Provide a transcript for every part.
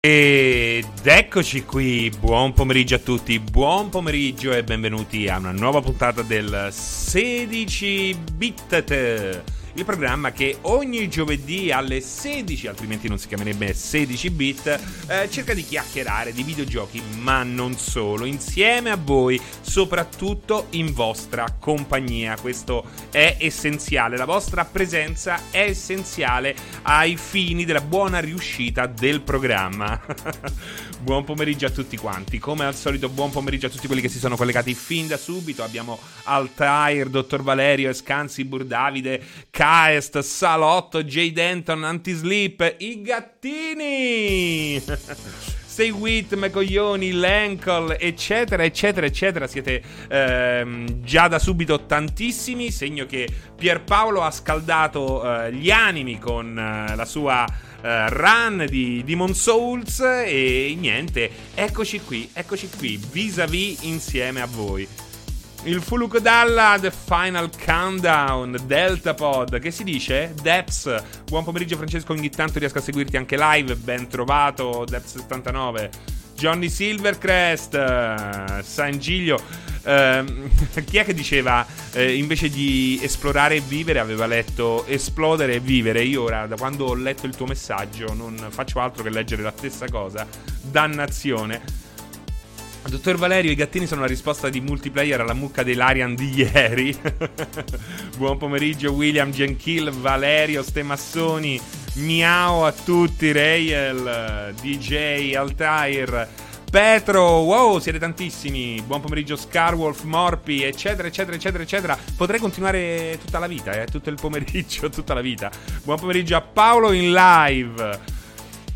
Ed eccoci qui, buon pomeriggio a tutti, buon pomeriggio e benvenuti a una nuova puntata del 16 bit il programma che ogni giovedì alle 16, altrimenti non si chiamerebbe 16 bit, eh, cerca di chiacchierare di videogiochi, ma non solo, insieme a voi, soprattutto in vostra compagnia. Questo è essenziale, la vostra presenza è essenziale ai fini della buona riuscita del programma. buon pomeriggio a tutti quanti, come al solito buon pomeriggio a tutti quelli che si sono collegati fin da subito. Abbiamo Altair, Dottor Valerio, Escansi, Burdavide, Kaest, Salotto, J. Denton, Antisleep, i gattini. Stay with Mecoglioni, Lankle, eccetera, eccetera, eccetera. Siete ehm, già da subito tantissimi. Segno che Pierpaolo ha scaldato eh, gli animi con eh, la sua eh, run di Demon Souls. E niente, eccoci qui, eccoci qui, vis-à-vis insieme a voi. Il Fuluk Dalla, The Final Countdown, Delta Pod, che si dice? Deps, buon pomeriggio Francesco, ogni tanto riesco a seguirti anche live, ben trovato, Deps79, Johnny Silvercrest, uh, San Giglio, uh, chi è che diceva uh, invece di esplorare e vivere aveva letto esplodere e vivere? Io ora, da quando ho letto il tuo messaggio, non faccio altro che leggere la stessa cosa, dannazione. Dottor Valerio, i gattini sono la risposta di multiplayer alla mucca dell'Arian di ieri. Buon pomeriggio, William Genkill, Valerio, Stemassoni, miau a tutti, Rayel, DJ, Altair, Petro, wow, siete tantissimi. Buon pomeriggio, Scarwolf, Morpi, eccetera, eccetera, eccetera, eccetera. Potrei continuare tutta la vita, eh, tutto il pomeriggio, tutta la vita. Buon pomeriggio a Paolo in live.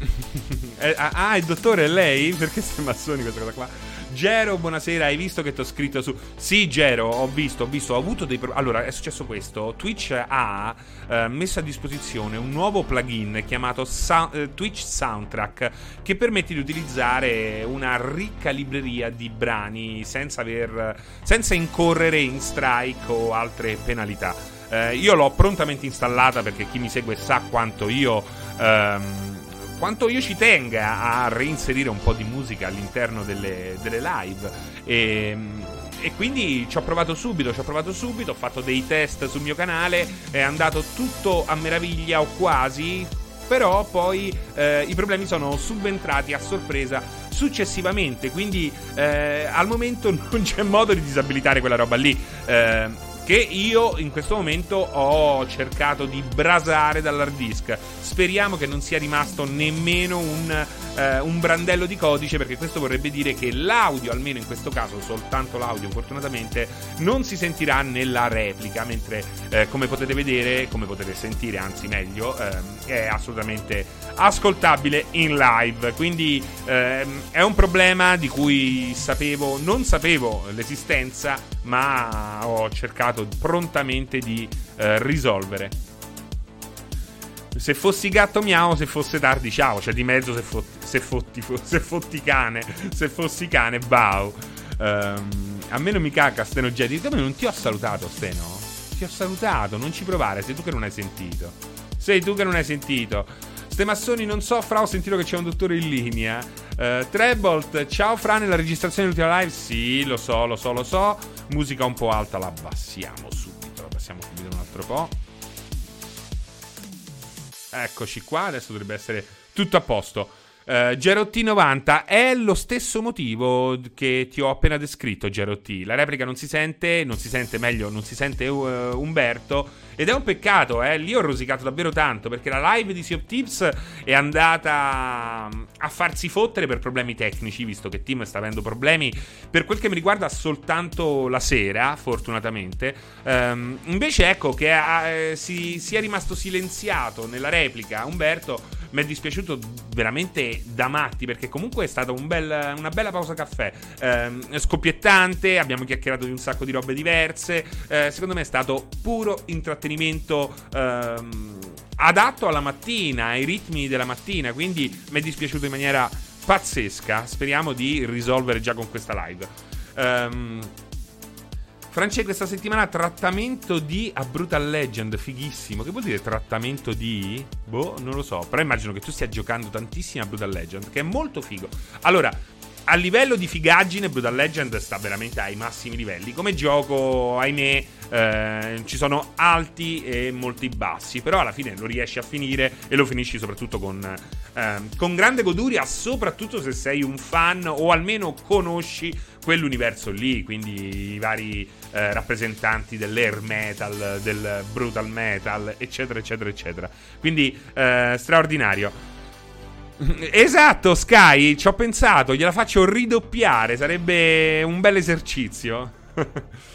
Eh, ah, ah, il dottore è lei? Perché sei massoni questa cosa qua? Gero, buonasera, hai visto che ti ho scritto su... Sì, Gero, ho visto, ho visto, ho avuto dei problemi... Allora, è successo questo. Twitch ha eh, messo a disposizione un nuovo plugin chiamato Sa- eh, Twitch Soundtrack che permette di utilizzare una ricca libreria di brani senza, aver, senza incorrere in strike o altre penalità. Eh, io l'ho prontamente installata perché chi mi segue sa quanto io... Ehm, quanto io ci tenga a reinserire un po' di musica all'interno delle, delle live. E, e quindi ci ho provato subito, ci ho provato subito, ho fatto dei test sul mio canale, è andato tutto a meraviglia o quasi, però poi eh, i problemi sono subentrati a sorpresa successivamente, quindi eh, al momento non c'è modo di disabilitare quella roba lì. Eh, che io in questo momento ho cercato di brasare dall'hard disk. Speriamo che non sia rimasto nemmeno un, eh, un, brandello di codice, perché questo vorrebbe dire che l'audio, almeno in questo caso soltanto l'audio, fortunatamente, non si sentirà nella replica, mentre eh, come potete vedere, come potete sentire, anzi meglio, eh, è assolutamente ascoltabile in live. Quindi ehm, è un problema di cui sapevo, non sapevo l'esistenza, ma ho cercato prontamente di eh, risolvere. Se fossi gatto miau, se fosse tardi ciao, cioè di mezzo se, fotti, se, fotti, se fotti cane, se fossi cane, bau. Um, a me non mi caca Steno Jedi, come non ti ho salutato Steno? Ti ho salutato, non ci provare, sei tu che non hai sentito. Sei tu che non hai sentito. Ste massoni non so, Fra, ho sentito che c'è un dottore in linea. Uh, Trebolt, ciao Fra, nella registrazione dell'ultima live? Sì, lo so, lo so, lo so. Musica un po' alta, la abbassiamo subito. La abbassiamo subito un altro po'. Eccoci qua, adesso dovrebbe essere tutto a posto. Uh, Gerotti 90 è lo stesso motivo che ti ho appena descritto, Gerotti. La replica non si sente, non si sente meglio, non si sente uh, Umberto. Ed è un peccato, eh. Lì ho rosicato davvero tanto perché la live di Sea of Tips è andata mm, a farsi fottere per problemi tecnici, visto che Tim sta avendo problemi per quel che mi riguarda soltanto la sera, fortunatamente. Um, invece ecco che uh, si, si è rimasto silenziato nella replica Umberto mi è dispiaciuto veramente da matti perché comunque è stata un bel, una bella pausa caffè eh, scoppiettante, abbiamo chiacchierato di un sacco di robe diverse, eh, secondo me è stato puro intrattenimento ehm, adatto alla mattina, ai ritmi della mattina, quindi mi è dispiaciuto in maniera pazzesca, speriamo di risolvere già con questa live. Um, France, questa settimana trattamento di a Brutal Legend, fighissimo. Che vuol dire trattamento di? Boh, non lo so. Però immagino che tu stia giocando tantissimo a Brutal Legend, che è molto figo. Allora, a livello di figaggine, Brutal Legend sta veramente ai massimi livelli. Come gioco, ahimè, eh, ci sono alti e molti bassi. Però alla fine lo riesci a finire e lo finisci soprattutto con, eh, con grande goduria. Soprattutto se sei un fan o almeno conosci quell'universo lì. Quindi i vari eh, rappresentanti dell'air metal, del brutal metal, eccetera, eccetera, eccetera. Quindi eh, straordinario. Esatto, Sky, ci ho pensato, gliela faccio ridoppiare, sarebbe un bel esercizio.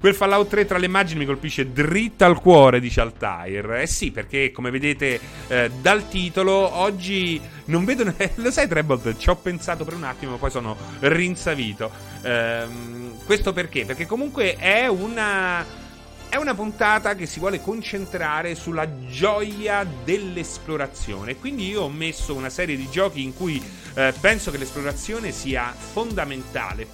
Quel Fallout 3 tra le immagini mi colpisce dritta al cuore, dice Altair. Eh sì, perché come vedete eh, dal titolo, oggi non vedo... lo sai Trebolt, ci ho pensato per un attimo, poi sono rinsavito. Ehm, questo perché? Perché comunque è una è una puntata che si vuole concentrare sulla gioia dell'esplorazione. Quindi io ho messo una serie di giochi in cui eh, penso che l'esplorazione sia fondamentale,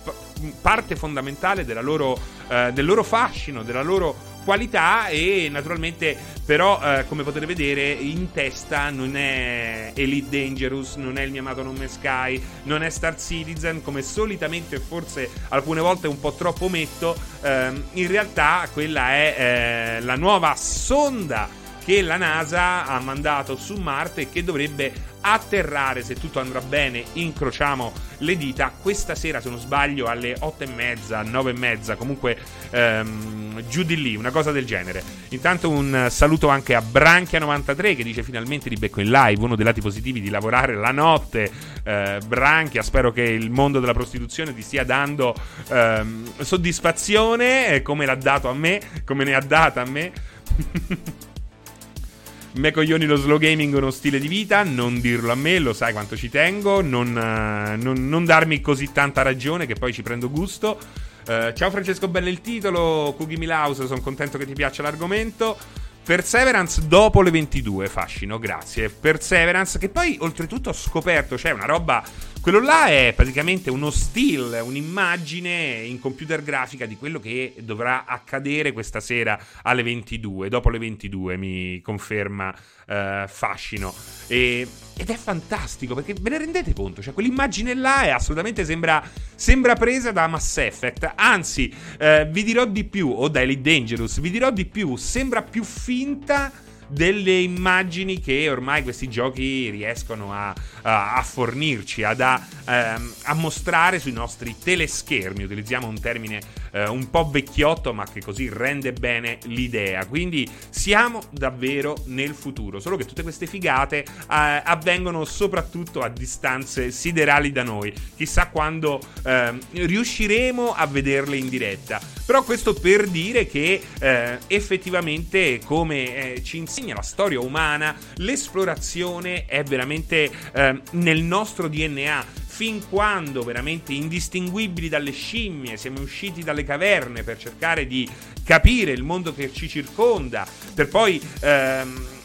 parte fondamentale loro, eh, del loro fascino, della loro qualità e naturalmente però eh, come potete vedere in testa non è Elite Dangerous, non è il mio amato nome Sky, non è Star Citizen come solitamente forse alcune volte un po' troppo metto, eh, in realtà quella è eh, la nuova sonda che la NASA ha mandato su Marte e che dovrebbe atterrare, se tutto andrà bene, incrociamo le dita, questa sera se non sbaglio alle 8 e mezza, 9 e mezza, comunque ehm, giù di lì, una cosa del genere. Intanto un saluto anche a Branchia93 che dice finalmente di becco in live, uno dei lati positivi di lavorare la notte. Eh, Branchia, spero che il mondo della prostituzione ti stia dando ehm, soddisfazione eh, come l'ha dato a me, come ne ha data a me. Me coglioni lo slow gaming è uno stile di vita, non dirlo a me, lo sai quanto ci tengo, non, uh, non, non darmi così tanta ragione che poi ci prendo gusto. Uh, ciao Francesco Bello il titolo, Cookie Milhouse, sono contento che ti piaccia l'argomento. Perseverance dopo le 22, fascino, grazie. Perseverance, che poi oltretutto ho scoperto, cioè una roba quello là è praticamente uno still, un'immagine in computer grafica di quello che dovrà accadere questa sera alle 22, dopo le 22 mi conferma uh, Fascino. E, ed è fantastico perché ve ne rendete conto? Cioè, quell'immagine là è assolutamente sembra, sembra presa da Mass Effect. Anzi, uh, vi dirò di più, o da Elite Dangerous, vi dirò di più, sembra più finta delle immagini che ormai questi giochi riescono a, a, fornirci, ad, a, ehm, a, mostrare sui nostri teleschermi. Utilizziamo un termine eh, un po' vecchiotto, ma che così rende bene l'idea. Quindi siamo davvero nel futuro. Solo che tutte queste figate eh, avvengono soprattutto a distanze siderali da noi. Chissà quando eh, riusciremo a vederle in diretta. Però questo per dire che eh, effettivamente, come eh, ci insegna la storia umana, l'esplorazione è veramente eh, nel nostro DNA fin quando veramente indistinguibili dalle scimmie siamo usciti dalle caverne per cercare di capire il mondo che ci circonda, per poi ehm,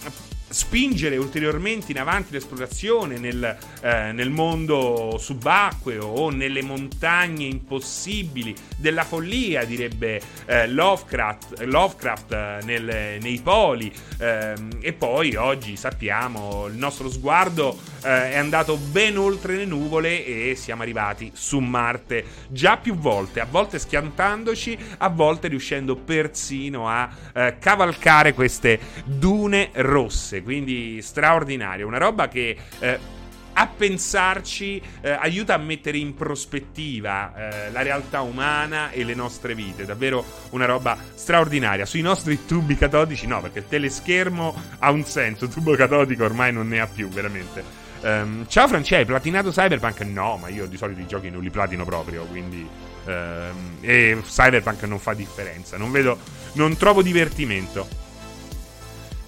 spingere ulteriormente in avanti l'esplorazione nel, eh, nel, mondo subacqueo o nelle montagne impossibili della follia, direbbe eh, Lovecraft, Lovecraft eh, nel, nei poli. Ehm, e poi oggi sappiamo il nostro sguardo eh, è andato ben oltre le nuvole e siamo arrivati su Marte già più volte, a volte schiantandoci, a volte riuscendo persino a eh, cavalcare queste dune rosse quindi straordinario, una roba che... Eh, a pensarci eh, aiuta a mettere in prospettiva eh, la realtà umana e le nostre vite. Davvero una roba straordinaria. Sui nostri tubi catodici, no, perché il teleschermo ha un senso, il tubo catodico ormai non ne ha più, veramente. Um, ciao Francesco, hai platinato Cyberpunk? No, ma io di solito i giochi non li platino proprio, quindi. Um, e Cyberpunk non fa differenza. Non vedo. Non trovo divertimento.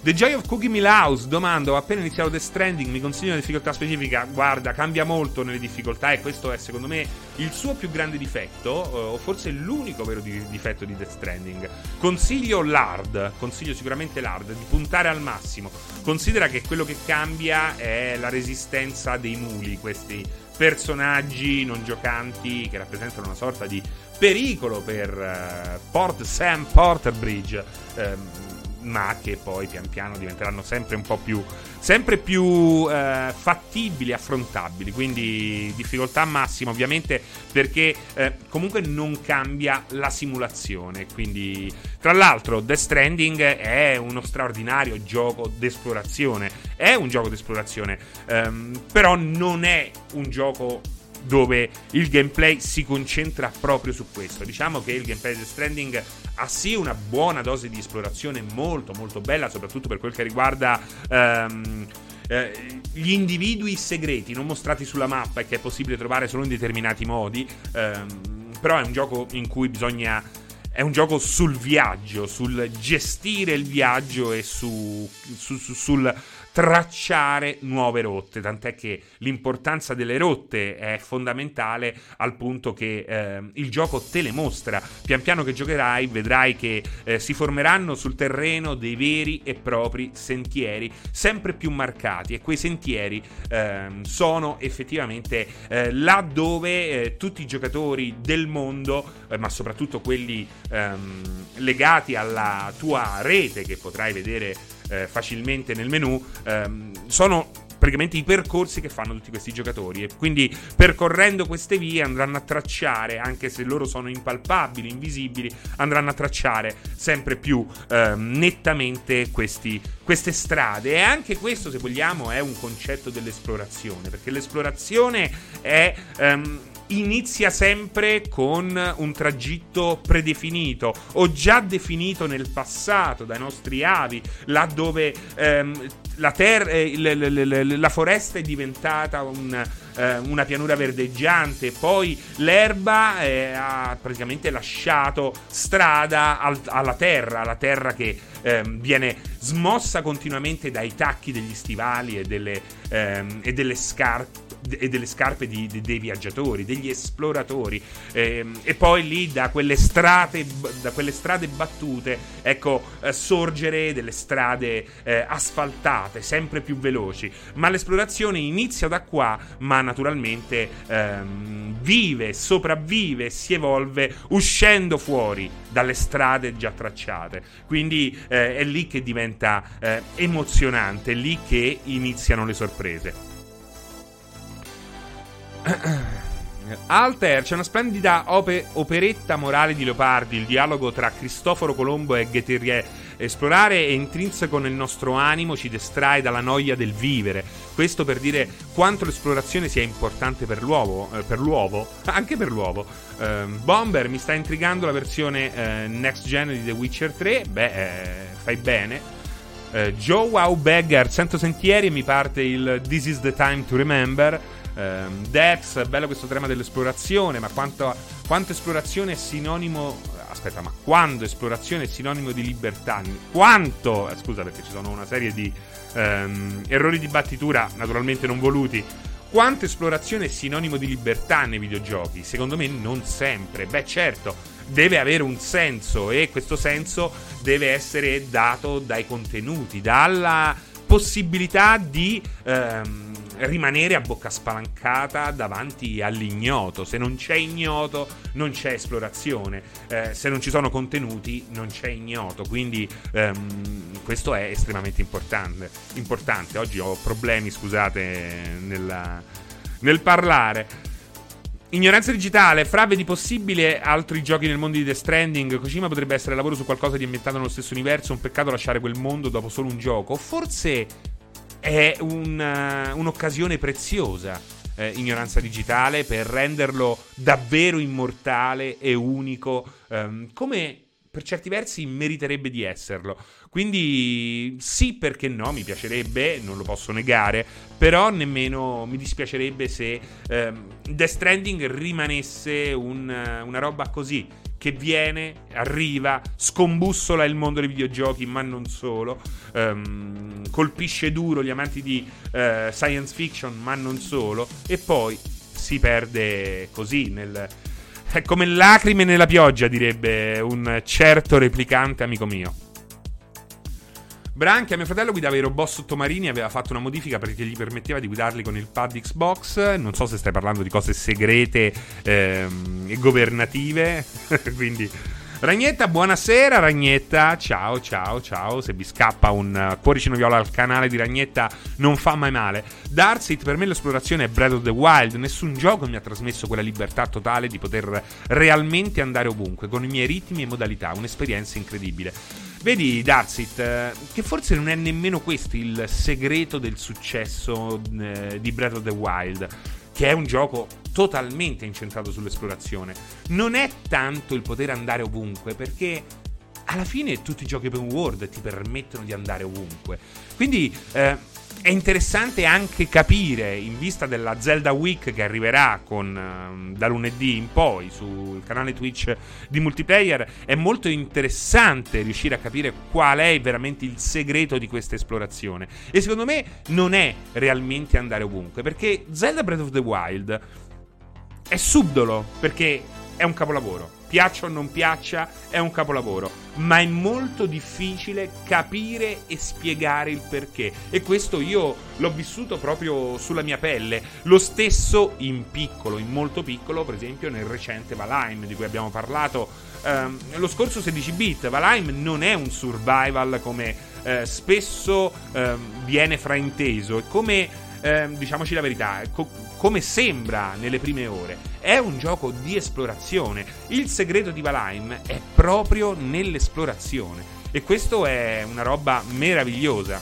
The Joy of Cookie Milhouse domanda: ho appena iniziato The Stranding, mi consigli una difficoltà specifica? Guarda, cambia molto nelle difficoltà e questo è secondo me il suo più grande difetto, eh, o forse l'unico vero difetto di The Stranding. Consiglio l'hard, consiglio sicuramente l'hard, di puntare al massimo. Considera che quello che cambia è la resistenza dei muli, questi personaggi non giocanti che rappresentano una sorta di pericolo per uh, Port Sam Porterbridge. Um, ma che poi pian piano diventeranno sempre un po' più, sempre più eh, fattibili, affrontabili. Quindi difficoltà massima, ovviamente, perché eh, comunque non cambia la simulazione. Quindi, tra l'altro, Death Stranding è uno straordinario gioco d'esplorazione. È un gioco d'esplorazione, ehm, però non è un gioco dove il gameplay si concentra proprio su questo. Diciamo che il gameplay di Stranding ha sì una buona dose di esplorazione molto molto bella, soprattutto per quel che riguarda um, eh, gli individui segreti non mostrati sulla mappa e che è possibile trovare solo in determinati modi. Um, però è un gioco in cui bisogna è un gioco sul viaggio, sul gestire il viaggio e su, su, su, sul tracciare nuove rotte, tant'è che l'importanza delle rotte è fondamentale al punto che eh, il gioco te le mostra. Pian piano che giocherai vedrai che eh, si formeranno sul terreno dei veri e propri sentieri sempre più marcati e quei sentieri eh, sono effettivamente eh, là dove eh, tutti i giocatori del mondo, eh, ma soprattutto quelli ehm, legati alla tua rete che potrai vedere eh, facilmente nel menu, ehm, sono praticamente i percorsi che fanno tutti questi giocatori e quindi percorrendo queste vie andranno a tracciare anche se loro sono impalpabili, invisibili andranno a tracciare sempre più eh, nettamente questi, queste strade. E anche questo se vogliamo è un concetto dell'esplorazione perché l'esplorazione è ehm, inizia sempre con un tragitto predefinito o già definito nel passato dai nostri avi, laddove ehm, la, ter- eh, l- l- l- la, foresta è diventata un, eh, una pianura verdeggiante, poi l'erba eh, ha praticamente lasciato strada al- alla terra, la terra che ehm, viene smossa continuamente dai tacchi degli stivali e delle, ehm, e delle scarpe e delle scarpe di, di, dei viaggiatori, degli esploratori. Eh, e poi lì da quelle strade, da quelle strade battute, ecco, eh, sorgere delle strade eh, asfaltate, sempre più veloci. Ma l'esplorazione inizia da qua, ma naturalmente ehm, vive, sopravvive, si evolve uscendo fuori dalle strade già tracciate. Quindi eh, è lì che diventa eh, emozionante, è lì che iniziano le sorprese. Alter, c'è una splendida ope- operetta morale di Leopardi, il dialogo tra Cristoforo Colombo e Guetterier. Esplorare è intrinseco nel nostro animo, ci distrae dalla noia del vivere. Questo per dire quanto l'esplorazione sia importante per l'uovo, eh, per l'uovo, anche per l'uovo. Eh, Bomber, mi sta intrigando la versione eh, next gen di The Witcher 3. Beh, eh, fai bene. Eh, Joe Wow Beggar, 100 sentieri mi parte il This is the time to remember. Um, Dex, bello questo tema dell'esplorazione, ma quanto, quanto esplorazione è sinonimo aspetta, ma quando esplorazione è sinonimo di libertà? Quanto? Eh, scusa, perché ci sono una serie di um, errori di battitura, naturalmente non voluti. Quanto esplorazione è sinonimo di libertà nei videogiochi? Secondo me non sempre. Beh, certo, deve avere un senso e questo senso deve essere dato dai contenuti, dalla possibilità di. Um, rimanere a bocca spalancata davanti all'ignoto. Se non c'è ignoto, non c'è esplorazione. Eh, se non ci sono contenuti, non c'è ignoto. Quindi ehm, questo è estremamente importante. importante. Oggi ho problemi, scusate, nella, nel parlare. Ignoranza digitale, fra vedi possibile altri giochi nel mondo di The Stranding? Kojima potrebbe essere lavoro su qualcosa di ambientato nello stesso universo, un peccato lasciare quel mondo dopo solo un gioco. Forse è una, uh, un'occasione preziosa, eh, ignoranza digitale, per renderlo davvero immortale e unico, ehm, come per certi versi meriterebbe di esserlo. Quindi sì, perché no, mi piacerebbe, non lo posso negare, però nemmeno mi dispiacerebbe se ehm, Death Stranding rimanesse un, una roba così che viene, arriva, scombussola il mondo dei videogiochi, ma non solo, ehm, colpisce duro gli amanti di eh, science fiction, ma non solo, e poi si perde così nel... È come lacrime nella pioggia, direbbe un certo replicante amico mio. Branchia, mio fratello guidava i robot sottomarini e aveva fatto una modifica perché gli permetteva di guidarli con il pad Xbox. Non so se stai parlando di cose segrete ehm, e governative. Quindi. Ragnetta, buonasera Ragnetta, ciao ciao ciao, se vi scappa un cuoricino viola al canale di Ragnetta non fa mai male. Darsit, per me l'esplorazione è Breath of the Wild, nessun gioco mi ha trasmesso quella libertà totale di poter realmente andare ovunque, con i miei ritmi e modalità, un'esperienza incredibile. Vedi, Darsit, eh, che forse non è nemmeno questo il segreto del successo eh, di Breath of the Wild, che è un gioco totalmente incentrato sull'esplorazione. Non è tanto il poter andare ovunque, perché alla fine tutti i giochi open world ti permettono di andare ovunque. Quindi eh, è interessante anche capire, in vista della Zelda Week che arriverà con, uh, da lunedì in poi sul canale Twitch di multiplayer, è molto interessante riuscire a capire qual è veramente il segreto di questa esplorazione. E secondo me non è realmente andare ovunque, perché Zelda Breath of the Wild è subdolo, perché è un capolavoro piaccia o non piaccia, è un capolavoro. Ma è molto difficile capire e spiegare il perché. E questo io l'ho vissuto proprio sulla mia pelle. Lo stesso in piccolo, in molto piccolo, per esempio nel recente Valheim di cui abbiamo parlato. Um, lo scorso 16 bit, Valheim non è un survival come uh, spesso uh, viene frainteso, è come eh, diciamoci la verità, co- come sembra nelle prime ore, è un gioco di esplorazione. Il segreto di Valheim è proprio nell'esplorazione. E questo è una roba meravigliosa.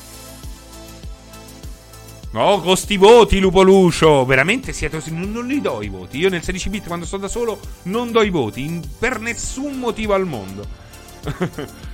Oh, con sti voti, Lupo Lucio! Veramente siete. Non, non li do i voti. Io nel 16 bit, quando sto da solo, non do i voti. In, per nessun motivo al mondo.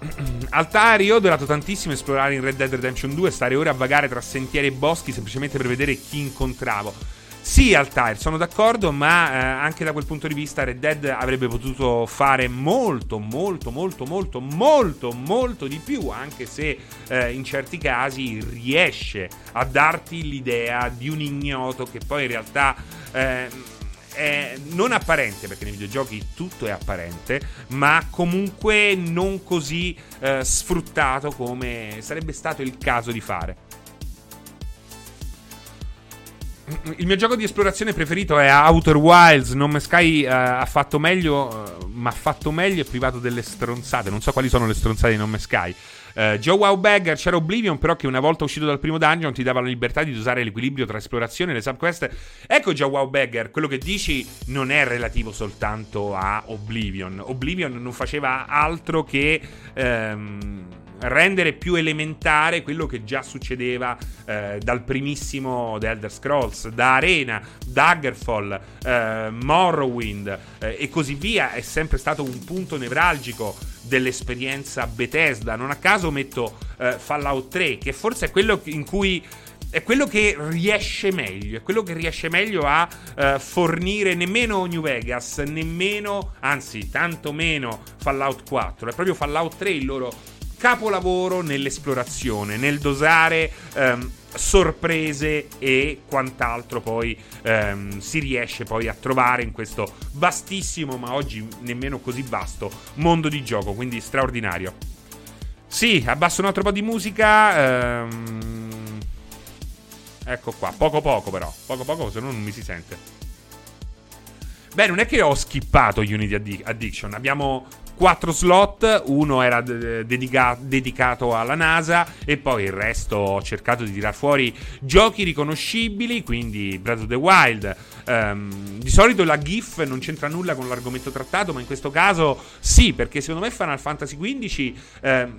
Altari, io ho adorato tantissimo esplorare in Red Dead Redemption 2 stare ore a vagare tra sentieri e boschi semplicemente per vedere chi incontravo. Sì, Altair, sono d'accordo, ma eh, anche da quel punto di vista Red Dead avrebbe potuto fare molto, molto, molto, molto, molto, molto di più, anche se eh, in certi casi riesce a darti l'idea di un ignoto che poi in realtà... Eh, è non apparente, perché nei videogiochi tutto è apparente, ma comunque non così eh, sfruttato come sarebbe stato il caso di fare. Il mio gioco di esplorazione preferito è Outer Wilds. Nome Sky uh, ha fatto meglio, uh, ma ha fatto meglio e privato delle stronzate. Non so quali sono le stronzate di Nome Sky. Uh, Joe Wowbagger c'era Oblivion, però che una volta uscito dal primo dungeon ti dava la libertà di usare l'equilibrio tra esplorazione e le subquest. Ecco Joe Wowbagger, quello che dici non è relativo soltanto a Oblivion. Oblivion non faceva altro che... Um, rendere più elementare quello che già succedeva eh, dal primissimo The Elder Scrolls, da Arena, Daggerfall, eh, Morrowind eh, e così via, è sempre stato un punto nevralgico dell'esperienza Bethesda. Non a caso metto eh, Fallout 3, che forse è quello in cui è quello che riesce meglio, è quello che riesce meglio a uh, fornire nemmeno New Vegas, nemmeno, anzi, tanto meno Fallout 4. È proprio Fallout 3 il loro capolavoro nell'esplorazione, nel dosare ehm, sorprese e quant'altro poi ehm, si riesce poi a trovare in questo vastissimo, ma oggi nemmeno così vasto mondo di gioco, quindi straordinario. Sì, abbasso un altro po' di musica. Ehm... Ecco qua, poco poco però, poco poco se no non mi si sente. Beh, non è che ho skippato Unity Addiction, abbiamo quattro slot, uno era dedica- dedicato alla NASA e poi il resto ho cercato di tirar fuori giochi riconoscibili, quindi Breath of the Wild. Um, di solito la GIF non c'entra nulla con l'argomento trattato, ma in questo caso sì, perché secondo me Final Fantasy XV... Um,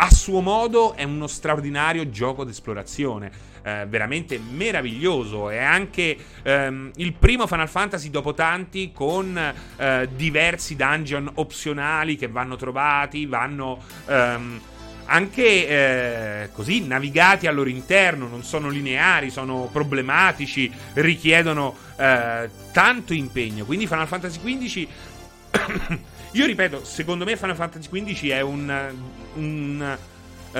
a suo modo è uno straordinario gioco d'esplorazione. Eh, veramente meraviglioso. È anche ehm, il primo Final Fantasy dopo tanti con eh, diversi dungeon opzionali che vanno trovati, vanno... Ehm, anche eh, così navigati al loro interno, non sono lineari, sono problematici, richiedono eh, tanto impegno. Quindi Final Fantasy XV io ripeto, secondo me Final Fantasy XV è un, un, uh,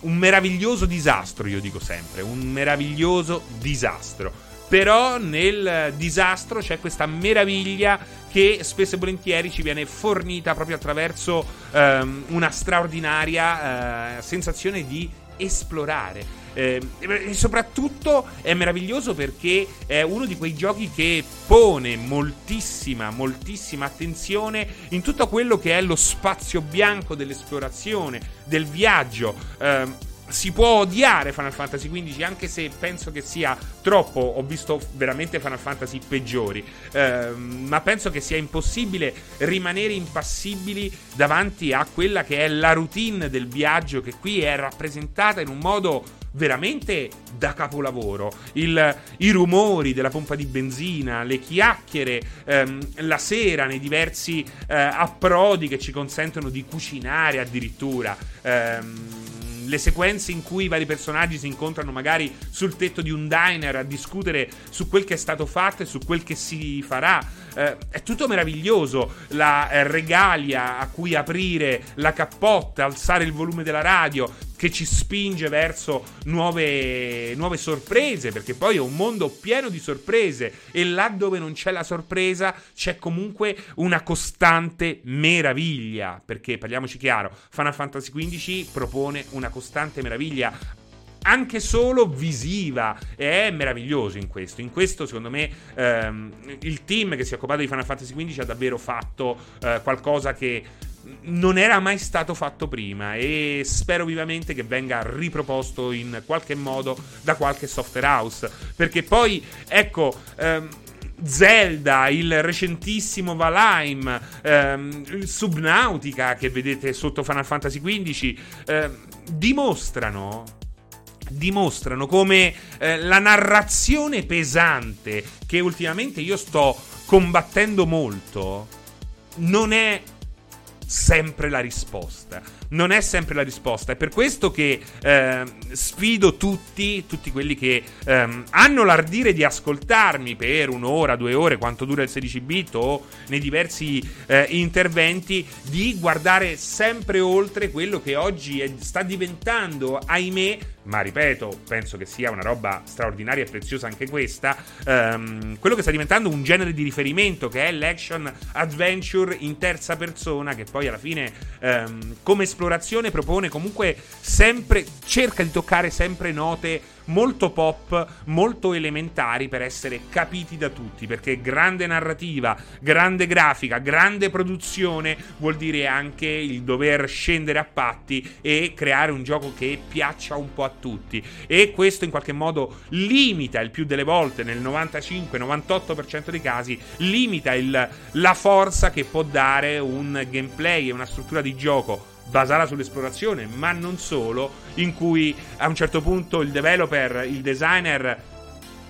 un meraviglioso disastro, io dico sempre, un meraviglioso disastro. Però nel disastro c'è questa meraviglia che spesso e volentieri ci viene fornita proprio attraverso um, una straordinaria uh, sensazione di esplorare. Eh, e soprattutto è meraviglioso perché è uno di quei giochi che pone moltissima, moltissima attenzione in tutto quello che è lo spazio bianco dell'esplorazione, del viaggio. Eh, si può odiare Final Fantasy XV anche se penso che sia troppo ho visto veramente Final Fantasy peggiori eh, ma penso che sia impossibile rimanere impassibili davanti a quella che è la routine del viaggio che qui è rappresentata in un modo veramente da capolavoro. Il, I rumori della pompa di benzina, le chiacchiere ehm, la sera nei diversi eh, approdi che ci consentono di cucinare addirittura. Ehm, le sequenze in cui i vari personaggi si incontrano magari sul tetto di un diner a discutere su quel che è stato fatto e su quel che si farà. Eh, è tutto meraviglioso. La eh, regalia a cui aprire la cappotta, alzare il volume della radio, che ci spinge verso nuove, nuove, sorprese, perché poi è un mondo pieno di sorprese. E là dove non c'è la sorpresa c'è comunque una costante meraviglia, perché parliamoci chiaro, Final Fantasy XV propone una costante meraviglia anche solo visiva. È meraviglioso in questo. In questo, secondo me, ehm, il team che si è occupato di Final Fantasy XV ha davvero fatto eh, qualcosa che non era mai stato fatto prima. E spero vivamente che venga riproposto in qualche modo da qualche software house. Perché poi ecco ehm, Zelda, il recentissimo Valheim, ehm, Subnautica che vedete sotto Final Fantasy XV ehm, dimostrano dimostrano come eh, la narrazione pesante che ultimamente io sto combattendo molto non è sempre la risposta. Non è sempre la risposta. È per questo che eh, sfido tutti, tutti quelli che ehm, hanno l'ardire di ascoltarmi per un'ora, due ore, quanto dura il 16 bit o nei diversi eh, interventi, di guardare sempre oltre quello che oggi è, sta diventando, ahimè, ma ripeto, penso che sia una roba straordinaria e preziosa anche questa, ehm, quello che sta diventando un genere di riferimento che è l'action adventure in terza persona, che poi alla fine ehm, come esplorazione propone comunque sempre, cerca di toccare sempre note molto pop, molto elementari per essere capiti da tutti, perché grande narrativa, grande grafica, grande produzione vuol dire anche il dover scendere a patti e creare un gioco che piaccia un po' a tutti. E questo in qualche modo limita il più delle volte nel 95-98% dei casi limita il, la forza che può dare un gameplay e una struttura di gioco basata sull'esplorazione, ma non solo, in cui a un certo punto il developer, il designer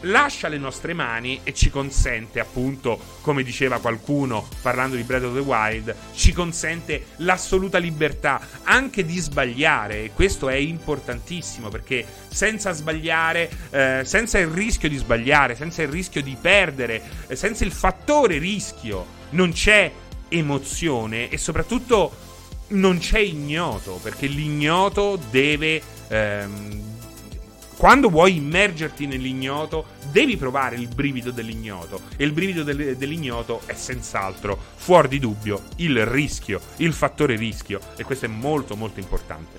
lascia le nostre mani e ci consente, appunto, come diceva qualcuno parlando di Breath of the Wild, ci consente l'assoluta libertà anche di sbagliare. E questo è importantissimo perché senza sbagliare, eh, senza il rischio di sbagliare, senza il rischio di perdere, eh, senza il fattore rischio, non c'è emozione e soprattutto non c'è ignoto, perché l'ignoto deve... Ehm, quando vuoi immergerti nell'ignoto, devi provare il brivido dell'ignoto. E il brivido del, dell'ignoto è senz'altro, fuori di dubbio, il rischio, il fattore rischio. E questo è molto molto importante.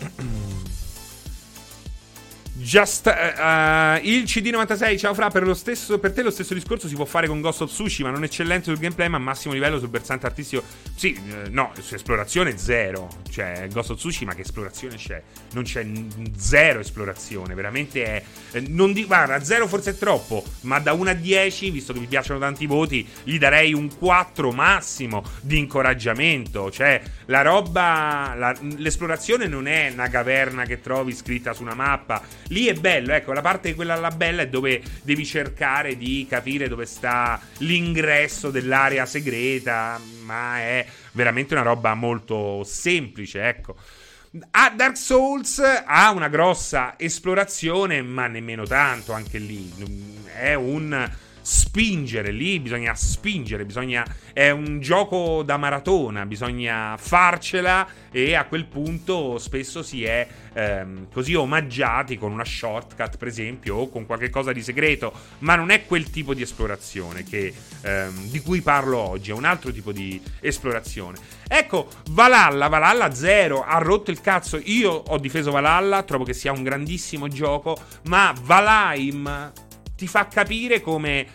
Just, uh, il CD96, ciao Fra, per, stesso, per, te lo stesso discorso si può fare con Ghost of Tsushima, non eccellente sul gameplay ma massimo livello sul versante artistico. Sì, uh, no, su esplorazione zero, cioè Ghost of Tsushima che esplorazione c'è? Non c'è zero esplorazione, veramente è... Eh, non di, guarda, zero forse è troppo, ma da 1 a 10, visto che mi piacciono tanti voti, gli darei un 4 massimo di incoraggiamento, cioè la roba, la, l'esplorazione non è una caverna che trovi scritta su una mappa Lì è bello, ecco, la parte quella là bella è dove devi cercare di capire dove sta l'ingresso dell'area segreta, ma è veramente una roba molto semplice, ecco. A Dark Souls ha una grossa esplorazione, ma nemmeno tanto anche lì. È un spingere lì, bisogna spingere, bisogna è un gioco da maratona, bisogna farcela e a quel punto spesso si è ehm, così omaggiati con una shortcut, per esempio, o con qualche cosa di segreto, ma non è quel tipo di esplorazione che, ehm, di cui parlo oggi, è un altro tipo di esplorazione. Ecco, Valhalla, Valhalla 0 ha rotto il cazzo. Io ho difeso Valhalla, trovo che sia un grandissimo gioco, ma Valheim ti fa capire come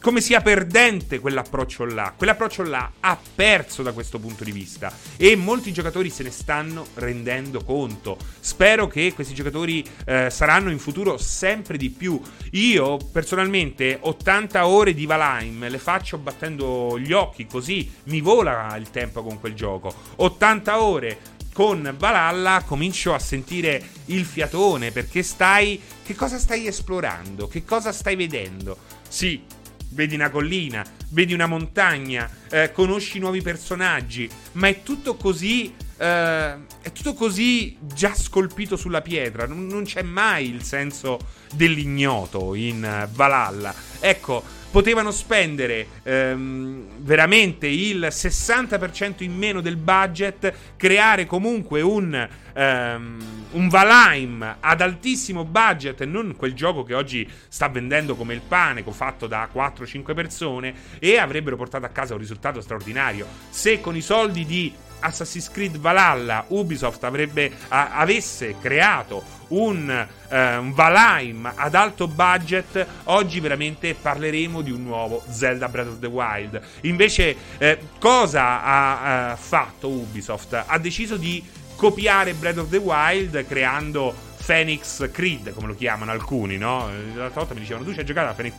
come sia perdente quell'approccio là. Quell'approccio là ha perso da questo punto di vista e molti giocatori se ne stanno rendendo conto. Spero che questi giocatori eh, saranno in futuro sempre di più. Io personalmente 80 ore di Valheim le faccio battendo gli occhi così mi vola il tempo con quel gioco. 80 ore con Valhalla comincio a sentire il fiatone perché stai. Che cosa stai esplorando? Che cosa stai vedendo? Sì, vedi una collina, vedi una montagna, eh, conosci nuovi personaggi, ma è tutto così. Eh, è tutto così già scolpito sulla pietra. Non, non c'è mai il senso dell'ignoto in uh, Valhalla. Ecco, potevano spendere ehm, veramente il 60% in meno del budget, creare comunque un, ehm, un Valheim ad altissimo budget, non quel gioco che oggi sta vendendo come il pane, fatto da 4-5 persone, e avrebbero portato a casa un risultato straordinario. Se con i soldi di Assassin's Creed Valhalla Ubisoft avrebbe, a, avesse creato un, eh, un Valheim ad alto budget, oggi veramente parleremo di un nuovo Zelda Breath of the Wild. Invece, eh, cosa ha eh, fatto Ubisoft? Ha deciso di copiare Breath of the Wild creando Phoenix Creed, come lo chiamano alcuni, no? L'altra volta mi dicevano, tu ci hai giocato a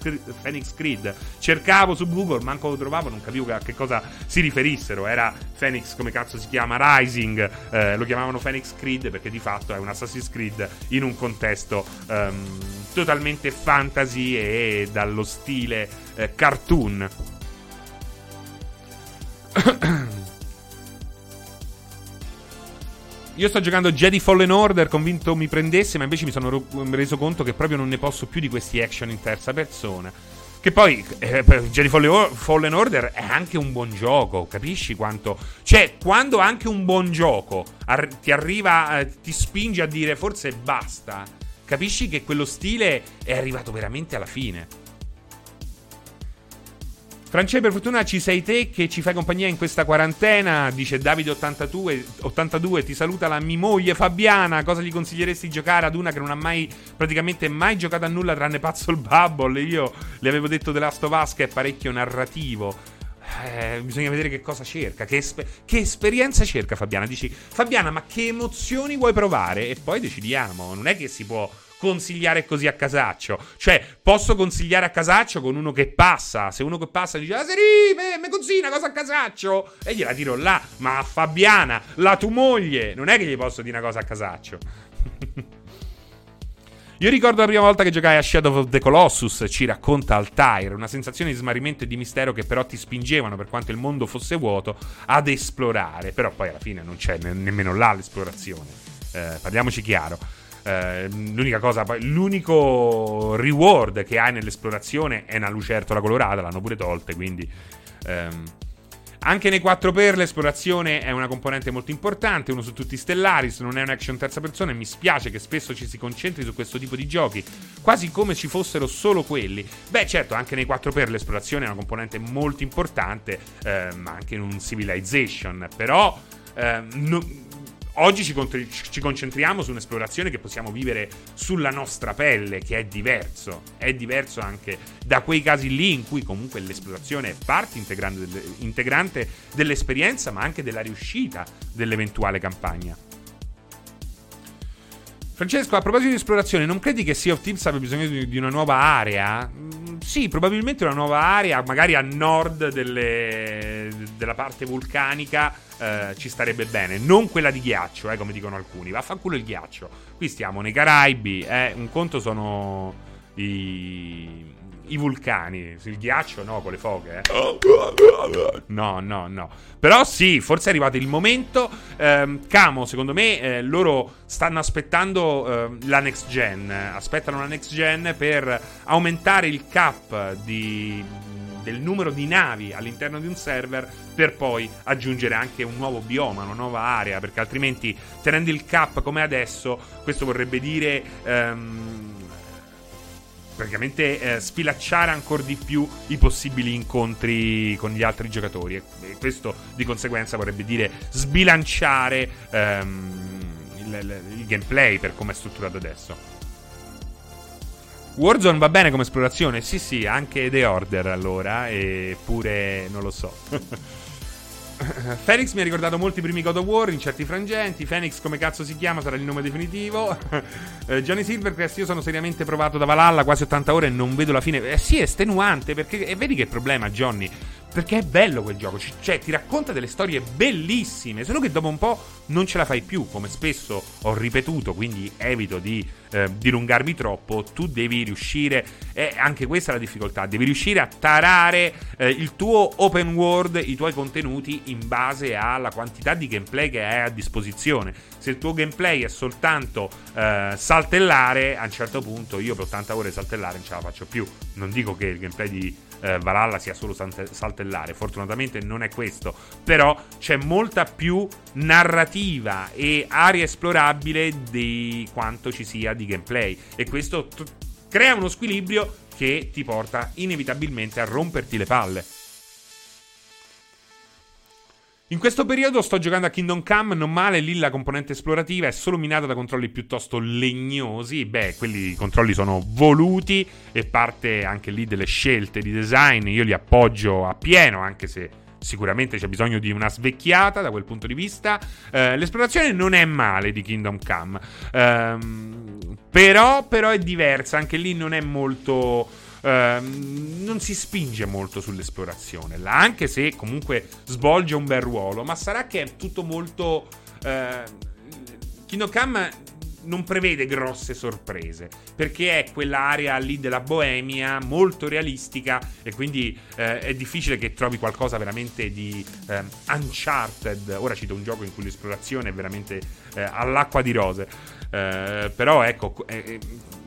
Phoenix, Creed. Cercavo su Google, manco lo trovavo, non capivo a che cosa si riferissero. Era Phoenix, come cazzo si chiama, Rising. Eh, lo chiamavano Phoenix Creed perché di fatto è un Assassin's Creed in un contesto um, totalmente fantasy e dallo stile eh, cartoon. Io sto giocando Jedi Fallen Order, convinto mi prendesse, ma invece mi sono reso conto che proprio non ne posso più di questi action in terza persona. Che poi eh, Jedi Fallen Order è anche un buon gioco, capisci quanto... Cioè, quando anche un buon gioco ar- ti arriva, eh, ti spinge a dire forse basta, capisci che quello stile è arrivato veramente alla fine. Francesco, per fortuna ci sei te che ci fai compagnia in questa quarantena. Dice Davide82, 82, ti saluta la mia moglie Fabiana. Cosa gli consiglieresti di giocare ad una che non ha mai, praticamente mai giocato a nulla tranne Puzzle Bubble? Io le avevo detto The Last of Us che è parecchio narrativo. Eh, bisogna vedere che cosa cerca, che, esper- che, esperienza cerca Fabiana. Dici, Fabiana, ma che emozioni vuoi provare? E poi decidiamo. Non è che si può consigliare così a casaccio. Cioè, posso consigliare a casaccio con uno che passa. Se uno che passa dice, ah, Seri, me, me una cosa a casaccio. E gliela tiro là. Ma a Fabiana, la tua moglie, non è che gli posso dire una cosa a casaccio. Io ricordo la prima volta che giocai a Shadow of the Colossus, ci racconta Altair, una sensazione di smarrimento e di mistero che però ti spingevano, per quanto il mondo fosse vuoto, ad esplorare. Però poi alla fine non c'è ne- nemmeno là l'esplorazione. Eh, parliamoci chiaro. Eh, l'unica cosa, l'unico reward che hai nell'esplorazione è una lucertola colorata, l'hanno pure tolte, quindi... Ehm, anche nei 4 per l'esplorazione è una componente molto importante, uno su tutti i Stellaris, non è un action terza persona e mi spiace che spesso ci si concentri su questo tipo di giochi, quasi come ci fossero solo quelli. Beh certo, anche nei 4 per l'esplorazione è una componente molto importante, ehm, anche in un Civilization, però... Ehm, oggi ci, contri- ci, concentriamo su un'esplorazione che possiamo vivere sulla nostra pelle, che è diverso. È diverso anche da quei casi lì in cui comunque l'esplorazione è parte integrante dell'esperienza, ma anche della riuscita dell'eventuale campagna. Francesco, a proposito di esplorazione, non credi che Sea of Thieves abbia bisogno di, di una nuova area? Mm, sì, probabilmente una nuova area, magari a nord delle, della parte vulcanica, eh, ci starebbe bene. Non quella di ghiaccio, eh, come dicono alcuni. Vaffanculo il ghiaccio. Qui stiamo nei Caraibi, eh, un conto sono i i vulcani. Il ghiaccio no, con le foghe. Eh. No, no, no. Però sì, forse è arrivato il momento. Eh, Camo, secondo me, eh, loro stanno aspettando eh, la next gen. Aspettano la next gen per aumentare il cap di, del numero di navi all'interno di un server per poi aggiungere anche un nuovo bioma, una nuova area, perché altrimenti tenendo il cap come adesso, questo vorrebbe dire... Um, praticamente eh, sfilacciare ancora di più i possibili incontri con gli altri giocatori. E questo di conseguenza vorrebbe dire sbilanciare ehm, il, il gameplay per come è strutturato adesso. Warzone va bene come esplorazione? Sì, sì, anche The Order allora, eppure non lo so. Phoenix mi ha ricordato molti primi God of War in certi frangenti. Phoenix, come cazzo si chiama, sarà il nome definitivo. eh, Johnny Silvercrest, io sono seriamente provato da Valhalla quasi 80 ore e non vedo la fine. Eh sì, è estenuante perché. E vedi che problema, Johnny. Perché è bello quel gioco, cioè ti racconta delle storie bellissime, solo che dopo un po' non ce la fai più, come spesso ho ripetuto, quindi evito di eh, dilungarmi troppo, tu devi riuscire, e anche questa è la difficoltà, devi riuscire a tarare eh, il tuo open world, i tuoi contenuti in base alla quantità di gameplay che hai a disposizione. Se il tuo gameplay è soltanto eh, saltellare, a un certo punto io per 80 ore saltellare non ce la faccio più. Non dico che il gameplay di eh, Valhalla sia solo saltellare, fortunatamente non è questo, però c'è molta più narrativa e area esplorabile di quanto ci sia di gameplay. E questo t- crea uno squilibrio che ti porta inevitabilmente a romperti le palle. In questo periodo sto giocando a Kingdom Come, non male, lì la componente esplorativa è solo minata da controlli piuttosto legnosi, beh, quelli controlli sono voluti e parte anche lì delle scelte di design, io li appoggio a pieno, anche se sicuramente c'è bisogno di una svecchiata da quel punto di vista. Eh, l'esplorazione non è male di Kingdom Come, ehm, però, però è diversa, anche lì non è molto Ehm, non si spinge molto sull'esplorazione, anche se comunque svolge un bel ruolo, ma sarà che è tutto molto... Uh, Kingdom non prevede grosse sorprese perché è quell'area lì della Boemia molto realistica e quindi eh, è difficile che trovi qualcosa veramente di eh, Uncharted. Ora cito un gioco in cui l'esplorazione è veramente eh, all'acqua di rose, eh, però ecco, eh, eh,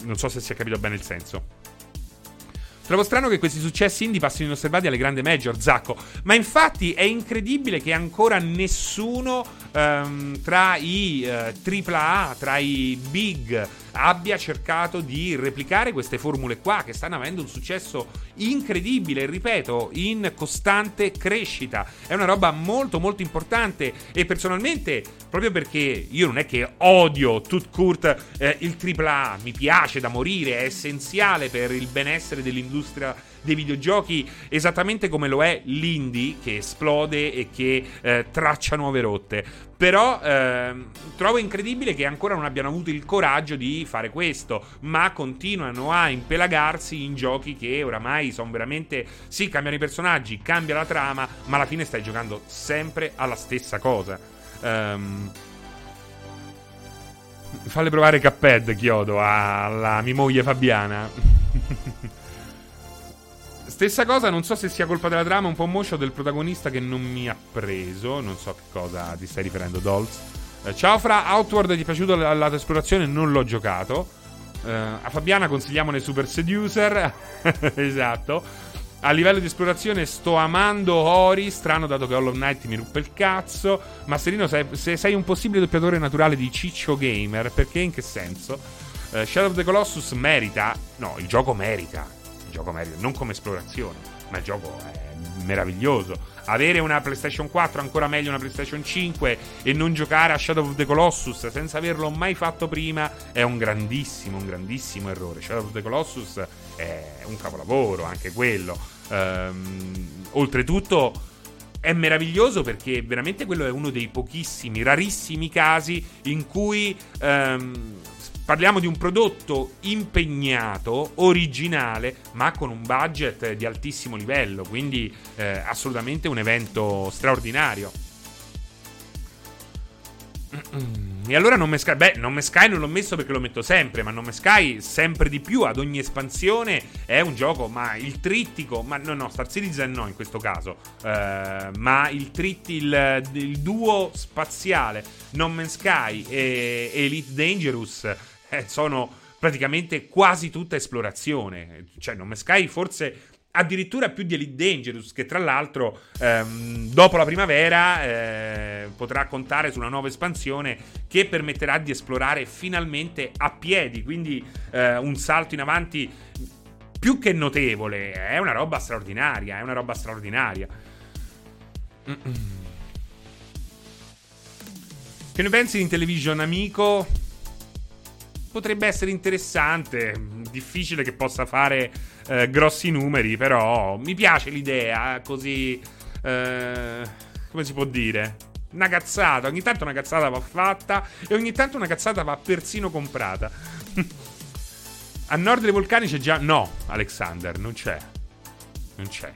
non so se si è capito bene il senso. Trovo strano che questi successi indie passino inosservati alle grandi major, Zacco. Ma infatti è incredibile che ancora nessuno um, tra i uh, AAA, tra i big abbia cercato di replicare queste formule qua che stanno avendo un successo incredibile, ripeto, in costante crescita. È una roba molto molto importante e personalmente, proprio perché io non è che odio tout court eh, il AAA, mi piace da morire, è essenziale per il benessere dell'industria dei videogiochi esattamente come lo è l'indie che esplode e che eh, traccia nuove rotte. Però eh, trovo incredibile che ancora non abbiano avuto il coraggio di fare questo, ma continuano a impelagarsi in giochi che oramai sono veramente... Sì, cambiano i personaggi, cambia la trama, ma alla fine stai giocando sempre alla stessa cosa. Um, Falle provare Cuphead, Chiodo, alla mia moglie Fabiana. Stessa cosa, non so se sia colpa della trama, un po' moscio del protagonista che non mi ha preso. Non so che cosa ti stai riferendo, Dolls. Eh, ciao Fra, Outward ti è piaciuto la, la tua esplorazione? Non l'ho giocato. Eh, a Fabiana consigliamone Super Seducer. esatto. A livello di esplorazione sto amando Ori, strano dato che Hollow Knight mi ruppe il cazzo. Masterino, se, se sei un possibile doppiatore naturale di Ciccio Gamer, perché in che senso? Uh, Shadow of the Colossus merita. No, il gioco merita gioco merita, non come esplorazione. ma il gioco è meraviglioso. Avere una PlayStation 4, ancora meglio una PlayStation 5 e non giocare a Shadow of the Colossus senza averlo mai fatto prima è un grandissimo, un grandissimo errore. Shadow of the Colossus è un capolavoro, anche quello. Ehm, oltretutto è meraviglioso perché veramente quello è uno dei pochissimi, rarissimi casi in cui ehm, parliamo di un prodotto impegnato, originale, ma con un budget di altissimo livello, quindi eh, assolutamente un evento straordinario. E allora Non Me Sky, beh, Non Me Sky non l'ho messo perché lo metto sempre, ma Non Me Sky sempre di più ad ogni espansione è un gioco, ma il trittico, ma no, no, Star Citizen no in questo caso, eh, ma il trittico, il, il, duo spaziale Non Me Sky e Elite Dangerous eh, sono praticamente quasi tutta esplorazione, cioè Non Me Sky forse addirittura più di Elite Dangerous, che tra l'altro ehm, dopo la primavera eh, potrà contare su una nuova espansione che permetterà di esplorare finalmente a piedi, quindi eh, un salto in avanti più che notevole, è una roba straordinaria, è una roba straordinaria. Che ne pensi di Intellivision amico? Potrebbe essere interessante, difficile che possa fare eh, grossi numeri, però mi piace l'idea così... Eh, come si può dire? Una cazzata, ogni tanto una cazzata va fatta e ogni tanto una cazzata va persino comprata. A nord dei vulcani c'è già... No, Alexander, non c'è. Non c'è.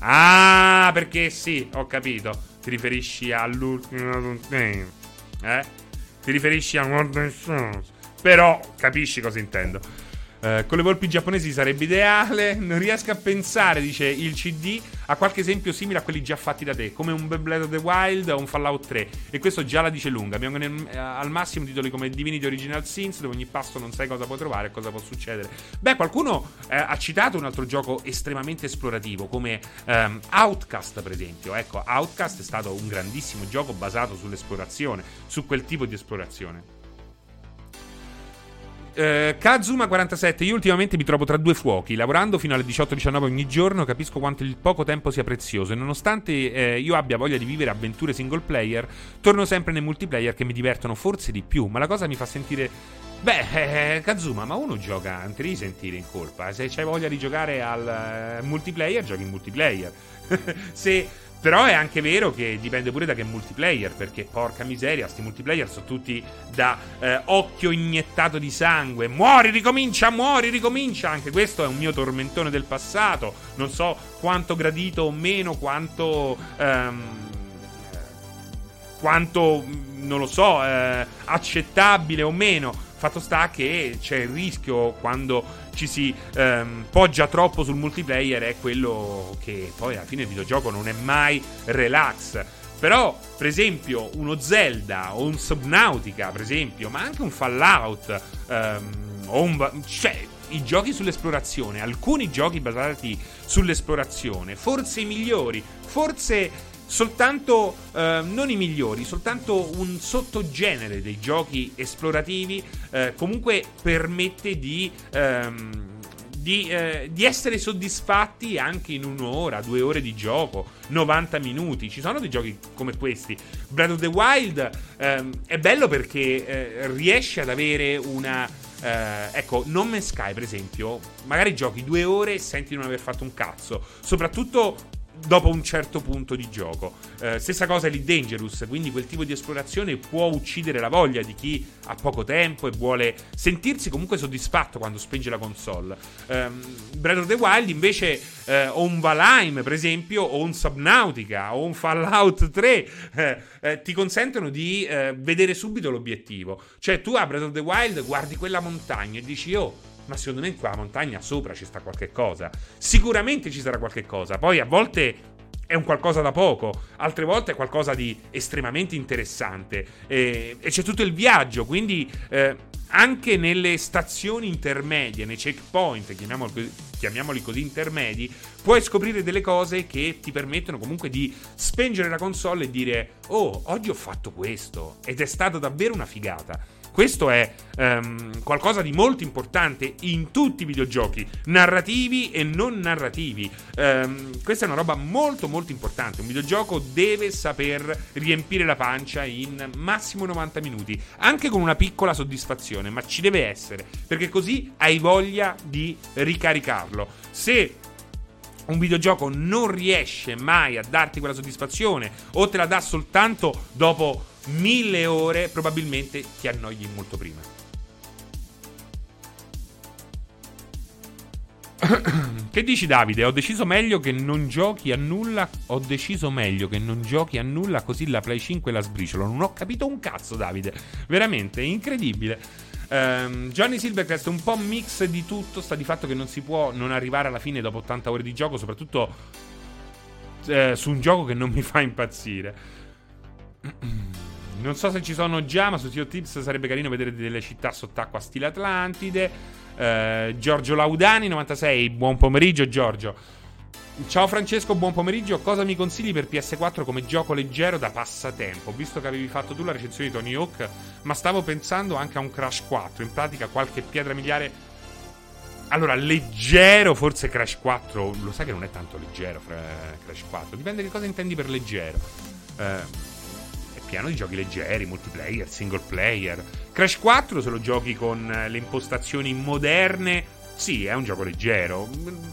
Ah, perché sì, ho capito. Ti riferisci all'ultimo... Eh? Ti riferisci a World Però capisci cosa intendo. Uh, con le volpi giapponesi sarebbe ideale. Non riesco a pensare, dice il CD, a qualche esempio simile a quelli già fatti da te, come un Beyblade of the Wild o un Fallout 3. E questo già la dice lunga. Abbiamo nel, uh, al massimo titoli come Divinity Original Sins, dove ogni passo non sai cosa puoi trovare e cosa può succedere. Beh, qualcuno uh, ha citato un altro gioco estremamente esplorativo, come um, Outcast, per esempio. Ecco, Outcast è stato un grandissimo gioco basato sull'esplorazione, su quel tipo di esplorazione. Eh, Kazuma47, io ultimamente mi trovo tra due fuochi. Lavorando fino alle 18-19 ogni giorno, capisco quanto il poco tempo sia prezioso. E nonostante eh, io abbia voglia di vivere avventure single player, torno sempre nei multiplayer che mi divertono forse di più. Ma la cosa mi fa sentire. Beh, eh, Kazuma, ma uno gioca, non ti devi sentire in colpa. Se c'hai voglia di giocare al uh, multiplayer, giochi in multiplayer. Se però è anche vero che dipende pure da che multiplayer, perché porca miseria, sti multiplayer sono tutti da eh, occhio iniettato di sangue. Muori, ricomincia, muori, ricomincia. Anche questo è un mio tormentone del passato. Non so quanto gradito o meno, quanto... Ehm, quanto, non lo so, eh, accettabile o meno. Fatto sta che c'è il rischio quando ci si ehm, poggia troppo sul multiplayer è quello che poi alla fine il videogioco non è mai relax. Però, per esempio, uno Zelda o un Subnautica, per esempio, ma anche un Fallout, ehm, o un... cioè, i giochi sull'esplorazione, alcuni giochi basati sull'esplorazione, forse i migliori, forse soltanto eh, non i migliori, soltanto un sottogenere dei giochi esplorativi eh, comunque permette di, ehm, di, eh, di, essere soddisfatti anche in un'ora, due ore di gioco, 90 minuti. Ci sono dei giochi come questi. Breath of the Wild ehm, è bello perché eh, riesce ad avere una... Uh, ecco, Non Me Sky, per esempio, magari giochi due ore e senti di non aver fatto un cazzo. Soprattutto dopo un certo punto di gioco. Eh, stessa cosa è Dangerous, quindi quel tipo di esplorazione può uccidere la voglia di chi ha poco tempo e vuole sentirsi comunque soddisfatto quando spenge la console. Um, Breath of the Wild invece eh, o un Valheim per esempio o un Subnautica o un Fallout 3 eh, eh, ti consentono di eh, vedere subito l'obiettivo. Cioè tu a Breath of the Wild guardi quella montagna e dici oh ma secondo me in quella montagna sopra ci sta qualche cosa. Sicuramente ci sarà qualche cosa. Poi a volte è un qualcosa da poco, altre volte è qualcosa di estremamente interessante. E, e c'è tutto il viaggio, quindi eh, anche nelle stazioni intermedie, nei checkpoint, chiamiamoli, chiamiamoli così intermedi, puoi scoprire delle cose che ti permettono comunque di spengere la console e dire: Oh, oggi ho fatto questo. Ed è stata davvero una figata. Questo è um, qualcosa di molto importante in tutti i videogiochi, narrativi e non narrativi. Um, questa è una roba molto molto importante. Un videogioco deve saper riempire la pancia in massimo 90 minuti, anche con una piccola soddisfazione, ma ci deve essere, perché così hai voglia di ricaricarlo. Se un videogioco non riesce mai a darti quella soddisfazione o te la dà soltanto dopo mille ore, probabilmente ti annoi molto prima. che dici Davide? Ho deciso meglio che non giochi a nulla. Ho deciso meglio che non giochi a nulla così la Play 5 la sbriciolo. Non ho capito un cazzo Davide. Veramente, incredibile. Um, Johnny Silvercrest un po' mix di tutto. Sta di fatto che non si può non arrivare alla fine dopo 80 ore di gioco, soprattutto eh, su un gioco che non mi fa impazzire. Non so se ci sono già, ma su Tio Tips sarebbe carino vedere delle città sott'acqua stile Atlantide. Uh, Giorgio Laudani, 96. Buon pomeriggio, Giorgio. Ciao Francesco, buon pomeriggio. Cosa mi consigli per PS4 come gioco leggero da passatempo? Visto che avevi fatto tu la recensione di Tony Hawk, ma stavo pensando anche a un Crash 4. In pratica, qualche pietra miliare. Allora, leggero, forse Crash 4. Lo sai che non è tanto leggero, Crash 4. Dipende che cosa intendi per leggero. Uh, pieno di giochi leggeri, multiplayer, single player. Crash 4 se lo giochi con le impostazioni moderne, sì, è un gioco leggero,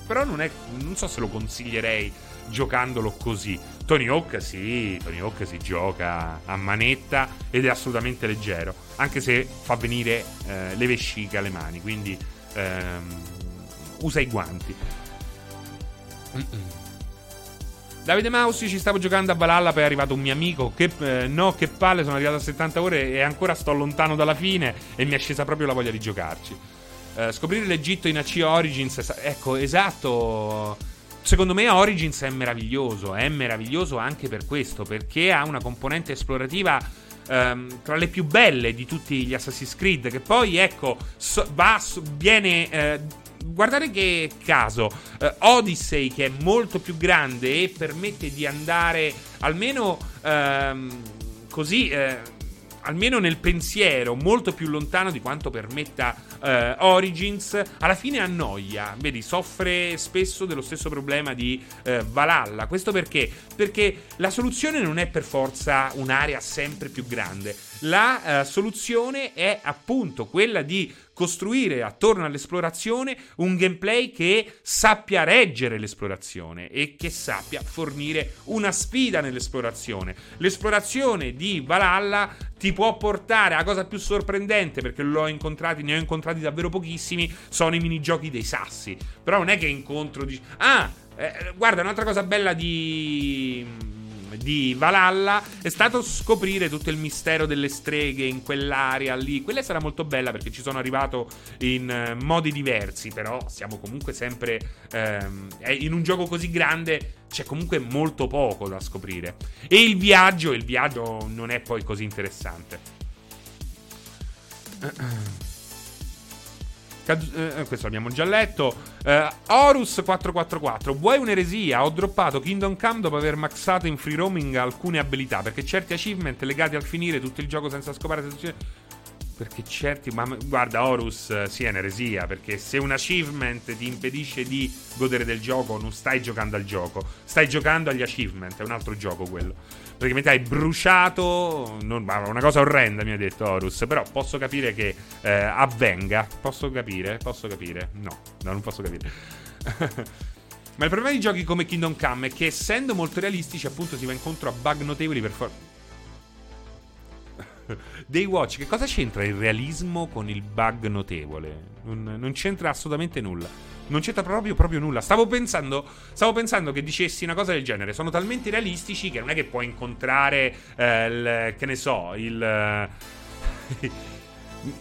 però non, è, non so se lo consiglierei giocandolo così. Tony Hawk sì, Tony Hawk si gioca a manetta ed è assolutamente leggero, anche se fa venire eh, le vesciche alle mani, quindi ehm, usa i guanti. Mm-mm. Davide Mausi ci stavo giocando a Valhalla, poi è arrivato un mio amico. Che eh, no, che palle, sono arrivato a 70 ore e ancora sto lontano dalla fine. E mi è scesa proprio la voglia di giocarci. Eh, scoprire l'Egitto in AC Origins. Ecco, esatto. Secondo me Origins è meraviglioso. È meraviglioso anche per questo, perché ha una componente esplorativa. Um, tra le più belle di tutti gli Assassin's Creed, che poi ecco, so, va, viene eh, guardate che caso, uh, Odyssey che è molto più grande e permette di andare almeno uh, così... Uh, almeno nel pensiero, molto più lontano di quanto permetta uh, Origins, alla fine annoia. Vedi, soffre spesso dello stesso problema di uh, Valhalla. Questo perché? Perché la soluzione non è per forza un'area sempre più grande. La uh, soluzione è appunto quella di costruire attorno all'esplorazione un gameplay che sappia reggere l'esplorazione e che sappia fornire una sfida nell'esplorazione. L'esplorazione di Valhalla ti può portare a cosa più sorprendente perché ne ho incontrati davvero pochissimi, sono i minigiochi dei sassi. Però non è che incontro di Ah, eh, guarda, un'altra cosa bella di di Valhalla è stato scoprire tutto il mistero delle streghe in quell'area lì. Quella sarà molto bella perché ci sono arrivato in eh, modi diversi, però siamo comunque sempre ehm, in un gioco così grande c'è comunque molto poco da scoprire. E il viaggio, il viaggio non è poi così interessante. Eh, questo l'abbiamo già letto. Uh, Horus 444. Vuoi un'eresia? Ho droppato Kingdom Come dopo aver maxato in free roaming alcune abilità. Perché certi achievement legati al finire tutto il gioco senza scopare. Perché certi. Ma guarda, Horus uh, sì è un'eresia. Perché se un achievement ti impedisce di godere del gioco, non stai giocando al gioco. Stai giocando agli achievement. È un altro gioco quello praticamente hai bruciato. Non, una cosa orrenda, mi ha detto Horus. Però posso capire che eh, avvenga. Posso capire, posso capire. No, no, non posso capire. Ma il problema di giochi come Kingdom Come è che essendo molto realistici, appunto, si va incontro a bug notevoli per forza. Daywatch, che cosa c'entra il realismo con il bug notevole? Non, non c'entra assolutamente nulla. Non c'entra proprio, proprio nulla. Stavo pensando, stavo pensando che dicessi una cosa del genere. Sono talmente realistici che non è che puoi incontrare, eh, il, che ne so, il...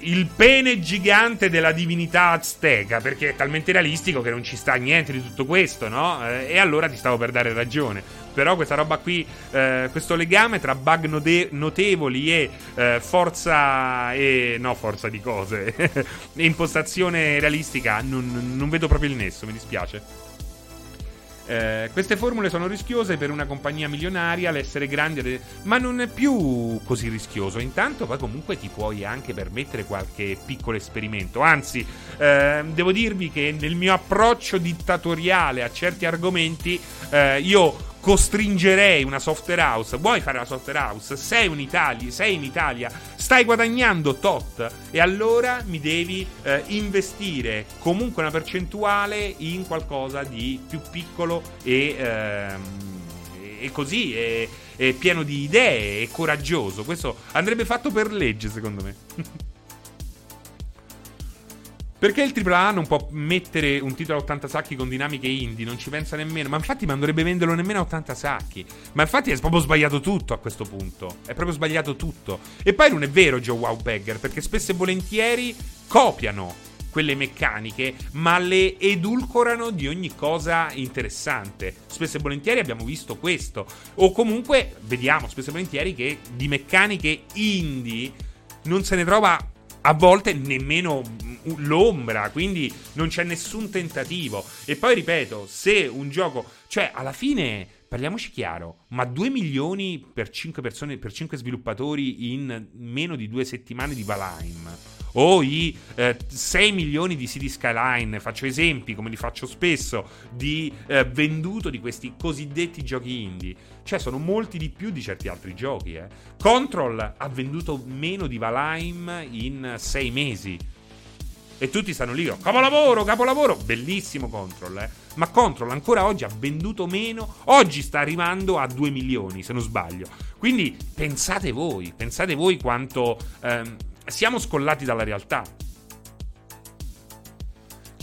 Il pene gigante della divinità azteca, perché è talmente realistico che non ci sta niente di tutto questo, no? Eh, e allora ti stavo per dare ragione. Però questa roba qui, eh, questo legame tra bug note- notevoli e eh, forza e no, forza di cose e impostazione realistica, non, non vedo proprio il nesso, mi dispiace. Eh, queste formule sono rischiose per una compagnia milionaria, l'essere grande, ma non è più così rischioso. Intanto poi comunque ti puoi anche permettere qualche piccolo esperimento. Anzi, eh, devo dirvi che nel mio approccio dittatoriale a certi argomenti, eh, io costringerei una software house. Vuoi fare la software house? Sei in Italia, sei in Italia, stai guadagnando tot e allora mi devi eh, investire comunque una percentuale in qualcosa di più piccolo e, ehm, e così e, e pieno di idee e coraggioso. Questo andrebbe fatto per legge, secondo me. Perché il AAA non può mettere un titolo a 80 sacchi con dinamiche indie? Non ci pensa nemmeno. Ma infatti, non dovrebbe venderlo nemmeno a 80 sacchi. Ma infatti è proprio sbagliato tutto a questo punto. È proprio sbagliato tutto. E poi non è vero, Joe Wow Bagger, perché spesso e volentieri copiano quelle meccaniche, ma le edulcorano di ogni cosa interessante. Spesso e volentieri abbiamo visto questo. O comunque vediamo spesso e volentieri che di meccaniche indie non se ne trova a volte nemmeno l'ombra, quindi non c'è nessun tentativo. E poi ripeto, se un gioco, cioè alla fine parliamoci chiaro, ma 2 milioni per 5 persone, per 5 sviluppatori in meno di due settimane di Valheim o i eh, 6 milioni di CD Skyline, faccio esempi come li faccio spesso, di eh, venduto di questi cosiddetti giochi indie. Cioè sono molti di più di certi altri giochi. Eh. Control ha venduto meno di Valheim in 6 mesi. E tutti stanno lì, oh, capolavoro, capolavoro, bellissimo Control, eh. Ma Control ancora oggi ha venduto meno, oggi sta arrivando a 2 milioni, se non sbaglio. Quindi pensate voi, pensate voi quanto ehm, siamo scollati dalla realtà.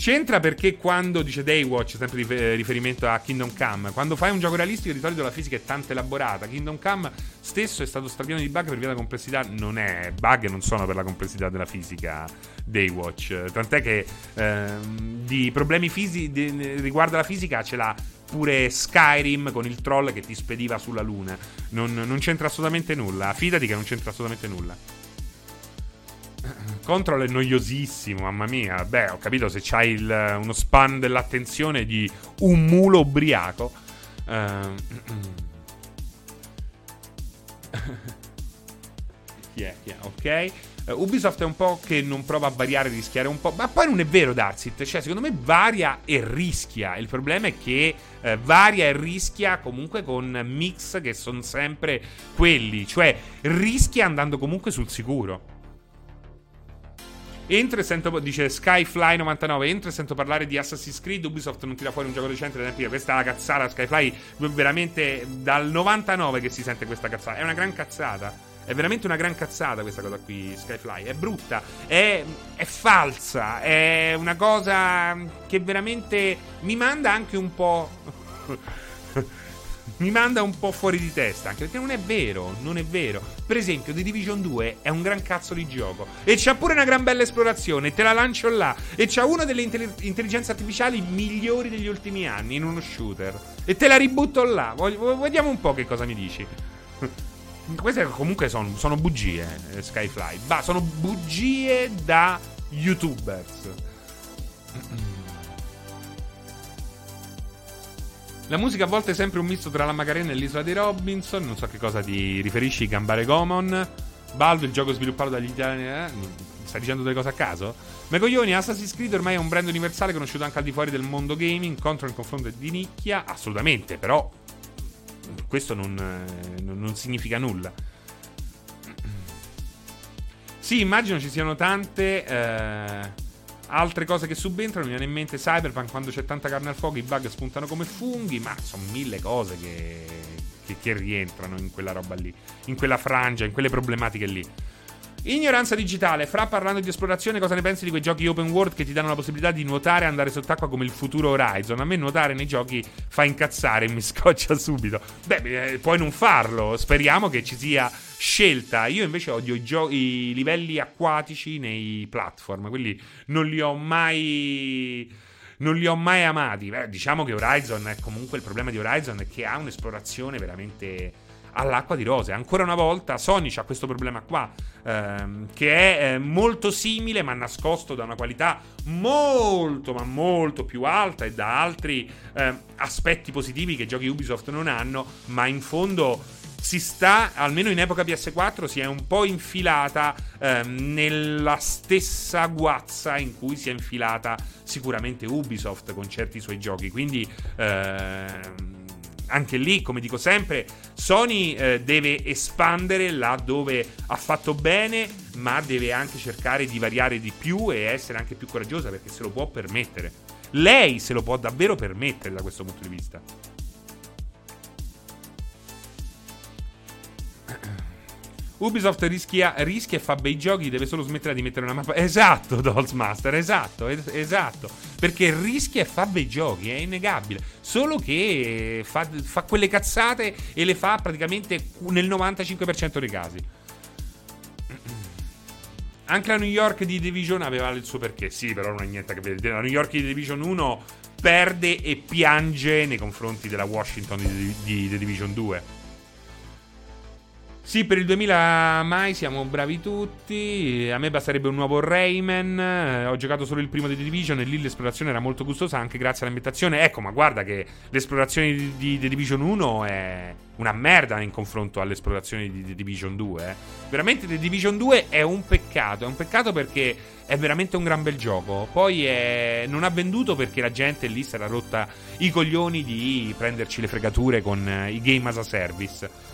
C'entra perché quando dice Daywatch, sempre riferimento a Kingdom Come, quando fai un gioco realistico di solito la fisica è tanto elaborata. Kingdom Come stesso è stato strapieno di bug per via della complessità. Non è bug, non sono per la complessità della fisica Daywatch. Tant'è che ehm, di problemi fisi- di, riguardo alla fisica ce l'ha pure Skyrim con il troll che ti spediva sulla luna. Non, non c'entra assolutamente nulla. Fidati che non c'entra assolutamente nulla. Control è noiosissimo, mamma mia. Beh, ho capito se c'hai il, uno span dell'attenzione di un mulo ubriaco. Uh, yeah, yeah, ok. Uh, Ubisoft è un po' che non prova a variare rischiare un po'. Ma poi non è vero, Darsit. Cioè, secondo me varia e rischia. Il problema è che uh, varia e rischia comunque con mix che sono sempre quelli. Cioè, rischia andando comunque sul sicuro. Entro e sento, dice Skyfly99, entro e sento parlare di Assassin's Creed, Ubisoft non tira fuori un gioco recente da tempi. Questa è la cazzata, Skyfly, veramente dal 99 che si sente questa cazzata. È una gran cazzata. È veramente una gran cazzata questa cosa qui, Skyfly. È brutta, è, è, falsa, è una cosa che veramente mi manda anche un po'. mi manda un po' fuori di testa. Anche perché non è vero, non è vero. Per esempio, The Division 2 è un gran cazzo di gioco. E c'ha pure una gran bella esplorazione. Te la lancio là. E c'ha una delle intelli- intelligenze artificiali migliori degli ultimi anni in uno shooter. E te la ributto là. Voglio, vediamo un po' che cosa mi dici. Queste comunque sono, sono bugie, eh, Skyfly. Ma sono bugie da youtubers. La musica a volte è sempre un misto tra la Macarena e l'isola dei Robinson. Non so che cosa ti riferisci, Gambare Gomon. Baldo, il gioco sviluppato dagli italiani. Eh? Stai dicendo delle cose a caso? Ma coglioni, Assassin's Creed ormai è un brand universale conosciuto anche al di fuori del mondo gaming. Contro il confronto di nicchia. Assolutamente, però. Questo non, eh, non significa nulla. Sì, immagino ci siano tante. Eh Altre cose che subentrano, mi viene in mente Cyberpunk quando c'è tanta carne al fuoco, i bug spuntano come funghi, ma sono mille cose che, che, che rientrano in quella roba lì, in quella frangia, in quelle problematiche lì. Ignoranza digitale, fra parlando di esplorazione, cosa ne pensi di quei giochi open world che ti danno la possibilità di nuotare e andare sott'acqua come il futuro Horizon? A me nuotare nei giochi fa incazzare mi scoccia subito. Beh, eh, puoi non farlo, speriamo che ci sia scelta. Io invece odio i, gio- i livelli acquatici nei platform, quindi non li ho mai non li ho mai amati. Beh, diciamo che Horizon è comunque il problema di Horizon è che ha un'esplorazione veramente all'acqua di rose. Ancora una volta Sony ha questo problema qua, ehm, che è eh, molto simile ma nascosto da una qualità molto ma molto più alta e da altri eh, aspetti positivi che giochi Ubisoft non hanno, ma in fondo si sta, almeno in epoca PS4, si è un po' infilata ehm, nella stessa guazza in cui si è infilata sicuramente Ubisoft con certi suoi giochi. Quindi ehm, anche lì, come dico sempre, Sony eh, deve espandere là dove ha fatto bene, ma deve anche cercare di variare di più e essere anche più coraggiosa perché se lo può permettere. Lei se lo può davvero permettere da questo punto di vista. Ubisoft rischia, rischia, e fa bei giochi, deve solo smettere di mettere una mappa. Esatto, Dolls Master, esatto, es- esatto. Perché rischia e fa bei giochi, è innegabile. Solo che fa, fa quelle cazzate e le fa praticamente nel 95% dei casi. Anche la New York di Division aveva il suo perché. Sì, però non ha niente a che vedere. La New York di Division 1 perde e piange nei confronti della Washington di, di The Division 2. Sì, per il 2000 mai siamo bravi tutti. A me basterebbe un nuovo Rayman. Eh, ho giocato solo il primo di The Division e lì l'esplorazione era molto gustosa anche grazie all'ambientazione. Ecco, ma guarda che l'esplorazione di, The Division 1 è una merda in confronto all'esplorazione di The Division 2. Eh. Veramente The Division 2 è un peccato. È un peccato perché è veramente un gran bel gioco. Poi è... non ha venduto perché la gente lì si era rotta i coglioni di prenderci le fregature con eh, i game as a service.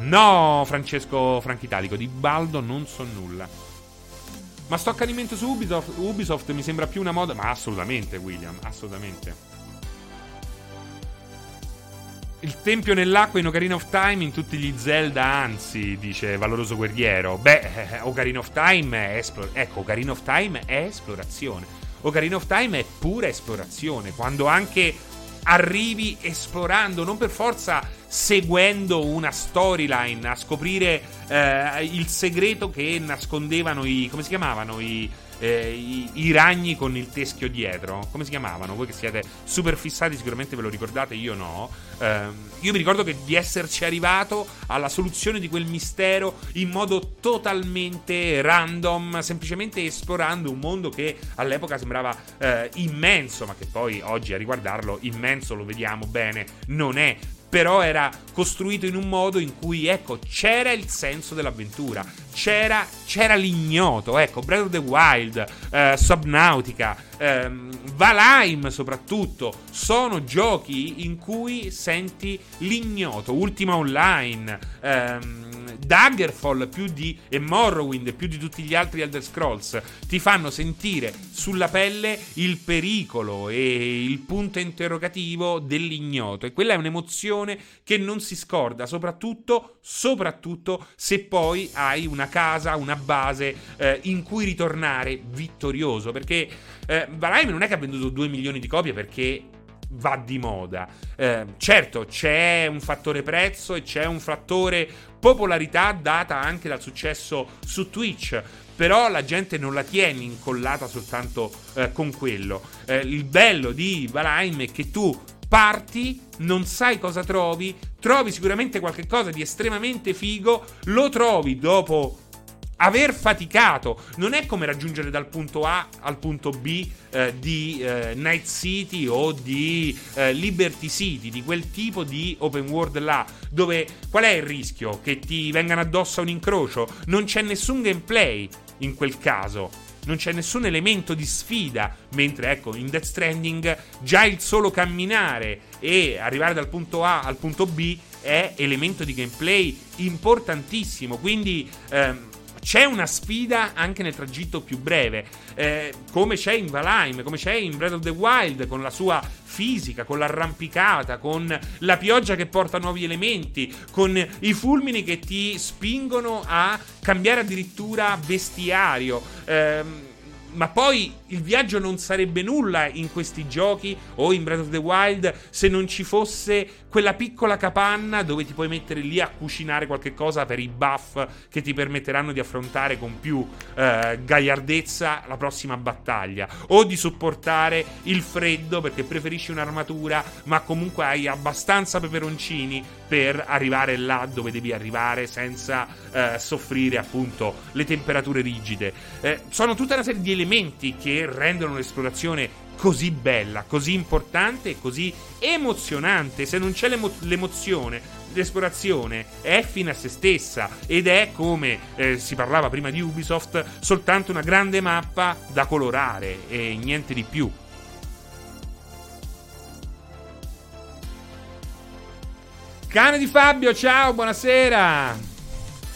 No, Francesco Franchitalico, di Baldo non so nulla. Ma sto accanimento su Ubisoft, Ubisoft mi sembra più una moda. Ma assolutamente, William, assolutamente. Il tempio nell'acqua in Ocarina of Time in tutti gli Zelda, anzi, dice Valoroso Guerriero. Beh, eh, Ocarina of Time è esplorazione. Ecco, Ocarina of Time è esplorazione. Ocarina of Time è pura esplorazione. Quando anche arrivi esplorando, non per forza seguendo una storyline, a scoprire eh, il segreto che nascondevano i. come si chiamavano? I eh, i, i, ragni con il teschio dietro. Come si chiamavano? Voi che siete super fissati, sicuramente ve lo ricordate, io no. Eh, io mi ricordo che di esserci arrivato alla soluzione di quel mistero in modo totalmente random, semplicemente esplorando un mondo che all'epoca sembrava eh, immenso, ma che poi oggi a riguardarlo immenso lo vediamo bene, non è però era costruito in un modo in cui, ecco, c'era il senso dell'avventura, c'era, c'era l'ignoto, ecco, Breath of the Wild, eh, Subnautica, ehm, Valheim soprattutto, sono giochi in cui senti l'ignoto, Ultima Online, ehm, Daggerfall di, e Morrowind più di tutti gli altri Elder Scrolls ti fanno sentire sulla pelle il pericolo e il punto interrogativo dell'ignoto. E quella è un'emozione che non si scorda soprattutto, soprattutto se poi hai una casa, una base eh, in cui ritornare vittorioso. Perché eh, Valheim non è che ha venduto 2 milioni di copie perché va di moda. Eh, certo, c'è un fattore prezzo e c'è un fattore popolarità data anche dal successo su Twitch. Però la gente non la tiene incollata soltanto eh, con quello. Eh, il bello di Valheim è che tu parti, non sai cosa trovi, trovi sicuramente qualcosa di estremamente figo, lo trovi dopo aver faticato non è come raggiungere dal punto A al punto B eh, di eh, Night City o di eh, Liberty City, di quel tipo di open world là, dove qual è il rischio? Che ti vengano addosso a un incrocio? Non c'è nessun gameplay in quel caso. Non c'è nessun elemento di sfida, mentre ecco in Death Stranding già il solo camminare e arrivare dal punto A al punto B è elemento di gameplay importantissimo. Quindi ehm, c'è una sfida anche nel tragitto più breve, eh, come c'è in Valheim, come c'è in Breath of the Wild, con la sua fisica, con l'arrampicata, con la pioggia che porta nuovi elementi, con i fulmini che ti spingono a cambiare addirittura bestiario. Eh, ma poi il viaggio non sarebbe nulla in questi giochi o in Breath of the Wild se non ci fosse quella piccola capanna dove ti puoi mettere lì a cucinare qualche cosa per i buff che ti permetteranno di affrontare con più eh, gagliardezza la prossima battaglia. O di supportare il freddo perché preferisci un'armatura ma comunque hai abbastanza peperoncini per arrivare là dove devi arrivare senza eh, soffrire appunto le temperature rigide. Eh, sono tutta una serie di elementi che rendono l'esplorazione così bella, così importante e così emozionante. Se non c'è l'emo- l'emozione, l'esplorazione è fine a se stessa ed è come eh, si parlava prima di Ubisoft, soltanto una grande mappa da colorare e niente di più. Cane di Fabio, ciao, buonasera.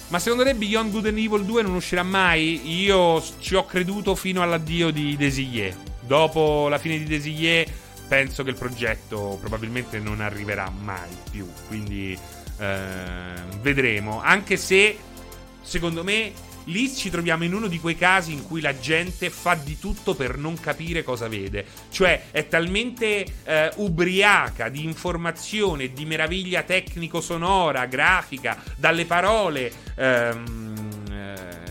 Ma secondo te Beyond Good and Evil 2 non uscirà mai? Io ci ho creduto fino all'addio di Desillier. Dopo la fine di Desillier penso che il progetto probabilmente non arriverà mai più. Quindi eh, vedremo. Anche se, secondo me, lì ci troviamo in uno di quei casi in cui la gente fa di tutto per non capire cosa vede. Cioè è talmente eh, ubriaca di informazione, di meraviglia tecnico-sonora, grafica, dalle parole. Ehm, eh,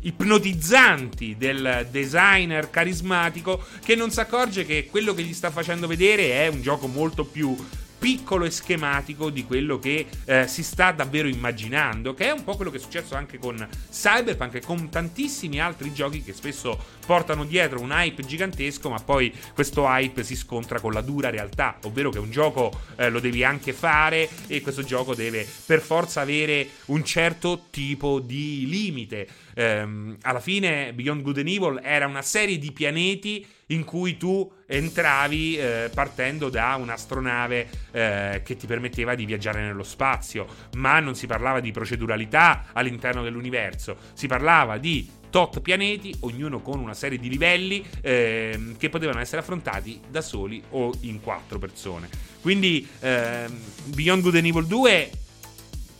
ipnotizzanti del designer carismatico che non si accorge che quello che gli sta facendo vedere è un gioco molto più piccolo e schematico di quello che eh, si sta davvero immaginando, che è un po' quello che è successo anche con Cyberpunk e con tantissimi altri giochi che spesso portano dietro un hype gigantesco, ma poi questo hype si scontra con la dura realtà, ovvero che un gioco eh, lo devi anche fare e questo gioco deve per forza avere un certo tipo di limite. Ehm, alla fine Beyond Good and Evil era una serie di pianeti in cui tu entravi eh, partendo da un'astronave eh, che ti permetteva di viaggiare nello spazio, ma non si parlava di proceduralità all'interno dell'universo, si parlava di tot pianeti, ognuno con una serie di livelli eh, che potevano essere affrontati da soli o in quattro persone. Quindi ehm, Beyond Good and Evil 2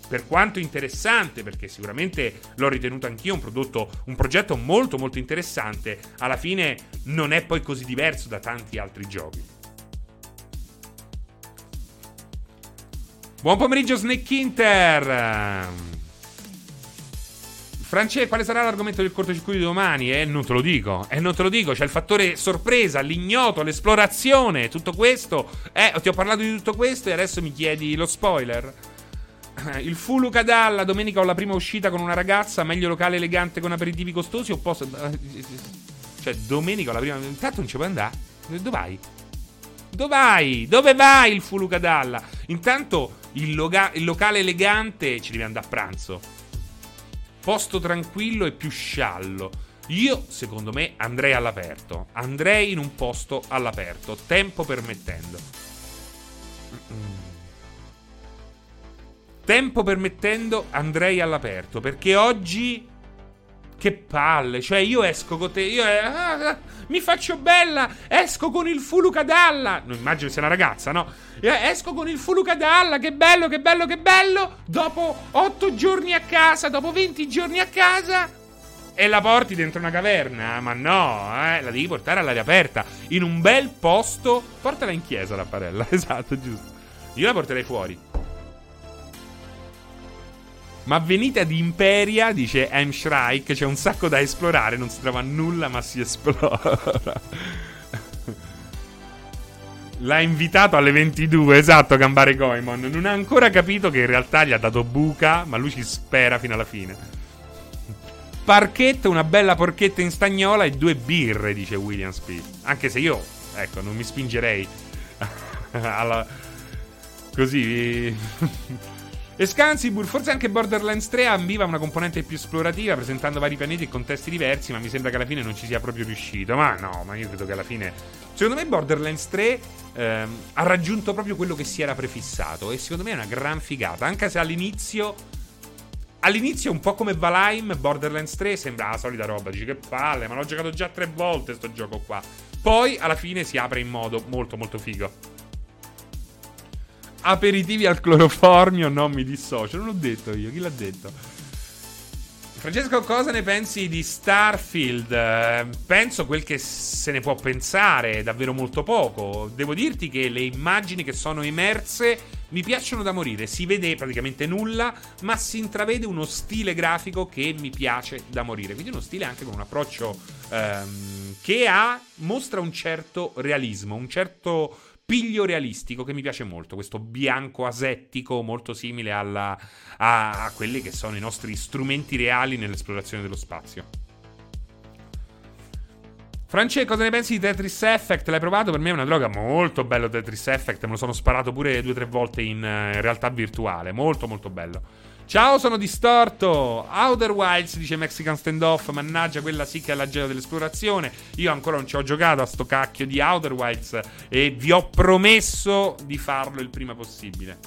per quanto interessante, perché sicuramente l'ho ritenuto anch'io un prodotto, un progetto molto molto interessante, alla fine non è poi così diverso da tanti altri giochi. Buon pomeriggio Snake Inter! France, quale sarà l'argomento del cortocircuito di domani? Eh, non te lo dico. Eh, non te lo dico. C'è il fattore sorpresa, l'ignoto, l'esplorazione, tutto questo. Eh, ti ho parlato di tutto questo e adesso mi chiedi lo spoiler. Il Fulu Cadalla, domenica ho la prima uscita con una ragazza, meglio locale elegante con aperitivi costosi o posso... Cioè, domenica ho la prima... Intanto non ci puoi andare. Dove vai? Dove vai? Dove vai il Fulu Cadalla? Intanto il, loga- il locale elegante ci devi andare a pranzo. Posto tranquillo e più sciallo. Io, secondo me, andrei all'aperto. Andrei in un posto all'aperto, tempo permettendo. Mm-mm. Tempo permettendo, andrei all'aperto. Perché oggi. Che palle. Cioè, io esco con te. Io. Eh, ah, mi faccio bella. Esco con il Fulucadalla. Non immagino sia una ragazza, no? Esco con il Fulucadalla. Che bello, che bello, che bello. Dopo 8 giorni a casa. Dopo 20 giorni a casa. E la porti dentro una caverna? Ma no, eh, la devi portare all'aria aperta. In un bel posto. Portala in chiesa, la parella. Esatto, giusto. Io la porterei fuori. Ma venite ad Imperia, dice M. Shrike, c'è un sacco da esplorare, non si trova nulla ma si esplora. L'ha invitato alle 22, esatto, Gambare Goemon. Non ha ancora capito che in realtà gli ha dato buca, ma lui ci spera fino alla fine. Parchetto, una bella porchetta in stagnola e due birre, dice William Speed. Anche se io, ecco, non mi spingerei alla... Così... E Scansibur, forse anche Borderlands 3 ambiva una componente più esplorativa, presentando vari pianeti e contesti diversi, ma mi sembra che alla fine non ci sia proprio riuscito. Ma no, ma io credo che alla fine. Secondo me Borderlands 3 ehm, ha raggiunto proprio quello che si era prefissato. E secondo me è una gran figata. Anche se all'inizio. All'inizio, un po' come Valheim, Borderlands 3 sembra la solita roba. Dici che palle, ma l'ho giocato già tre volte sto gioco qua. Poi alla fine si apre in modo molto molto figo aperitivi al cloroformio, non mi dissocio. Non l'ho detto io, chi l'ha detto? Francesco, cosa ne pensi di Starfield? Penso quel che se ne può pensare, davvero molto poco. Devo dirti che le immagini che sono emerse mi piacciono da morire. Si vede praticamente nulla, ma si intravede uno stile grafico che mi piace da morire. Quindi uno stile anche con un approccio ehm, che ha, mostra un certo realismo, un certo piglio realistico che mi piace molto, questo bianco asettico molto simile alla, a, a quelli che sono i nostri strumenti reali nell'esplorazione dello spazio. Francesco, cosa ne pensi di Tetris Effect? L'hai provato? Per me è una droga molto bello Tetris Effect. Me lo sono sparato pure due o tre volte in, eh, in realtà virtuale. Molto, molto bello. Ciao, sono distorto. Outer Wilds dice Mexican Standoff. Mannaggia, quella sì che è la gela dell'esplorazione. Io ancora non ci ho giocato a sto cacchio di Outer Wilds. E vi ho promesso di farlo il prima possibile.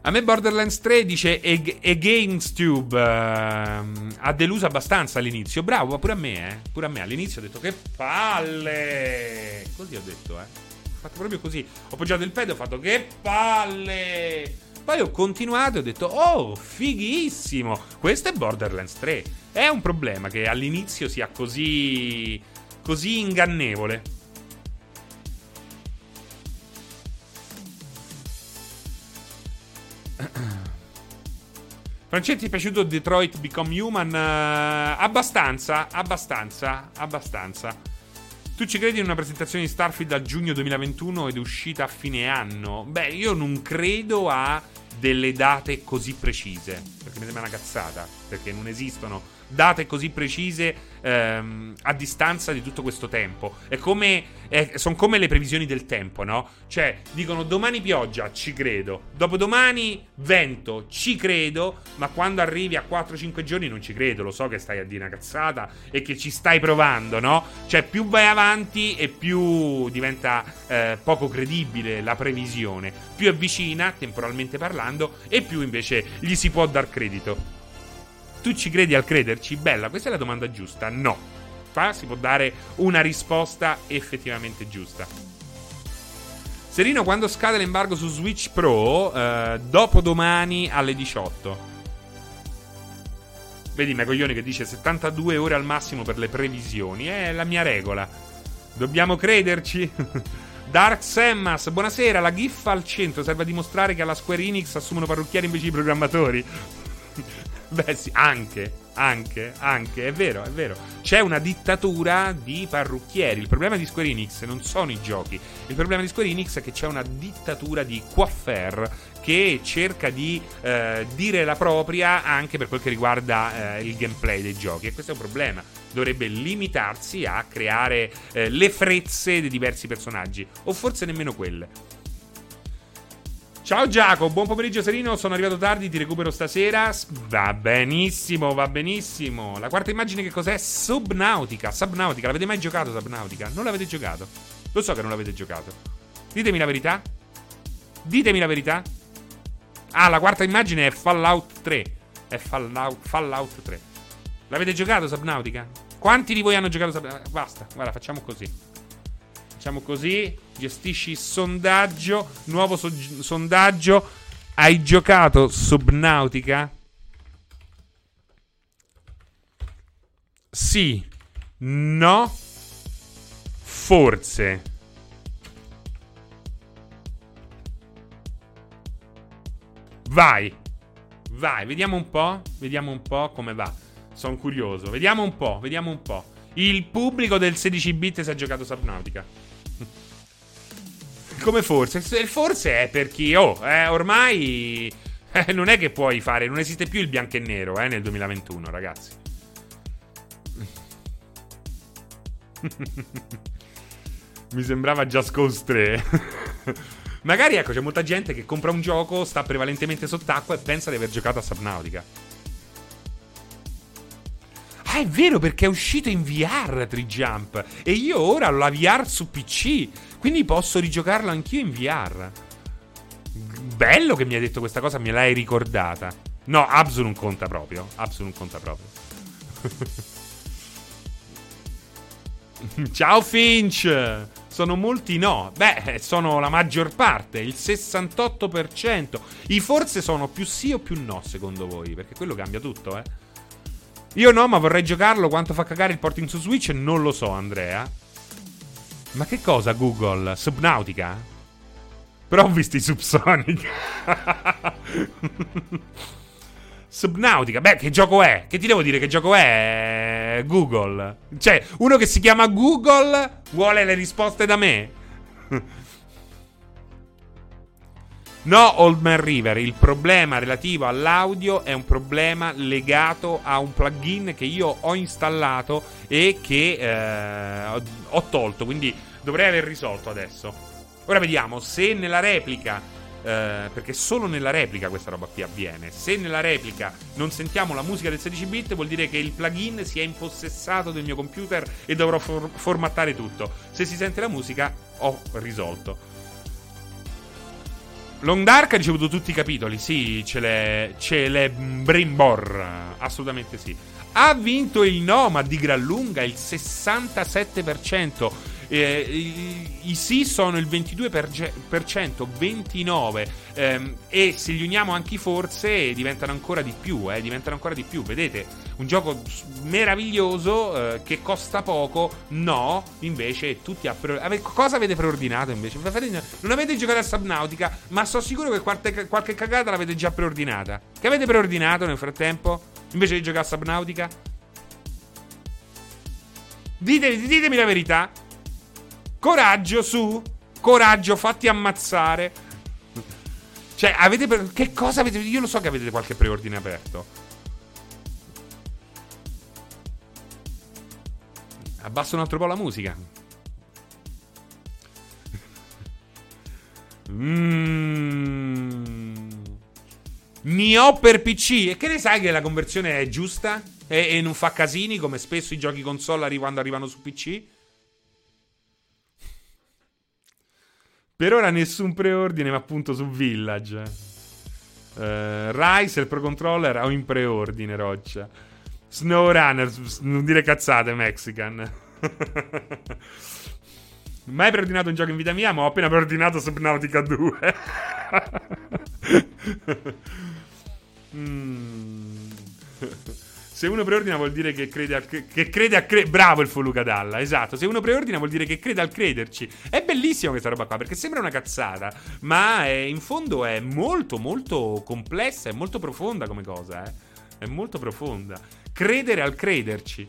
A me Borderlands 3 dice e, e GamesTube uh, ha deluso abbastanza all'inizio. Bravo, pure a me, eh. Pure a me all'inizio ho detto che palle. Così ho detto, eh. Ho fatto proprio così. Ho poggiato il pedo e ho fatto che palle. Poi ho continuato e ho detto, oh, fighissimo, questo è Borderlands 3. È un problema che all'inizio sia così, così ingannevole. Francetti, ti è piaciuto Detroit Become Human? Uh, abbastanza, abbastanza, abbastanza. Tu ci credi in una presentazione di Starfield a giugno 2021 ed è uscita a fine anno? Beh, io non credo a delle date così precise, perché mi sembra una cazzata, perché non esistono date così precise ehm, a distanza di tutto questo tempo. È come, è, sono come le previsioni del tempo, no? Cioè, dicono domani pioggia, ci credo. Dopodomani vento, ci credo. Ma quando arrivi a 4-5 giorni non ci credo. Lo so che stai a dire una cazzata e che ci stai provando, no? Cioè, più vai avanti e più diventa eh, poco credibile la previsione. Più è vicina, temporalmente parlando, e più invece gli si può dar credito. Tu ci credi al crederci? Bella, questa è la domanda giusta. No. Qua si può dare una risposta effettivamente giusta. Serino, quando scade l'embargo su Switch Pro? Eh, dopodomani alle 18. Vedi Mecoglione che dice 72 ore al massimo per le previsioni. È la mia regola. Dobbiamo crederci. Dark Semmas, buonasera. La GIF al centro serve a dimostrare che alla Square Enix assumono parrucchieri invece di programmatori. Beh, sì, anche, anche, anche, è vero, è vero. C'è una dittatura di parrucchieri. Il problema di Square Enix non sono i giochi. Il problema di Square Enix è che c'è una dittatura di coiffer che cerca di eh, dire la propria anche per quel che riguarda eh, il gameplay dei giochi. E questo è un problema. Dovrebbe limitarsi a creare eh, le frezze dei diversi personaggi, o forse nemmeno quelle. Ciao Giacomo, buon pomeriggio Serino, sono arrivato tardi, ti recupero stasera. Va benissimo, va benissimo. La quarta immagine che cos'è? Subnautica, Subnautica, l'avete mai giocato Subnautica? Non l'avete giocato? Lo so che non l'avete giocato. Ditemi la verità. Ditemi la verità. Ah, la quarta immagine è Fallout 3. È Fallout, Fallout 3. L'avete giocato Subnautica? Quanti di voi hanno giocato Subnautica? Basta, guarda, facciamo così. Facciamo così, gestisci il sondaggio, nuovo so- sondaggio. Hai giocato Subnautica? Sì, no, forse. Vai, vai, vediamo un po', vediamo un po' come va. Sono curioso, vediamo un po', vediamo un po'. Il pubblico del 16 bit si è giocato Subnautica. Come forse? Forse è per chi, oh, eh, ormai eh, non è che puoi fare, non esiste più il bianco e nero eh, nel 2021, ragazzi. Mi sembrava Just Cause 3. Magari ecco, c'è molta gente che compra un gioco, sta prevalentemente sott'acqua e pensa di aver giocato a Subnautica. Ah, è vero perché è uscito in VR Trijump e io ora ho la VR su PC, quindi posso rigiocarlo anch'io in VR. Bello che mi hai detto questa cosa, me l'hai ricordata. No, Absu non conta proprio. Absu non conta proprio. Ciao Finch! Sono molti no. Beh, sono la maggior parte, il 68%. I forse sono più sì o più no, secondo voi? Perché quello cambia tutto, eh. Io no, ma vorrei giocarlo. Quanto fa cagare il porting su Switch? Non lo so, Andrea. Ma che cosa, Google? Subnautica? Però ho visto i Subsonic. Subnautica. Beh, che gioco è? Che ti devo dire che gioco è? Google. Cioè, uno che si chiama Google vuole le risposte da me. No, Old Man River, il problema relativo all'audio è un problema legato a un plugin che io ho installato e che eh, ho tolto, quindi dovrei aver risolto adesso. Ora vediamo se nella replica eh, perché solo nella replica questa roba qui avviene. Se nella replica non sentiamo la musica del 16 bit, vuol dire che il plugin si è impossessato del mio computer e dovrò for- formattare tutto. Se si sente la musica, ho risolto. Long Dark ha ricevuto tutti i capitoli, sì, ce l'è, ce l'è Brimbor, assolutamente sì. Ha vinto il Nomad di gran lunga, il 67%. Eh, i, i, sì sono il 22%, 29% ehm, e se gli uniamo anche i forse diventano ancora di più, eh, diventano ancora di più. Vedete, un gioco meraviglioso eh, che costa poco, no, invece tutti a pre- ave- cosa avete preordinato invece? Non avete giocato a Subnautica, ma sono sicuro che qualche, qualche cagata l'avete già preordinata. Che avete preordinato nel frattempo? Invece di giocare a Subnautica? Ditemi, ditemi la verità. Coraggio su. Coraggio, fatti ammazzare. Cioè, avete. Pre- che cosa avete. Io lo so che avete qualche preordine aperto. Abbasso un altro po' la musica. Mmm. Nio per PC. E che ne sai che la conversione è giusta? E, e non fa casini come spesso i giochi console quando arrivano su PC? Per ora nessun preordine, ma appunto su Village. Uh, Rise, il Pro Controller, ho in preordine, Roccia. SnowRunner, non dire cazzate, Mexican. Mai preordinato un gioco in vita mia, ma ho appena preordinato Subnautica 2. mm. Se uno preordina vuol dire che crede al che crede a cre- Bravo il Foluca Dalla, esatto. Se uno preordina vuol dire che crede al crederci. È bellissima questa roba qua perché sembra una cazzata, ma è, in fondo è molto molto complessa, è molto profonda come cosa, eh. È molto profonda. Credere al crederci.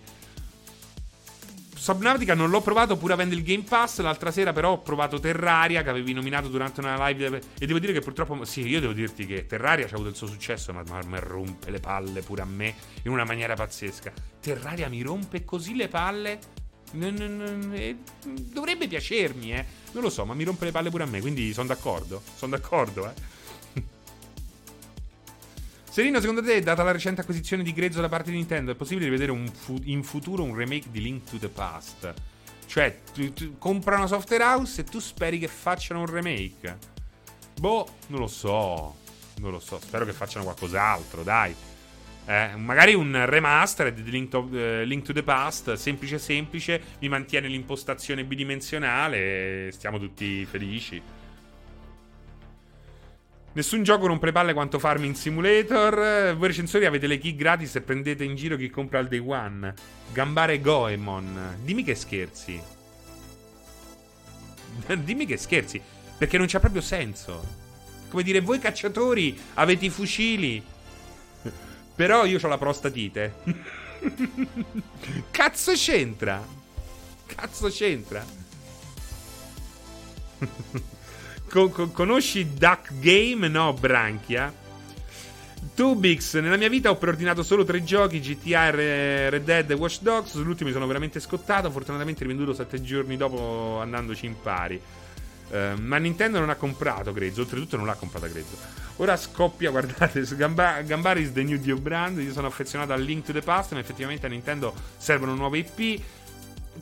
Subnautica non l'ho provato pur avendo il Game Pass. L'altra sera, però, ho provato Terraria che avevi nominato durante una live. E devo dire che purtroppo. Sì, io devo dirti che Terraria ha avuto il suo successo, ma, mi rompe le palle pure a me in una maniera pazzesca. Terraria mi rompe così le palle. Eh, dovrebbe piacermi, eh. Non lo so, ma mi rompe le palle pure a me. Quindi sono d'accordo. Sono d'accordo, eh. Serino, secondo te, data la recente acquisizione di Grezzo da parte di Nintendo, è possibile vedere fu- in futuro un remake di Link to the Past? Cioè, tu, tu, compra una software house e tu speri che facciano un remake? Boh, non lo so. Non lo so. Spero che facciano qualcos'altro, dai. Eh, magari un remaster di Link to, uh, Link to, the Past, semplice semplice, mi mantiene l'impostazione bidimensionale e stiamo tutti felici. Nessun gioco non prepalle quanto Farming Simulator. Voi recensori avete le key gratis e prendete in giro chi compra al day one. Gambare Goemon. Dimmi che scherzi. Dimmi che scherzi. Perché non c'ha proprio senso. Come dire, voi cacciatori avete i fucili. Però io ho la prostatite. Cazzo c'entra? Cazzo c'entra? Con- con- conosci Duck Game? No, Branchia. Tubix, nella mia vita ho preordinato solo tre giochi, GTA, Red Dead e Watch Dogs. Sull'ultimo mi sono veramente scottato. Fortunatamente rivenduto sette giorni dopo andandoci in pari. Uh, ma Nintendo non ha comprato Grezzo, oltretutto non l'ha comprata Grezzo. Ora scoppia, guardate, Gamba- Gambari is the new Dio brand. Io sono affezionato al Link to the Past, ma effettivamente a Nintendo servono nuove IP.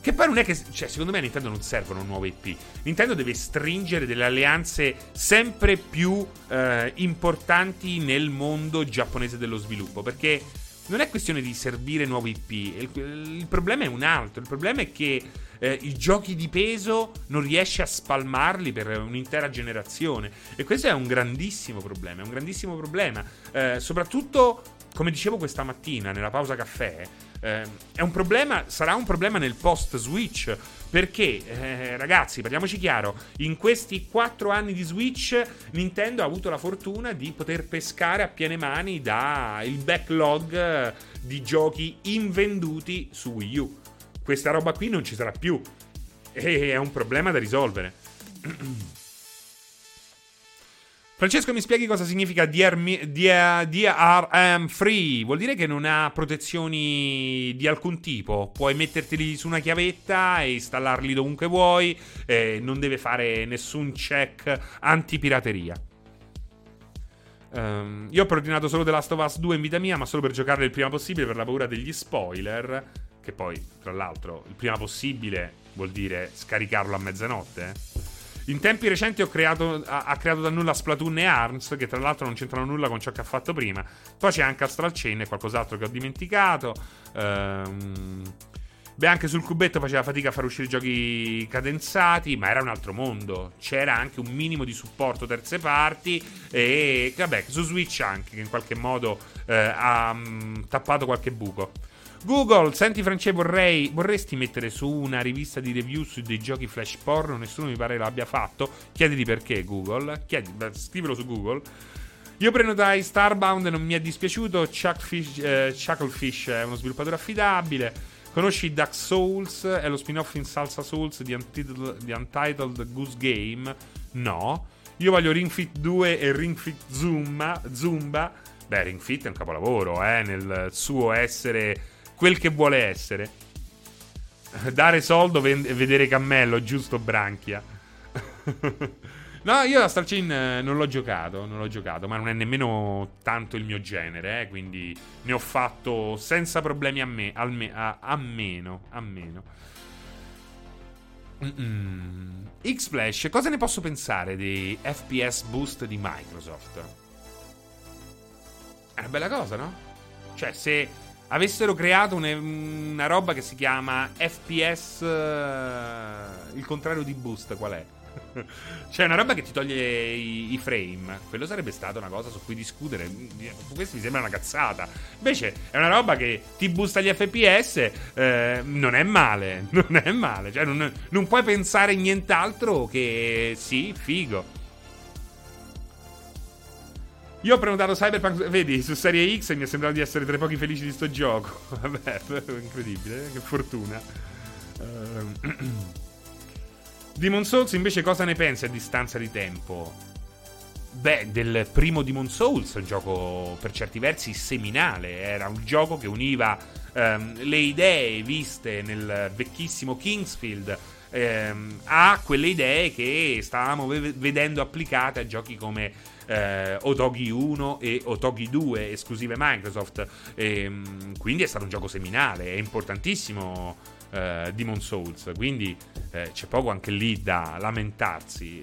Che poi non è che. Cioè, secondo me a Nintendo non servono nuove IP. Nintendo deve stringere delle alleanze sempre più eh, importanti nel mondo giapponese dello sviluppo. Perché non è questione di servire nuovi IP. Il, il problema è un altro. Il problema è che eh, i giochi di peso non riesce a spalmarli per un'intera generazione. E questo è un grandissimo problema. È un grandissimo problema. Eh, soprattutto, come dicevo questa mattina nella pausa caffè, eh, è un problema, sarà un problema nel post Switch. Perché, eh, ragazzi, parliamoci chiaro, in questi quattro anni di Switch Nintendo ha avuto la fortuna di poter pescare a piene mani dal backlog di giochi invenduti su Wii U. Questa roba qui non ci sarà più. E è un problema da risolvere. Francesco, mi spieghi cosa significa DRM free? Vuol dire che non ha protezioni di alcun tipo. Puoi metterteli su una chiavetta e installarli dovunque vuoi. Eh, non deve fare nessun check antipirateria. Um, io ho preordinato solo The Last of Us 2 in vita mia, ma solo per giocarlo il prima possibile per la paura degli spoiler. Che poi, tra l'altro, il prima possibile vuol dire scaricarlo a mezzanotte. In tempi recenti creato, ha, ha, creato da nulla Splatoon e ARMS, che tra l'altro non c'entrano nulla con ciò che ha fatto prima. Poi c'è anche Astral Chain e qualcos'altro che ho dimenticato. Ehm... Beh, anche sul cubetto faceva fatica a far uscire giochi cadenzati, ma era un altro mondo. C'era anche un minimo di supporto terze parti e vabbè, su Switch anche, che in qualche modo eh, ha mh, mm, tappato qualche buco. Google, senti Francesco, vorrei, vorresti mettere su una rivista di review su dei giochi flash porno? Nessuno mi pare l'abbia fatto. Chiediti perché, Google. Chiedi, scrivilo su Google. Io prenotai Starbound e non mi è dispiaciuto. Chuckfish, eh, Chucklefish è uno sviluppatore affidabile. Conosci Dark Souls? È lo spin-off in salsa Souls di Untitled, di Untitled Goose Game? No. Io voglio Ring Fit 2 e Ring Fit Zumba. Zumba. Beh, Ring Fit è un capolavoro, eh, nel suo essere quel che vuole essere. Dare soldo e vedere cammello, giusto Branchia. no, io a Star Chain eh, non l'ho giocato, non l'ho giocato, ma non è nemmeno tanto il mio genere, eh, quindi ne ho fatto senza problemi a me, me a, a, meno, a meno. X-Flash, cosa ne posso pensare dei FPS boost di Microsoft? È una bella cosa, no? Cioè, se avessero creato una, una roba che si chiama FPS, uh, eh, il contrario di boost, qual è? cioè una roba che ti toglie i, i, frame. Quello sarebbe stata una cosa su cui discutere. Questo mi sembra una cazzata. Invece è una roba che ti boosta gli fps eh, non è male non è male. Cioè non, non puoi pensare nient'altro che sì figo io ho prenotato Cyberpunk, vedi, su Serie X e mi è sembrato di essere tra i pochi felici di sto gioco. Vabbè, incredibile, eh? che fortuna. Uh... Demon Souls invece cosa ne pensi a distanza di tempo? Beh, del primo Demon Souls, un gioco per certi versi seminale, era un gioco che univa um, le idee viste nel vecchissimo Kingsfield ehm, a quelle idee che stavamo ve- vedendo applicate a giochi come eh, Otogi 1 e Otogi 2, esclusive Microsoft. E, ehm, quindi è stato un gioco seminale, è importantissimo eh, Demon Souls, quindi eh, c'è poco anche lì da lamentarsi.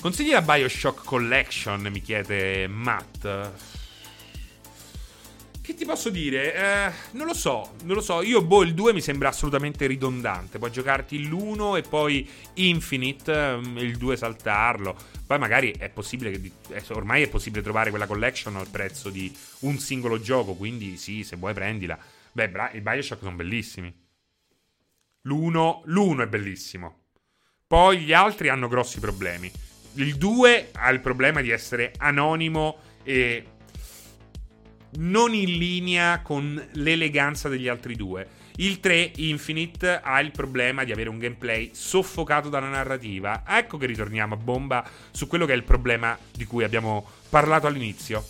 Consigli la Bioshock Collection, mi chiede Matt. Che ti posso dire? Eh, non lo so, non lo so. Io, boh, il 2 mi sembra assolutamente ridondante. Puoi giocarti l'1 e poi Infinite, ehm, il 2 saltarlo. Poi magari è possibile che... Ormai è possibile trovare quella collection al prezzo di un singolo gioco, quindi sì, se vuoi prendila. Beh, i Bioshock sono bellissimi. L'1, l'1 è bellissimo. Poi gli altri hanno grossi problemi. Il 2 ha il problema di essere anonimo e non in linea con l'eleganza degli altri due. Il 3 Infinite ha il problema di avere un gameplay soffocato dalla narrativa. Ecco che ritorniamo a bomba su quello che è il problema di cui abbiamo parlato all'inizio.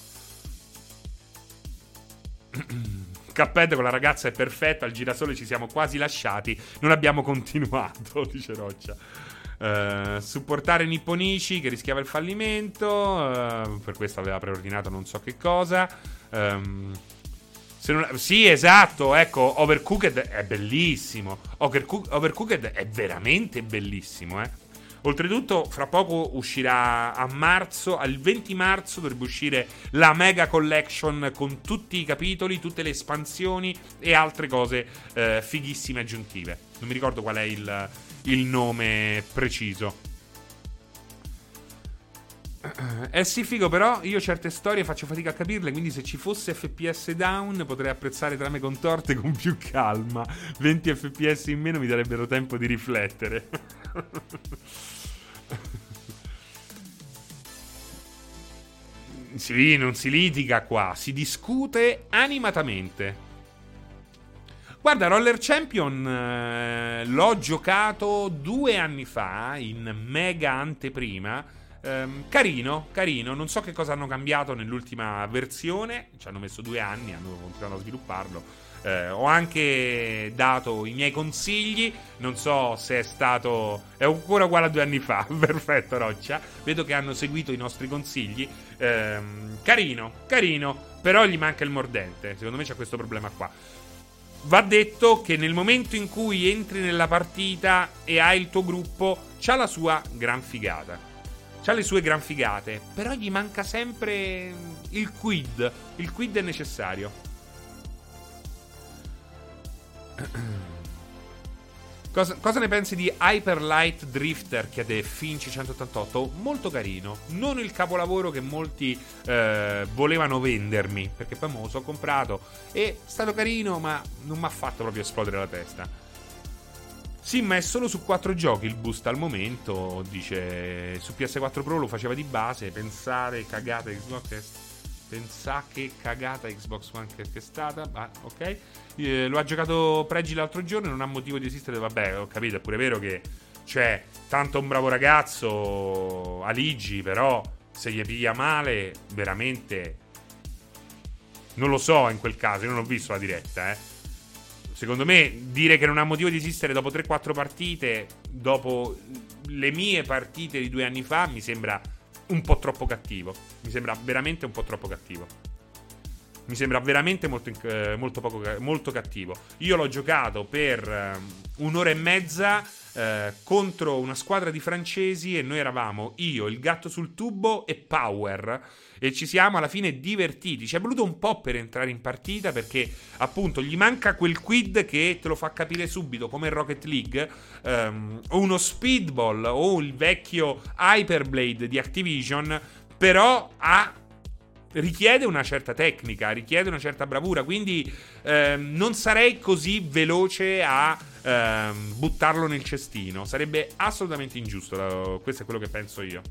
Capped con la ragazza è perfetto, al girasole ci siamo quasi lasciati, non abbiamo continuato, dice Roccia. Uh, supportare Nipponici che rischiava il fallimento, uh, per questo aveva preordinato non so che cosa. Um, non... Sì, esatto, ecco, Overcooked è bellissimo. Overcook... Overcooked è veramente bellissimo, eh. Oltretutto, fra poco uscirà a marzo, al 20 marzo dovrebbe uscire la Mega Collection con tutti i capitoli, tutte le espansioni e altre cose eh, fighissime aggiuntive. Non mi ricordo qual è il, il nome preciso. È sì figo, però io certe storie faccio fatica a capirle, quindi se ci fosse FPS down potrei apprezzare trame contorte con più calma. 20 FPS in meno mi darebbero tempo di riflettere. sì, non si litiga qua, si discute animatamente. Guarda, Roller Champion eh, l'ho giocato due anni fa in mega anteprima Um, carino, carino. Non so che cosa hanno cambiato nell'ultima versione. Ci hanno messo due anni, hanno continuato a svilupparlo. Eh, ho anche dato i miei consigli. Non so se è stato. È ancora uguale a due anni fa. Perfetto, Roccia. Vedo che hanno seguito i nostri consigli. Eh, carino, carino. Però gli manca il mordente. Secondo me c'è questo problema qua. Va detto che nel momento in cui entri nella partita e hai il tuo gruppo, c'ha la sua gran figata. C'ha le sue gran figate, però gli manca sempre il quid. Il quid è necessario. Cosa, cosa, ne pensi di Hyper Light Drifter? chiede Finci 188. Molto carino. Non il capolavoro che molti eh, volevano vendermi. Perché poi me lo so comprato. È stato carino, ma non mi ha fatto proprio esplodere la testa. Sì, ma è solo su 4 giochi il boost al momento. Dice su PS4 Pro lo faceva di base. Pensare cagata Xbox è Pensa che cagata Xbox One che, è stata. Ah, ok. Eh, lo ha giocato Pregi l'altro giorno. Non ha motivo di esistere. Vabbè, ho capito. È pure vero che. Cioè, tanto un bravo ragazzo. Aligi, però. Se gli piglia male, veramente. Non lo so in quel caso. Io non ho visto la diretta, eh. Secondo me, dire che non ha motivo di esistere dopo 3-4 partite, dopo le mie partite di due anni fa, mi sembra un po' troppo cattivo. Mi sembra veramente un po' troppo cattivo. Mi sembra veramente molto, eh, molto, poco, molto cattivo. Io l'ho giocato per eh, un'ora e mezza eh, contro una squadra di francesi e noi eravamo io, il gatto sul tubo e Power e ci siamo alla fine divertiti. Ci è voluto un po' per entrare in partita perché appunto gli manca quel quid che te lo fa capire subito come Rocket League um, o uno Speedball o il vecchio Hyperblade di Activision, però ha richiede una certa tecnica, richiede una certa bravura, quindi ehm, non sarei così veloce a ehm, buttarlo nel cestino, sarebbe assolutamente ingiusto, questo è quello che penso io.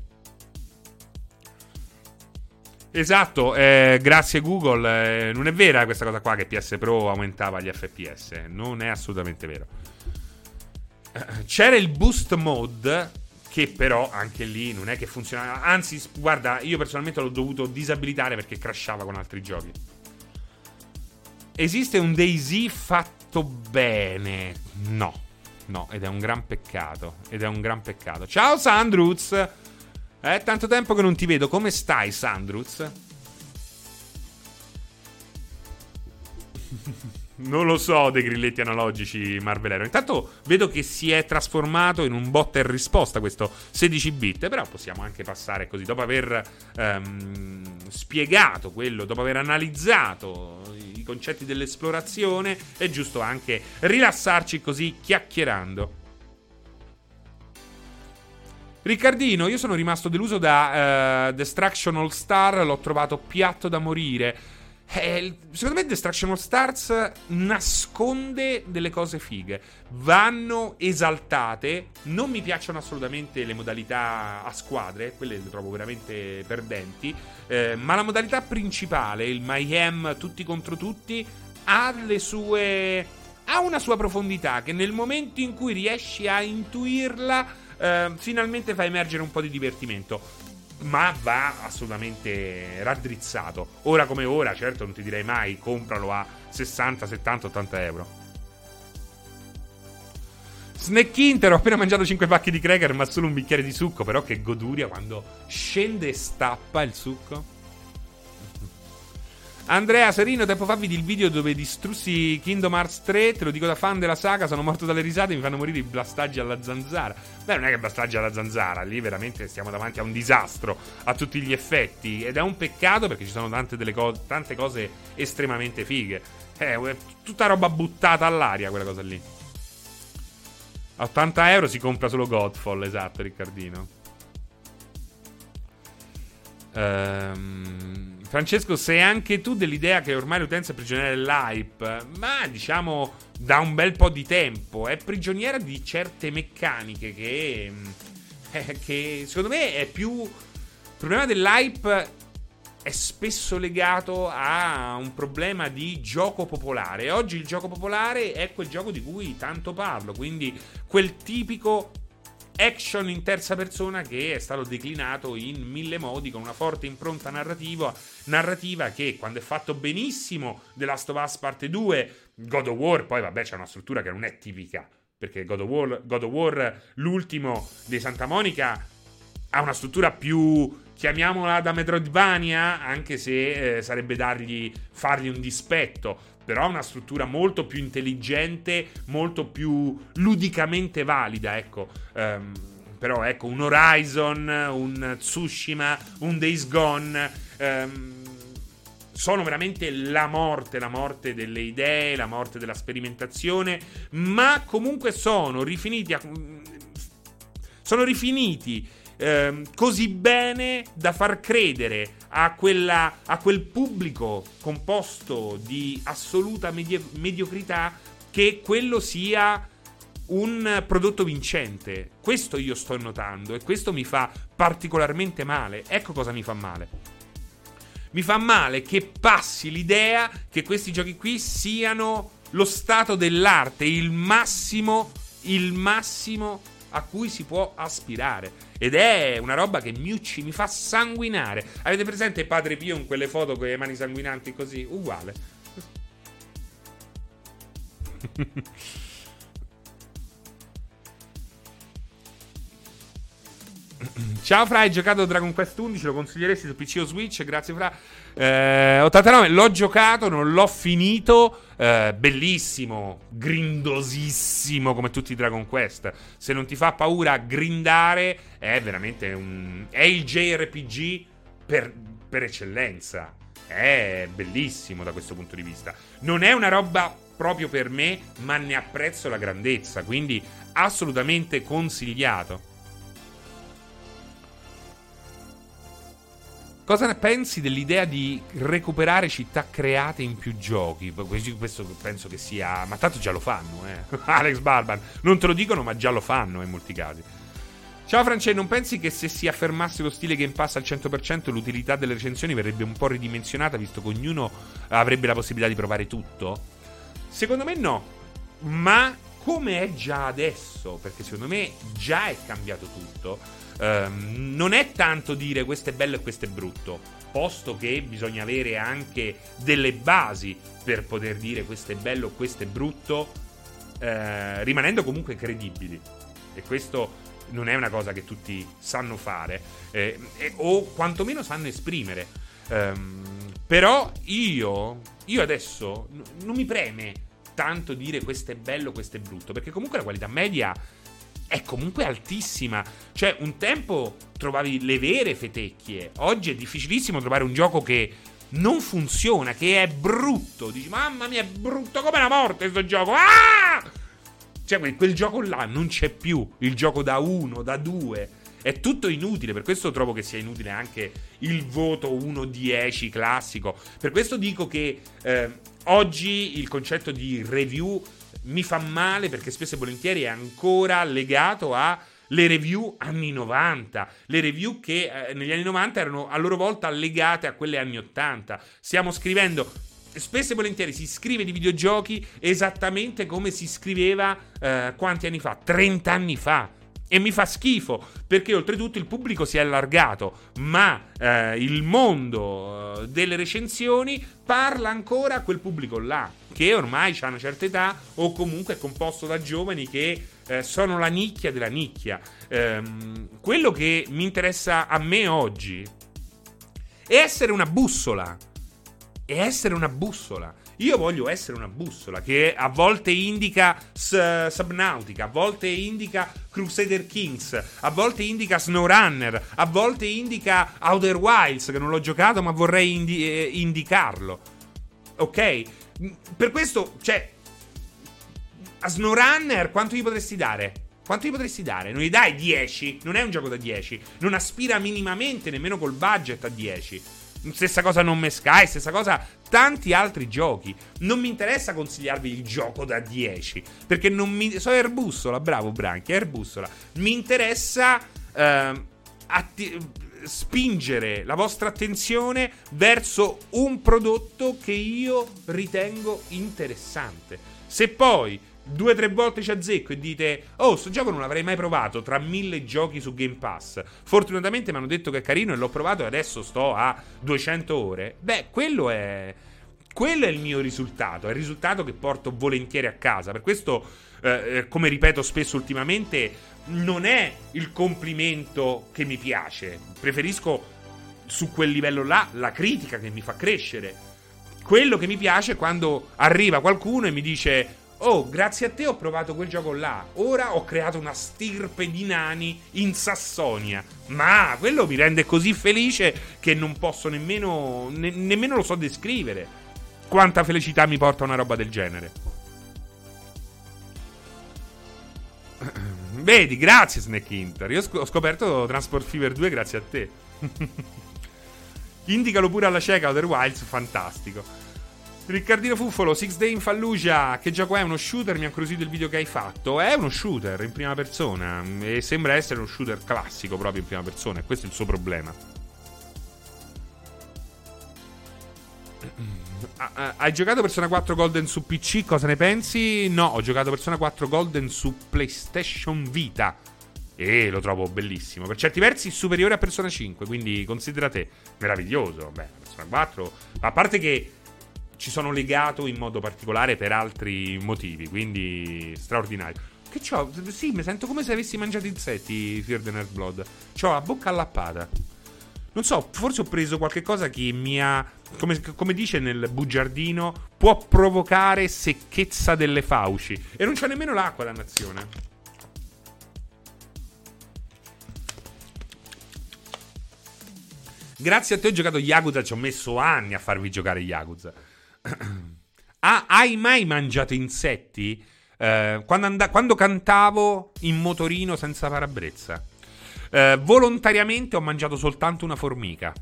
Esatto, eh, grazie Google. Eh, non è vera questa cosa qua che PS Pro aumentava gli FPS. Non è assolutamente vero. Eh, c'era il boost mode che però anche lì non è che funzionava. Anzi, guarda, io personalmente l'ho dovuto disabilitare perché crashava con altri giochi. Esiste un DayZ fatto bene? No, no, ed è un gran peccato. Ed è un gran peccato. Ciao Sandruz! È tanto tempo che non ti vedo. Come stai, Sandruz? non lo so dei grilletti analogici Marvelero. Intanto vedo che si è trasformato in un bot e risposta questo 16 bit. Però possiamo anche passare così. Dopo aver um, spiegato quello, dopo aver analizzato i concetti dell'esplorazione, è giusto anche rilassarci così chiacchierando. Riccardino, io sono rimasto deluso da uh, Destruction All Star, l'ho trovato piatto da morire. Eh, secondo me Destruction All Stars nasconde delle cose fighe. Vanno esaltate. Non mi piacciono assolutamente le modalità a squadre, quelle le trovo veramente perdenti. Eh, ma la modalità principale, il Mayhem tutti contro tutti, ha le sue. ha una sua profondità che nel momento in cui riesci a intuirla eh, finalmente fa emergere un po' di divertimento. Ma va assolutamente raddrizzato. Ora come ora, certo, non ti direi mai compralo a 60, 70, 80 euro. Snack Inter, ho appena mangiato 5 pacchi di cracker, ma solo un bicchiere di succo. Però che goduria quando scende e stappa il succo. Andrea Serino, tempo fa vidi il video dove distrussi Kingdom Hearts 3. Te lo dico da fan della saga, sono morto dalle risate. Mi fanno morire i blastaggi alla zanzara. Beh, non è che blastaggi alla zanzara, lì veramente stiamo davanti a un disastro a tutti gli effetti. Ed è un peccato perché ci sono tante, co- tante cose estremamente fighe. Eh, tutta roba buttata all'aria, quella cosa lì. A 80 euro si compra solo Godfall, esatto, Riccardino. Ehm. Francesco, sei anche tu dell'idea che ormai l'utenza è prigioniera dell'hype, ma diciamo da un bel po' di tempo, è prigioniera di certe meccaniche che, eh, che secondo me è più... Il problema dell'hype è spesso legato a un problema di gioco popolare. Oggi il gioco popolare è quel gioco di cui tanto parlo, quindi quel tipico action in terza persona che è stato declinato in mille modi con una forte impronta narrativa, narrativa che quando è fatto benissimo The Last of Us Parte 2, God of War, poi vabbè c'è una struttura che non è tipica, perché God of War, God of War l'ultimo di Santa Monica, ha una struttura più chiamiamola da Metroidvania, anche se eh, sarebbe dargli, fargli un dispetto però ha una struttura molto più intelligente, molto più ludicamente valida, ecco. Um, però ecco, un Horizon, un Tsushima, un Days Gone... Um, sono veramente la morte, la morte delle idee, la morte della sperimentazione, ma comunque sono rifiniti a, sono rifiniti eh, così bene da far credere a, quella, a quel pubblico composto di assoluta medio- mediocrità che quello sia un prodotto vincente. Questo io sto notando e questo mi fa particolarmente male. Ecco cosa mi fa male. Mi fa male che passi l'idea che questi giochi qui siano lo stato dell'arte, il massimo, il massimo a cui si può aspirare. Ed è una roba che mi, ucci, mi fa sanguinare. Avete presente Padre Pio in quelle foto con le mani sanguinanti così? Uguale. Ciao Fra, hai giocato Dragon Quest 11? Lo consiglieresti su PC o Switch? Grazie Fra. Eh, 89, l'ho giocato, non l'ho finito. Eh, bellissimo, grindosissimo come tutti i Dragon Quest. Se non ti fa paura grindare, è veramente un. È il JRPG per, per eccellenza. È bellissimo da questo punto di vista. Non è una roba proprio per me, ma ne apprezzo la grandezza. Quindi assolutamente consigliato. Cosa ne pensi dell'idea di recuperare città create in più giochi? Questo penso che sia. Ma tanto già lo fanno, eh. Alex Barban. Non te lo dicono, ma già lo fanno in molti casi. Ciao Francesco, non pensi che se si affermasse lo stile Game Pass al 100% l'utilità delle recensioni verrebbe un po' ridimensionata visto che ognuno avrebbe la possibilità di provare tutto? Secondo me no, ma come è già adesso, perché secondo me già è cambiato tutto, ehm, non è tanto dire questo è bello e questo è brutto, posto che bisogna avere anche delle basi per poter dire questo è bello, questo è brutto, eh, rimanendo comunque credibili. E questo non è una cosa che tutti sanno fare, eh, eh, o quantomeno sanno esprimere. Um, però io, io adesso n- non mi preme tanto dire questo è bello, questo è brutto, perché comunque la qualità media è comunque altissima. Cioè, un tempo trovavi le vere fetecchie, oggi è difficilissimo trovare un gioco che non funziona, che è brutto. Dici, mamma mia, è brutto come la morte questo gioco. Ah! Cioè, quel, quel gioco là non c'è più. Il gioco da uno, da due. È tutto inutile, per questo trovo che sia inutile anche il voto 1-10 classico. Per questo dico che eh, oggi il concetto di review mi fa male perché spesso e volentieri è ancora legato a le review anni 90, le review che eh, negli anni 90 erano a loro volta legate a quelle anni 80. Stiamo scrivendo spesso e volentieri si scrive di videogiochi esattamente come si scriveva eh, quanti anni fa? 30 anni fa. E mi fa schifo perché oltretutto il pubblico si è allargato, ma eh, il mondo eh, delle recensioni parla ancora a quel pubblico là, che ormai ha una certa età o comunque è composto da giovani che eh, sono la nicchia della nicchia. Ehm, quello che mi interessa a me oggi è essere una bussola è essere una bussola. Io voglio essere una bussola che a volte indica S- Subnautica, a volte indica Crusader Kings, a volte indica SnowRunner, a volte indica Outer Wilds, che non l'ho giocato ma vorrei indi- eh, indicarlo. Ok? Per questo, cioè, a SnowRunner quanto gli potresti dare? Quanto gli potresti dare? Non gli dai 10, non è un gioco da 10, non aspira minimamente nemmeno col budget a 10. Stessa cosa Non Me Sky, stessa cosa tanti altri giochi. Non mi interessa consigliarvi il gioco da 10, perché non mi... So Erbussola, bravo Branchi, Erbussola. Mi interessa eh, atti... spingere la vostra attenzione verso un prodotto che io ritengo interessante. Se poi due o tre volte ci azzecco e dite oh sto gioco non l'avrei mai provato tra mille giochi su Game Pass. Fortunatamente mi hanno detto che è carino e l'ho provato e adesso sto a 200 ore. Beh quello è quello è il mio risultato è il risultato che porto volentieri a casa. Per questo eh, eh come ripeto spesso ultimamente non è il complimento che mi piace. Preferisco su quel livello là la critica che mi fa crescere. Quello che mi piace è quando arriva qualcuno e mi dice Oh, grazie a te ho provato quel gioco là. Ora ho creato una stirpe di nani in Sassonia. Ma quello mi rende così felice che non posso nemmeno. Ne, nemmeno lo so descrivere. Quanta felicità mi porta una roba del genere. Vedi, grazie Snake Inter. Io ho scoperto Transport Fever 2 grazie a te. Indicalo pure alla cieca Other Wilds, fantastico. Riccardino Fuffolo, Six Day in Fallujah. Che gioco è? Uno shooter? Mi ha incuriosito il video che hai fatto. È uno shooter in prima persona. E sembra essere uno shooter classico proprio in prima persona. E questo è il suo problema. Hai giocato Persona 4 Golden su PC? Cosa ne pensi? No, ho giocato Persona 4 Golden su PlayStation Vita. E lo trovo bellissimo. Per certi versi superiore a Persona 5. Quindi considera te meraviglioso. Beh, Persona 4. A parte che ci sono legato in modo particolare per altri motivi, quindi straordinario. Che c'ho? Sì, mi sento come se avessi mangiato insetti, Fear the Nerd Blood. C'ho la bocca allappata. Non so, forse ho preso qualche cosa che mi ha. Come, come, dice nel bugiardino, può provocare secchezza delle fauci. E non c'è nemmeno l'acqua, dannazione. Grazie a te ho giocato Yakuza, ci ho messo anni a farvi giocare Yakuza. Ah, hai mai mangiato insetti? Eh, quando, and- quando, cantavo in motorino senza parabrezza. Eh, volontariamente ho mangiato soltanto una formica.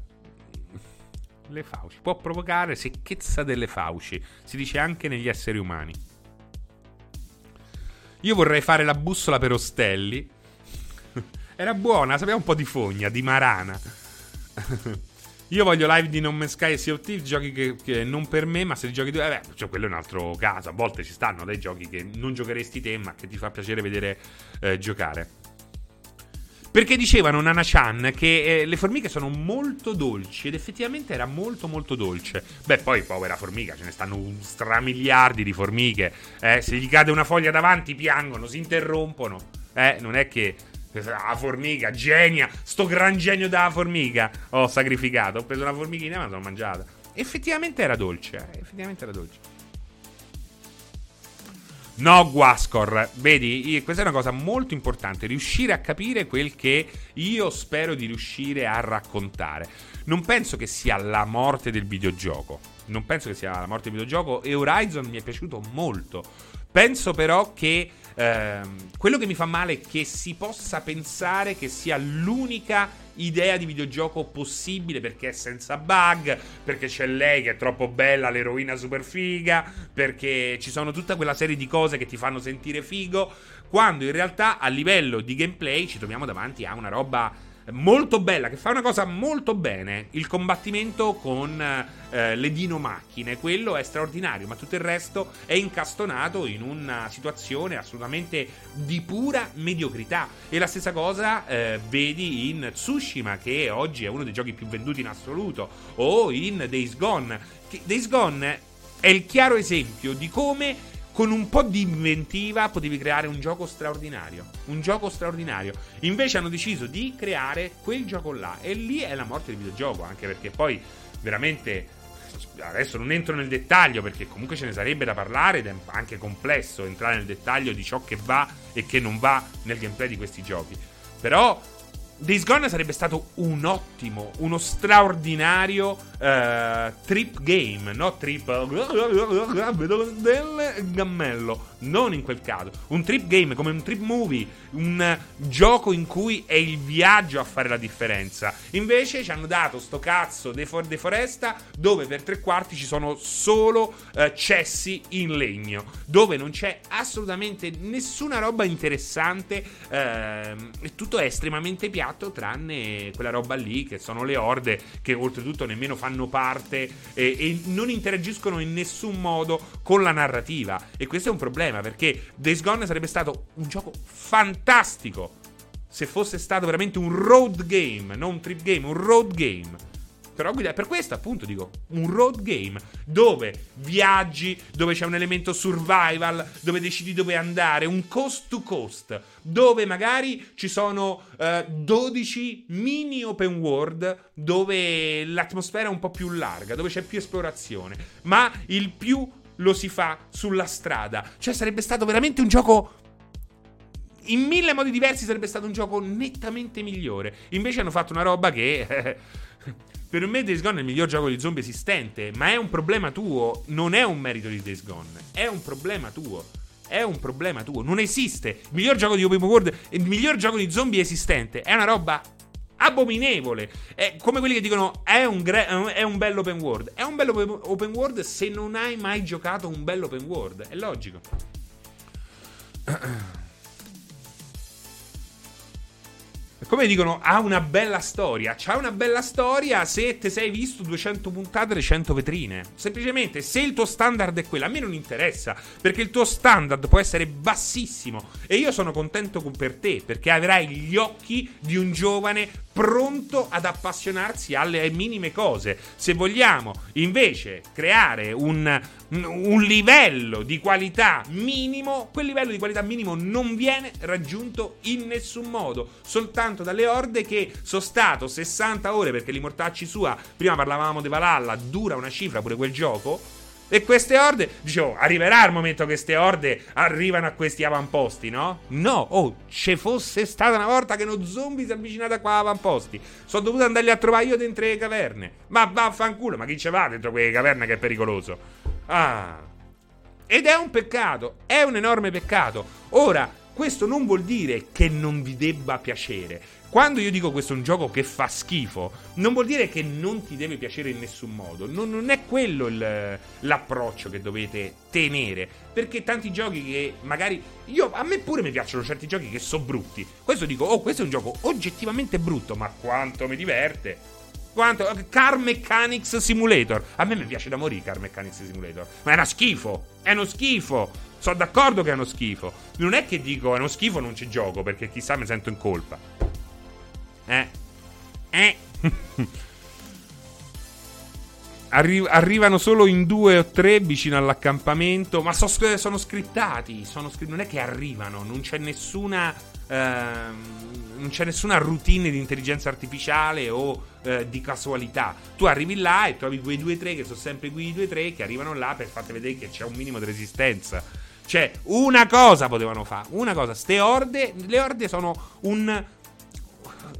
Le fauci. Può provocare secchezza delle fauci. Si dice anche negli esseri umani. Io vorrei fare la bussola per Ostelli. Era buona, sapeva un po' di fogna, di marana. Io voglio live di Non Man's Sky e Sea of Thieves, giochi che, che, non per me, ma se li giochi tu, eh beh, cioè quello è un altro caso. A volte ci stanno dei giochi che non giocheresti te, ma che ti fa piacere vedere eh, giocare. Perché dicevano Nana Chan che eh, le formiche sono molto dolci ed effettivamente era molto molto dolce. Beh, poi povera formica, ce ne stanno un stramiliardi di formiche. Eh, se gli cade una foglia davanti piangono, si interrompono. Eh, non è che la formica, genia, sto gran genio della formica. Ho sacrificato, ho preso una formichina e me sono mangiata. Effettivamente era dolce, eh? effettivamente era dolce. No, Guascor, vedi, questa è una cosa molto importante, riuscire a capire quel che io spero di riuscire a raccontare. Non penso che sia la morte del videogioco, non penso che sia la morte del videogioco e Horizon mi è piaciuto molto. Penso però che Ehm, quello che mi fa male è che si possa pensare che sia l'unica idea di videogioco possibile perché è senza bug, perché c'è lei che è troppo bella, l'eroina super figa, perché ci sono tutta quella serie di cose che ti fanno sentire figo, quando in realtà a livello di gameplay ci troviamo davanti a una roba molto bella, che fa una cosa molto bene, il combattimento con eh, le dinomacchine, quello è straordinario, ma tutto il resto è incastonato in una situazione assolutamente di pura mediocrità. E la stessa cosa eh, vedi in Tsushima, che oggi è uno dei giochi più venduti in assoluto, o in Days Gone. Days Gone è il chiaro esempio di come con un po' di inventiva potevi creare un gioco straordinario. Un gioco straordinario. Invece hanno deciso di creare quel gioco là. E lì è la morte del videogioco. Anche perché poi veramente adesso non entro nel dettaglio perché comunque ce ne sarebbe da parlare ed è anche complesso entrare nel dettaglio di ciò che va e che non va nel gameplay di questi giochi. Però Days Gone sarebbe stato un ottimo, uno straordinario uh, trip game, no? Trip del gammello, non in quel caso. Un trip game come un trip movie, un gioco in cui è il viaggio a fare la differenza. Invece ci hanno dato sto cazzo De, For- De Foresta dove per tre quarti ci sono solo uh, cessi in legno, dove non c'è assolutamente nessuna roba interessante uh, e tutto è estremamente piatto, tranne quella roba lì che sono le orde che oltretutto nemmeno fanno parte e, e non interagiscono in nessun modo con la narrativa. E questo è un problema perché Days Gone sarebbe stato un gioco fantastico se fosse stato veramente un road game, non un trip game, un road game. Però per questo appunto dico un road game dove viaggi, dove c'è un elemento survival, dove decidi dove andare, un coast to coast, dove magari ci sono uh, 12 mini open world dove l'atmosfera è un po' più larga, dove c'è più esplorazione, ma il più lo si fa sulla strada. Cioè sarebbe stato veramente un gioco in mille modi diversi sarebbe stato un gioco nettamente migliore. Invece hanno fatto una roba che Per me Days Gone è il miglior gioco di zombie esistente, ma è un problema tuo, non è un merito di Days Gone, è un problema tuo. È un problema tuo, non esiste. Il miglior gioco di open world, il miglior gioco di zombie esistente è una roba abominevole. È come quelli che dicono è un, gra- è un bello open world. È un bello open world se non hai mai giocato un bello open world. È logico. come dicono, ha una bella storia. C'ha una bella storia se te sei visto 200 puntate e 100 vetrine. Semplicemente, se il tuo standard è quello, a me non interessa, perché il tuo standard può essere bassissimo. E io sono contento per te, perché avrai gli occhi di un giovane pronto ad appassionarsi alle minime cose. Se vogliamo invece creare un, un, livello di qualità minimo, quel livello di qualità minimo non viene raggiunto in nessun modo, soltanto dalle orde che sono stato 60 ore perché li mortacci sua, prima parlavamo di Valhalla, dura una cifra pure quel gioco e queste orde, dicevo, arriverà il momento che queste orde arrivano a questi avamposti, no? No, oh, ci fosse stata una volta che uno zombie si è avvicinato a qua avamposti. Sono dovuto andarli a trovare io dentro le caverne. Ma vaffanculo, ma chi ce va dentro quelle caverne che è pericoloso? Ah. Ed è un peccato, è un enorme peccato. Ora, questo non vuol dire che non vi debba piacere. Quando io dico questo è un gioco che fa schifo, non vuol dire che non ti deve piacere in nessun modo. Non, non è quello il, l'approccio che dovete tenere. Perché tanti giochi che magari. Io, a me pure mi piacciono certi giochi che sono brutti. Questo dico, oh, questo è un gioco oggettivamente brutto, ma quanto mi diverte. Quanto, Car Mechanics Simulator. A me mi piace da morire Car Mechanics Simulator. Ma è uno schifo. È uno schifo. Sono d'accordo che è uno schifo. Non è che dico è uno schifo, non ci gioco, perché chissà mi sento in colpa. Eh. Eh. Arri- arrivano solo in due o tre vicino all'accampamento. Ma so, sono scrittati. Sono scri- non è che arrivano, non c'è nessuna. Ehm, non c'è nessuna routine di intelligenza artificiale o eh, di casualità. Tu arrivi là e trovi quei due o tre che sono sempre quei due o tre che arrivano là per farti vedere che c'è un minimo di resistenza. Cioè, una cosa potevano fare. Una cosa. Ste orde. Le orde sono un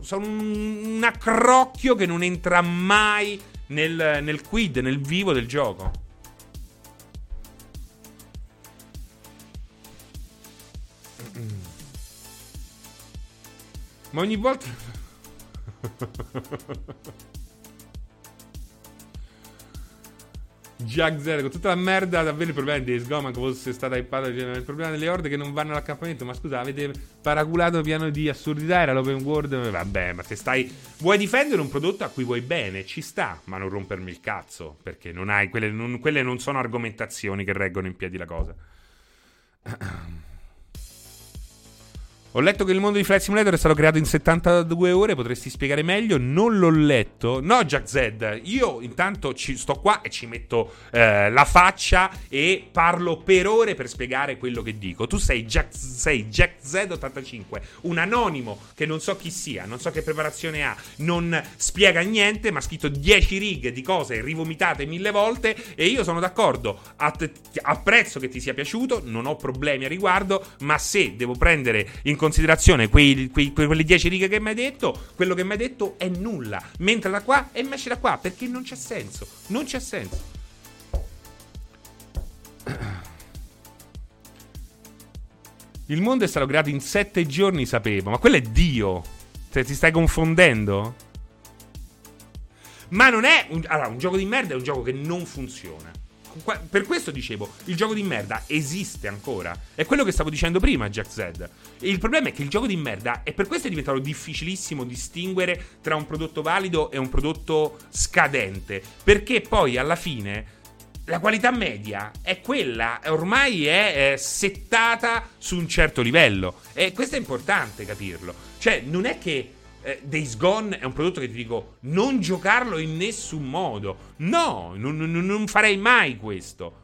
sono un, accrocchio che non entra mai nel, nel quid, nel vivo del gioco. Ma ogni volta... Jack Zero con tutta la merda davvero il problema di Days Gone manco fosse stata hypata il problema delle orde che non vanno all'accampamento ma scusa avete paraculato piano di assurdità era l'open world vabbè ma se stai vuoi difendere un prodotto a cui vuoi bene ci sta ma non rompermi il cazzo perché non hai quelle non, quelle non sono argomentazioni che reggono in piedi la cosa Ho letto che il mondo di Flight Simulator è stato creato in 72 ore, potresti spiegare meglio? Non l'ho letto. No, Jack Z, io intanto ci sto qua e ci metto eh, la faccia e parlo per ore per spiegare quello che dico. Tu sei Jack, sei Jack Z85, un anonimo che non so chi sia, non so che preparazione ha, non spiega niente, ma ha scritto 10 righe di cose rivomitate mille volte e io sono d'accordo, apprezzo che ti sia piaciuto, non ho problemi a riguardo, ma se devo prendere in considerazione considerazione quei, quei, quelle dieci righe che mi hai detto, quello che mi hai detto è nulla. Ma entra da qua e esce da qua perché non c'è senso. Non c'è senso. Il mondo è stato creato in sette giorni, sapevo. Ma quello è Dio. Cioè, ti stai confondendo? Ma non è. Un, allora, un gioco di merda è un gioco che non funziona per questo dicevo, il gioco di merda esiste ancora. È quello che stavo dicendo prima, Jack Z. Il problema è che il gioco di merda, e per questo è diventato difficilissimo distinguere tra un prodotto valido e un prodotto scadente. Perché poi alla fine la qualità media è quella, ormai è, è settata su un certo livello. E questo è importante capirlo. Cioè, non è che eh, Days Gone è un prodotto che ti dico non giocarlo in nessun modo. No, non, non, non farei mai questo.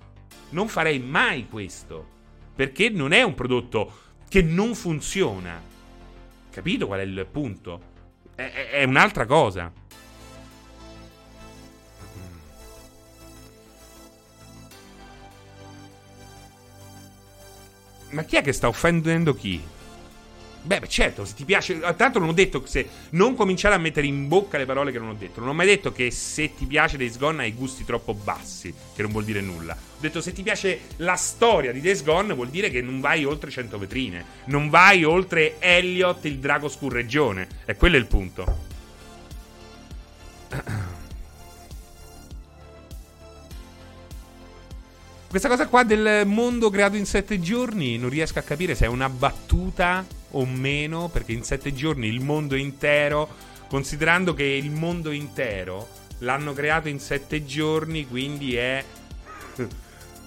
Non farei mai questo. Perché non è un prodotto che non funziona. Capito qual è il punto? È, è, è un'altra cosa. Ma chi è che sta offendendo chi? Beh, certo, se ti piace. Tanto non ho detto se. Non cominciare a mettere in bocca le parole che non ho detto. Non ho mai detto che se ti piace Days Gone hai gusti troppo bassi, che non vuol dire nulla. Ho detto se ti piace la storia di Days Gone vuol dire che non vai oltre 100 vetrine. Non vai oltre Elliot, il drago scurreggione. E quello è il punto. Questa cosa qua del mondo creato in 7 giorni non riesco a capire se è una battuta o meno, perché in sette giorni il mondo intero, considerando che il mondo intero l'hanno creato in sette giorni, quindi è...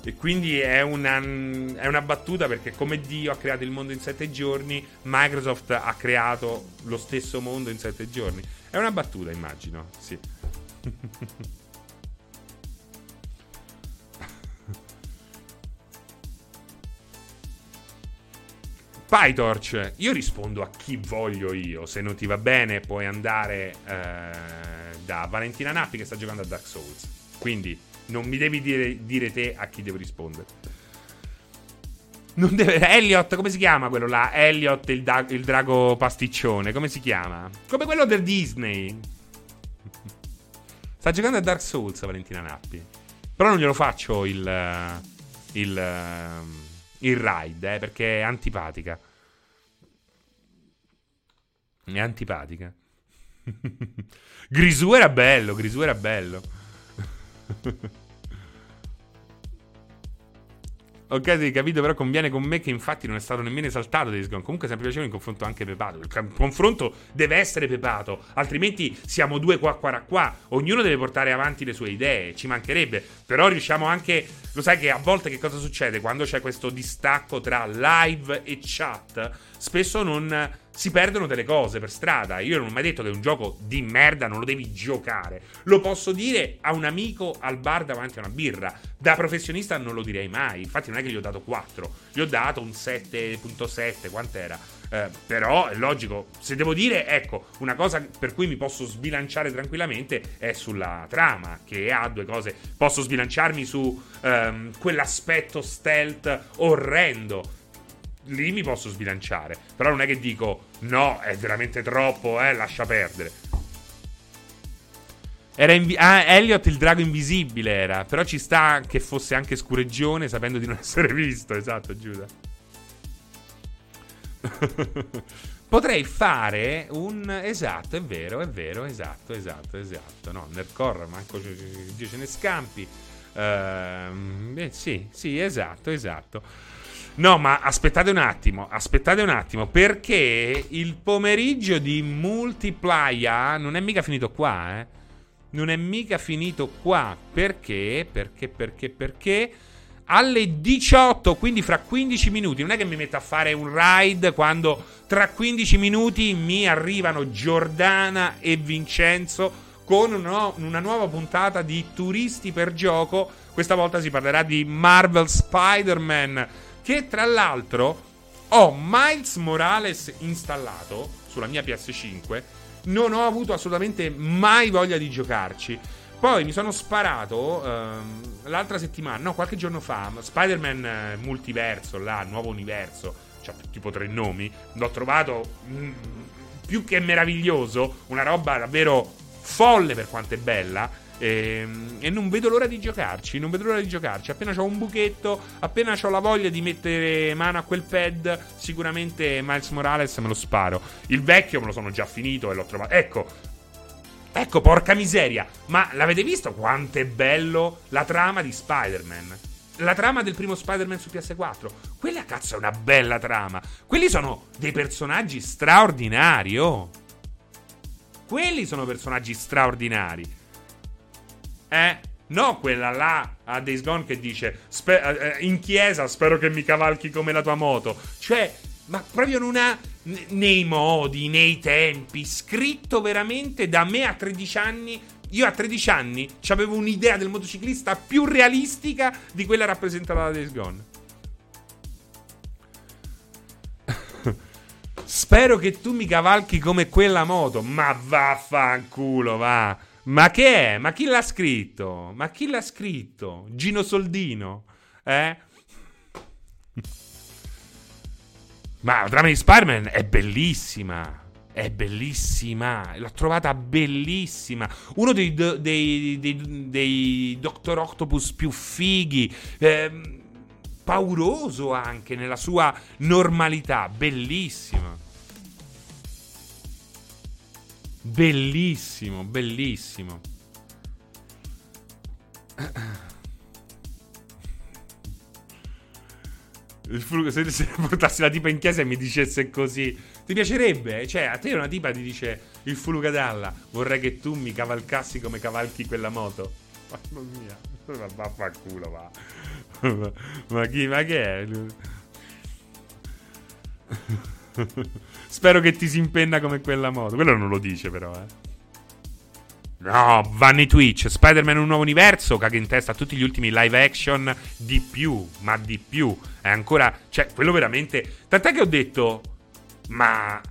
E quindi è una, è una, battuta perché come Dio ha creato il mondo in sette giorni, Microsoft ha creato lo stesso mondo in sette giorni. È una battuta, immagino, sì. PyTorch, io rispondo a chi voglio io. Se non ti va bene, puoi andare eh, da Valentina Nappi che sta giocando a Dark Souls. Quindi non mi devi dire, dire te a chi devo rispondere. Non deve. Elliot, come si chiama quello là? Elliot, il, da- il drago pasticcione. Come si chiama? Come quello del Disney. Sta giocando a Dark Souls, Valentina Nappi. Però non glielo faccio il. il il ride, eh, perché è antipatica. È antipatica. Grisù era bello, Grisù era bello. Ok, sì, capito, però conviene con me che infatti non è stato nemmeno esaltato Days Gone. Comunque sempre piacevole in confronto anche pepato. Il confronto deve essere pepato, altrimenti siamo due qua qua qua. Ognuno deve portare avanti le sue idee, ci mancherebbe. Però riusciamo anche... Lo sai che a volte che cosa succede? Quando c'è questo distacco tra live e chat, spesso non si perdono delle cose per strada. Io non ho mai detto che è un gioco di merda non lo devi giocare. Lo posso dire a un amico al bar davanti a una birra. Da professionista non lo direi mai. Infatti, non è che gli ho dato 4, gli ho dato un 7.7. Quant'era? Eh, però è logico. Se devo dire, ecco, una cosa per cui mi posso sbilanciare tranquillamente è sulla trama, che ha due cose. Posso sbilanciarmi su ehm, quell'aspetto stealth orrendo lì mi posso sbilanciare. Però non è che dico no, è veramente troppo, eh, lascia perdere. Era invi- ah, Elliot il drago invisibile era. Però ci sta che fosse anche scureggione sapendo di non essere visto. Esatto, Giuda. Potrei fare un. Esatto, è vero, è vero, esatto, esatto, esatto. No, nel core manco Dio ce ne scampi. Uh, eh, sì, sì, esatto, esatto. No, ma aspettate un attimo, aspettate un attimo, perché il pomeriggio di Multiplayer non è mica finito qua, eh. Non è mica finito qua. Perché? Perché, perché, perché alle 18, quindi fra 15 minuti. Non è che mi metto a fare un ride quando tra 15 minuti mi arrivano Giordana e Vincenzo con una nuova puntata di Turisti per gioco. Questa volta si parlerà di Marvel Spider-Man, che tra l'altro ho Miles Morales installato sulla mia PS5. Non ho avuto assolutamente mai voglia di giocarci. Poi mi sono sparato ehm, l'altra settimana, no, qualche giorno fa, Spider-Man eh, Multiverso, là, nuovo universo, cioè tipo tre nomi. L'ho trovato mh, mm, più che meraviglioso, una roba davvero folle per quanto è bella. E, ehm, e, non vedo l'ora di giocarci. Non vedo l'ora di giocarci. Appena ho un buchetto, appena ho la voglia di mettere mano a quel pad, sicuramente Miles Morales me lo sparo. Il vecchio me lo sono già finito e l'ho trovato. Ecco. Ecco, porca miseria. Ma l'avete visto quanto è bello la trama di Spider-Man? La trama del primo Spider-Man su PS4. Quella cazzo è una bella trama. Quelli sono dei personaggi straordinari, oh. Quelli sono personaggi straordinari. Eh? No, quella là a Days Gone che dice spe- eh, in chiesa spero che mi cavalchi come la tua moto. Cioè, ma proprio non ha nei modi, nei tempi, scritto veramente da me a 13 anni. Io a 13 anni avevo un'idea del motociclista più realistica di quella rappresentata da Days Gone. Spero che tu mi cavalchi come quella moto. Ma vaffanculo, va. Ma che è? Ma chi l'ha scritto? Ma chi l'ha scritto? Gino Soldino? Eh? Ma la trama di Spider-Man è bellissima. È bellissima. L'ho trovata bellissima. Uno dei, dei, dei, dei Doctor Octopus più fighi. Eh, pauroso anche nella sua normalità. Bellissima. Bellissimo, bellissimo. Se, se portassi la tipa in chiesa e mi dicesse così, ti piacerebbe? Cioè, a te una tipa ti dice il Fulugadalla, vorrei che tu mi cavalcassi come cavalchi quella moto. Mamma mia, ma vaffanculo, va. ma chi, ma che è? Spero che ti si impenna come quella moto. Quello non lo dice, però, eh. No, Vanni Twitch, Spider-Man un nuovo universo, caga in testa a tutti gli ultimi live action di più, ma di più. È ancora, cioè, quello veramente... Tant'è che ho detto, ma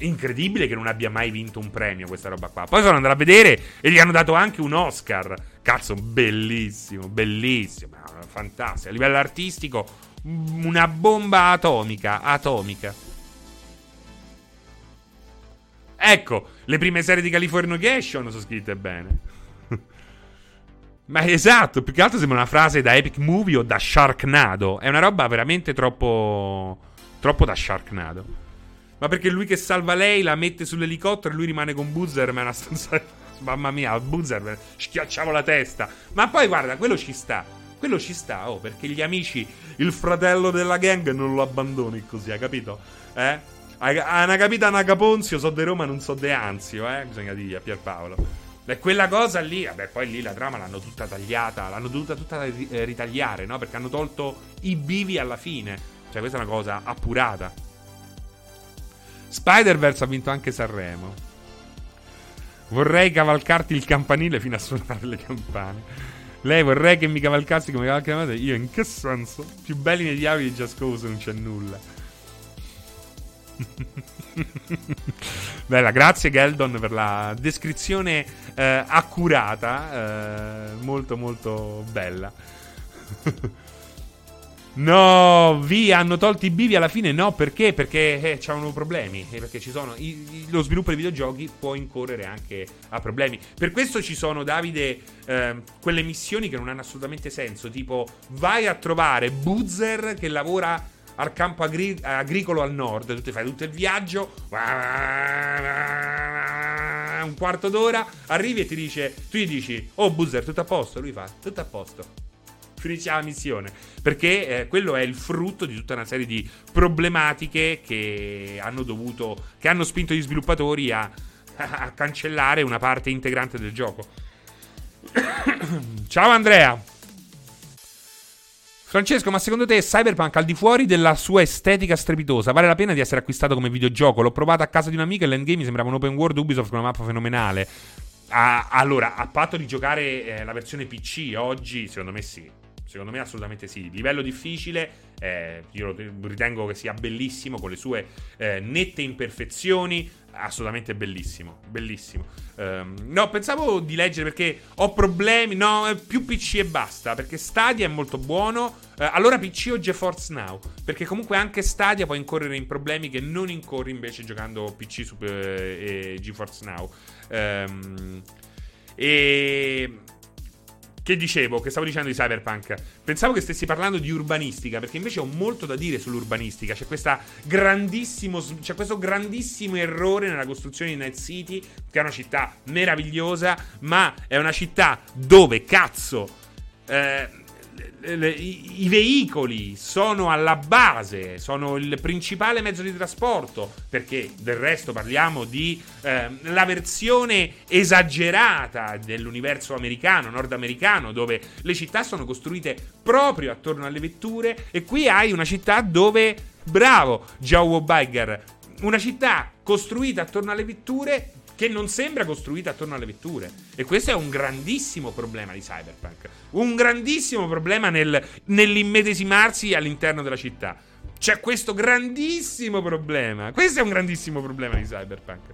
incredibile che non abbia mai vinto un premio questa roba qua. Poi sono andato a vedere e gli hanno dato anche un Oscar. Cazzo, bellissimo, bellissimo, fantastico. A livello artistico, una bomba atomica, atomica. Ecco, le prime serie di Californication sono scritte bene. Ma esatto, più che altro sembra una frase da Epic Movie o da Sharknado. È una roba veramente troppo. troppo da Sharknado. Ma perché lui che salva lei la mette sull'elicottero e lui rimane con Buzzer, ma è una stanza. Mamma mia, Buzzer schiacciavo la testa. Ma poi guarda, quello ci sta. Quello ci sta, oh, perché gli amici, il fratello della gang non lo abbandoni così, hai capito? Eh? A una capitana Caponzio, so di Roma, non so de Anzio, eh? Bisogna dire a Pierpaolo. E quella cosa lì, vabbè, poi lì la trama l'hanno tutta tagliata, l'hanno dovuta tutta eh, ritagliare, no? Perché hanno tolto i bivi alla fine. Cioè, questa è una cosa appurata. Spider-Verse ha vinto anche Sanremo. Vorrei cavalcarti il campanile fino a suonare le campane. Lei vorrei che mi cavalcassi come cavalca la madre. Io in che senso? Più belli nei diavoli di Cause non c'è nulla. Bella, grazie Geldon per la descrizione eh, accurata, eh, molto molto bella. no, via, hanno tolto i bivi alla fine? No, perché? Perché eh, c'hanno problemi, eh, perché ci sono i, i, lo sviluppo dei videogiochi può incorrere anche a problemi. Per questo ci sono, Davide, eh, quelle missioni che non hanno assolutamente senso, tipo vai a trovare Buzzer che lavora al campo agri- agricolo al nord. Tu ti fai tutto il viaggio, un quarto d'ora, arrivi e ti dice, tu gli dici, oh Buzzer, tutto a posto? Lui fa, tutto a posto. Finisce la missione. Perché eh, quello è il frutto di tutta una serie di problematiche che hanno dovuto, che hanno spinto gli sviluppatori a, a cancellare una parte integrante del gioco. Ciao Andrea. Francesco, ma secondo te Cyberpunk al di fuori della sua estetica strepitosa vale la pena di essere acquistato come videogioco? L'ho provato a casa di un amico e l'endgame mi sembrava un open world Ubisoft con una mappa fenomenale. Ah, allora, a patto di giocare eh, la versione PC oggi, secondo me sì. Secondo me assolutamente sì. Livello difficile, eh, io ritengo che sia bellissimo con le sue eh, nette imperfezioni assolutamente bellissimo. Bellissimo. Um, no, pensavo di leggere perché ho problemi. No, più PC e basta. Perché Stadia è molto buono. Uh, allora PC o GeForce Now. Perché comunque anche Stadia può incorrere in problemi che non incorri invece giocando PC su, uh, e GeForce Now. Um, e che dicevo, che stavo dicendo di Cyberpunk? Pensavo che stessi parlando di urbanistica, perché invece ho molto da dire sull'urbanistica. C'è, c'è questo grandissimo errore nella costruzione di Night City, che è una città meravigliosa, ma è una città dove cazzo. Eh, i, veicoli sono alla base, sono il principale mezzo di trasporto, perché del resto parliamo di eh, la versione esagerata dell'universo americano, nordamericano, dove le città sono costruite proprio attorno alle vetture e qui hai una città dove, bravo Joe Bigger, una città costruita attorno alle vetture che non sembra costruita attorno alle vetture. E questo è un grandissimo problema di Cyberpunk. Un grandissimo problema nel, nell'immedesimarsi all'interno della città. C'è questo grandissimo problema. Questo è un grandissimo problema di Cyberpunk.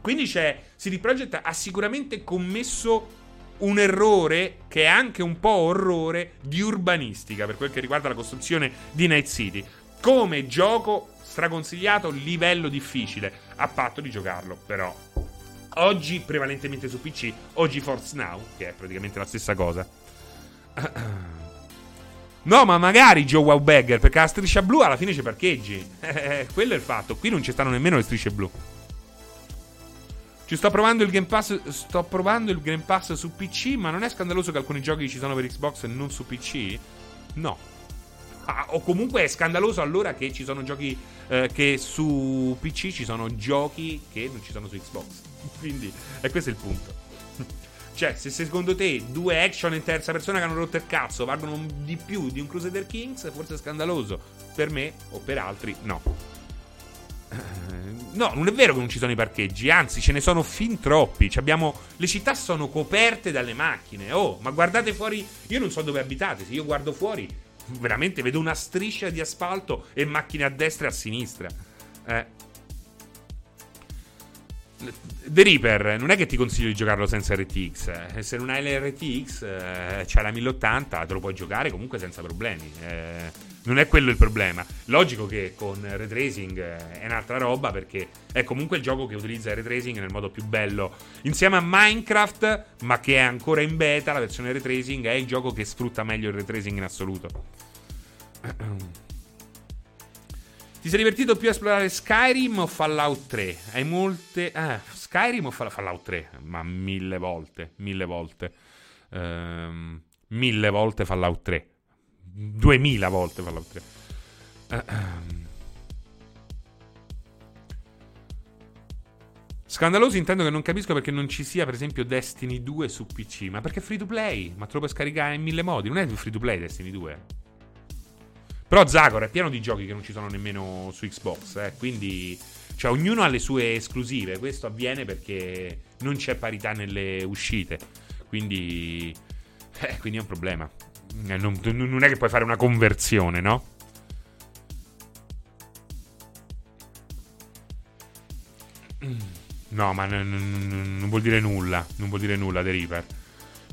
Quindi c'è. CD Projekt ha sicuramente commesso un errore che è anche un po' orrore di urbanistica per quel che riguarda la costruzione di Night City. Come gioco straconsigliato, livello difficile, a patto di giocarlo, però Oggi prevalentemente su PC, oggi Force Now, che è praticamente la stessa cosa. No, ma magari Joe Wow Bagger, perché la striscia blu alla fine ci parcheggi. Eh, quello è il fatto. Qui non ci stanno nemmeno le strisce blu. Ci sto provando il Game Pass. Sto provando il Game Pass su PC, ma non è scandaloso che alcuni giochi ci sono per Xbox e non su PC? No. Ah, o comunque è scandaloso allora che ci sono giochi. Eh, che su PC ci sono giochi che non ci sono su Xbox. Quindi, e questo è il punto. Cioè, se secondo te due action in terza persona che hanno rotto il cazzo valgono di più di un Crusader Kings, forse è scandaloso. Per me o per altri, no. Eh, no, non è vero che non ci sono i parcheggi, anzi ce ne sono fin troppi. Abbiamo... Le città sono coperte dalle macchine. Oh, ma guardate fuori. Io non so dove abitate. Se io guardo fuori, veramente vedo una striscia di asfalto e macchine a destra e a sinistra. Eh. The Reaper non è che ti consiglio di giocarlo senza RTX. Eh. Se non hai l'RTX, eh, c'hai la 1080, te lo puoi giocare comunque senza problemi. Eh, non è quello il problema. Logico che con ray tracing eh, è un'altra roba perché è comunque il gioco che utilizza il ray tracing nel modo più bello. Insieme a Minecraft, ma che è ancora in beta, la versione ray tracing è il gioco che sfrutta meglio il ray tracing in assoluto. Ti sei divertito più a esplorare Skyrim o Fallout 3? Hai molte. Ah, Skyrim o Fallout 3? Ma mille volte, mille volte. Um, mille volte Fallout 3. Duemila volte Fallout 3. Uh, um. Scandaloso intendo che non capisco perché non ci sia, per esempio, Destiny 2 su PC. Ma perché free to play? Ma te lo puoi scaricare in mille modi. Non è free to play Destiny 2. Però Zagor è pieno di giochi che non ci sono nemmeno su Xbox, eh, quindi cioè, ognuno ha le sue esclusive. Questo avviene perché non c'è parità nelle uscite. Quindi, eh, quindi è un problema. Eh, non, non, è che puoi fare una conversione, no? No, ma n- n- non vuol dire nulla. Non vuol dire nulla, The Reaper.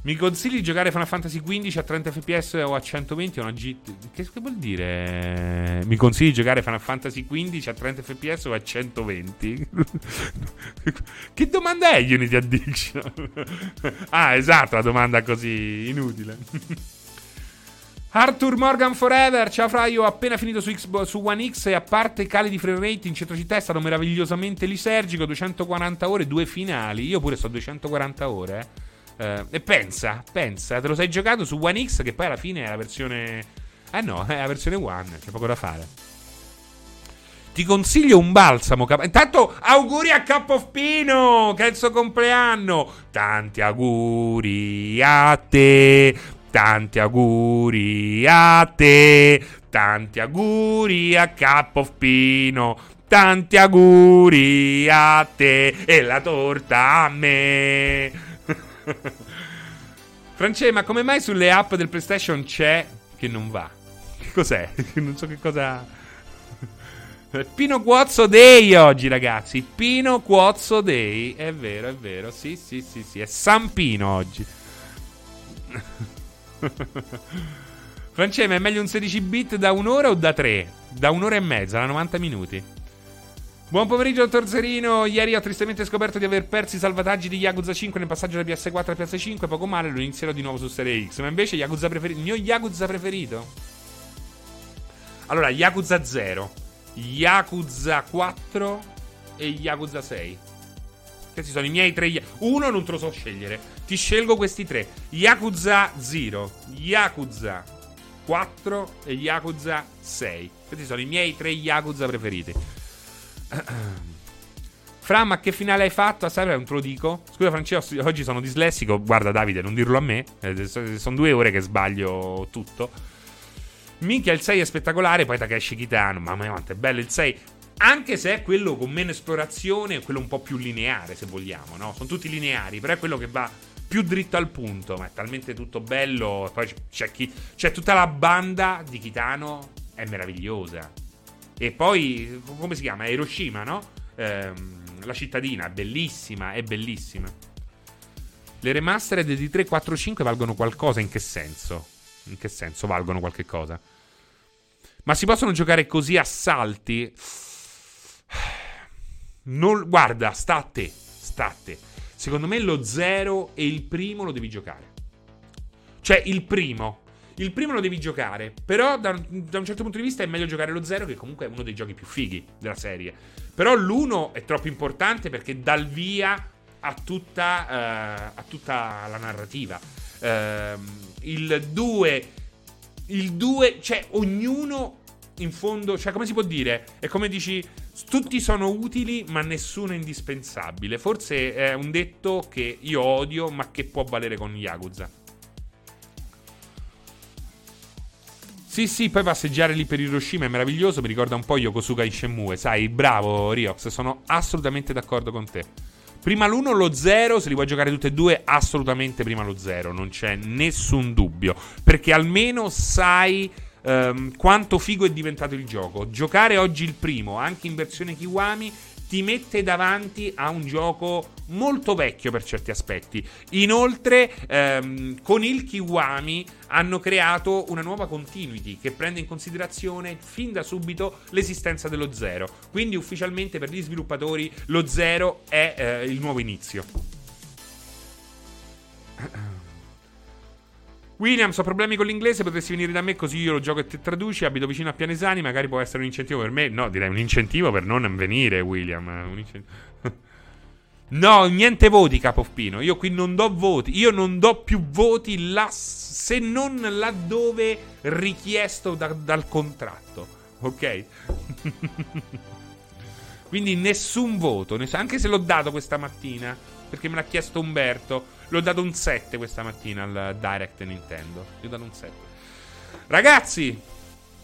Mi consigli di giocare Final Fantasy XV a 30 fps o a 120 o una G... Che, che vuol dire? Mi consigli di giocare Final Fantasy XV a 30 fps o a 120? che domanda è Unity Addiction? ah, esatto, la domanda così inutile. Arthur Morgan Forever, ciao Fra, io ho appena finito su, Xbox, su One X e a parte cali di frame rate in centro città è stato meravigliosamente lisergico, 240 ore, due finali, io pure sto 240 ore, eh. Uh, e pensa, pensa, te lo sei giocato su One X che poi alla fine è la versione... Eh no, è la versione One, c'è poco da fare. Ti consiglio un balsamo. Cap- Intanto, auguri a Cap of Pino, che è il suo compleanno. Tanti auguri a te. Tanti auguri a te, tanti auguri a Capo Pino, tanti auguri a te e la torta a me. France, ma come mai sulle app del PlayStation c'è che non va? Che cos'è? non so che cosa... Pino Quozzo Day oggi, ragazzi. Pino Quozzo Day. È vero, è vero. Sì, sì, sì, sì. È San Pino oggi. Francesca, è meglio un 16 bit da un'ora o da tre? Da un'ora e mezza, da 90 minuti. Buon pomeriggio, dottor Zerino. Ieri ho tristemente scoperto di aver perso i salvataggi di Yakuza 5 nel passaggio da PS4 a PS5. Poco male, lo inizierò di nuovo su Serie X. Ma invece, Yakuza preferito. Il mio Yakuza preferito? Allora, Yakuza 0, Yakuza 4 e Yakuza 6. Questi sono i miei tre. Uno non te lo so scegliere. Ti scelgo questi tre: Yakuza 0, Yakuza 4 e Yakuza 6. Questi sono i miei tre Yakuza preferiti. Fra, ma che finale hai fatto? A Cyber non te lo dico. Scusa, Francesco, oggi sono dislessico. Guarda, Davide, non dirlo a me. Eh, sono due ore che sbaglio tutto. Minchia, il 6 è spettacolare. Poi Takeshi Kitano. Mamma mia, quanto è bello il 6. Anche se è quello con meno esplorazione, quello un po' più lineare, se vogliamo, no? Sono tutti lineari, però è quello che va più dritto al punto. Ma è talmente tutto bello. Poi c'è, chi, c'è tutta la banda di Kitano, è meravigliosa. E poi, come si chiama? Hiroshima, no? Ehm, la cittadina, bellissima, è bellissima. Le remastered di 3, 4, 5 valgono qualcosa? In che senso? In che senso valgono qualche cosa? Ma si possono giocare così a salti? Non, guarda, sta a te. Sta a te. Secondo me lo 0 e il primo lo devi giocare. Cioè, il primo. Il primo lo devi giocare. Però, da, da un certo punto di vista, è meglio giocare lo 0, che comunque è uno dei giochi più fighi della serie. Però l'1 è troppo importante perché dà il via a tutta, uh, a tutta la narrativa. Uh, il 2. Il 2, cioè, ognuno in fondo, cioè, come si può dire? È come dici, tutti sono utili, ma nessuno è indispensabile. Forse è un detto che io odio, ma che può valere con Yakuza. Sì, sì, poi passeggiare lì per Hiroshima è meraviglioso. Mi ricorda un po' Yokosuka Ishimue. Sai, bravo Riox, sono assolutamente d'accordo con te. Prima l'1, lo 0, se li vuoi giocare tutti e due, assolutamente prima lo 0. Non c'è nessun dubbio. Perché almeno sai um, quanto figo è diventato il gioco. Giocare oggi il primo, anche in versione Kiwami, ti mette davanti a un gioco molto vecchio per certi aspetti. Inoltre, ehm, con il Kiwami hanno creato una nuova continuity che prende in considerazione fin da subito l'esistenza dello zero. Quindi, ufficialmente per gli sviluppatori, lo zero è eh, il nuovo inizio. Williams, ho problemi con l'inglese, potresti venire da me così io lo gioco e ti traduci, abito vicino a Pianesani, magari può essere un incentivo per me. No, direi un incentivo per non venire, William. no, niente voti, Capoppino. Io qui non do voti. Io non do più voti là, se non laddove richiesto da, dal contratto. Ok? Quindi nessun voto, anche se l'ho dato questa mattina, perché me l'ha chiesto Umberto. L'ho dato un 7 questa mattina al Direct Nintendo. Gli ho dato un 7. Ragazzi,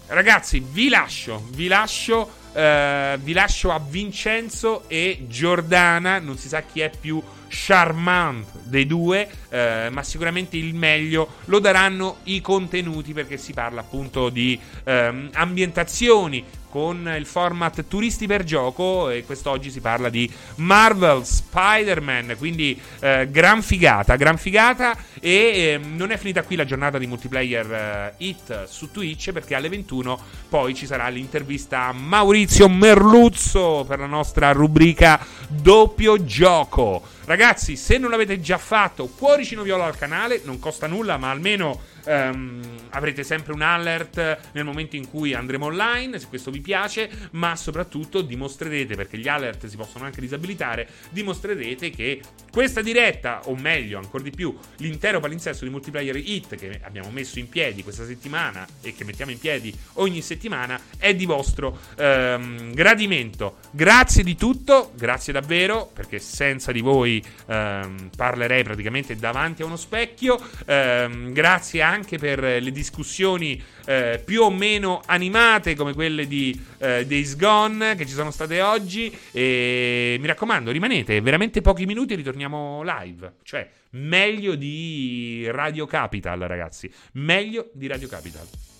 ragazzi, vi lascio. Vi lascio. Uh, vi lascio a Vincenzo e Giordana. Non si sa chi è più charmant dei due, uh, ma sicuramente il meglio. Lo daranno i contenuti perché si parla appunto di um, ambientazioni, con il format Turisti per gioco e quest'oggi si parla di Marvel Spider-Man, quindi eh, gran figata, gran figata. E eh, non è finita qui la giornata di multiplayer eh, hit su Twitch perché alle 21 poi ci sarà l'intervista a Maurizio Merluzzo per la nostra rubrica doppio gioco. Ragazzi, se non l'avete già fatto, cuoricino viola al canale, non costa nulla, ma almeno Um, avrete sempre un alert nel momento in cui andremo online, se questo vi piace, ma soprattutto dimostrerete, perché gli alert si possono anche disabilitare, dimostrerete che questa diretta, o meglio, ancora di più, l'intero palinsesto di multiplayer hit che abbiamo messo in piedi questa settimana e che mettiamo in piedi ogni settimana è di vostro um, gradimento. Grazie di tutto, grazie davvero, perché senza di voi ehm, parlerei praticamente davanti a uno specchio. Grazie anche per le discussioni eh, più o meno animate come quelle di eh, Days Gone che ci sono state oggi. E mi raccomando, rimanete veramente pochi minuti e ritorniamo live. Cioè, meglio di Radio Capital, ragazzi. Meglio di Radio Capital.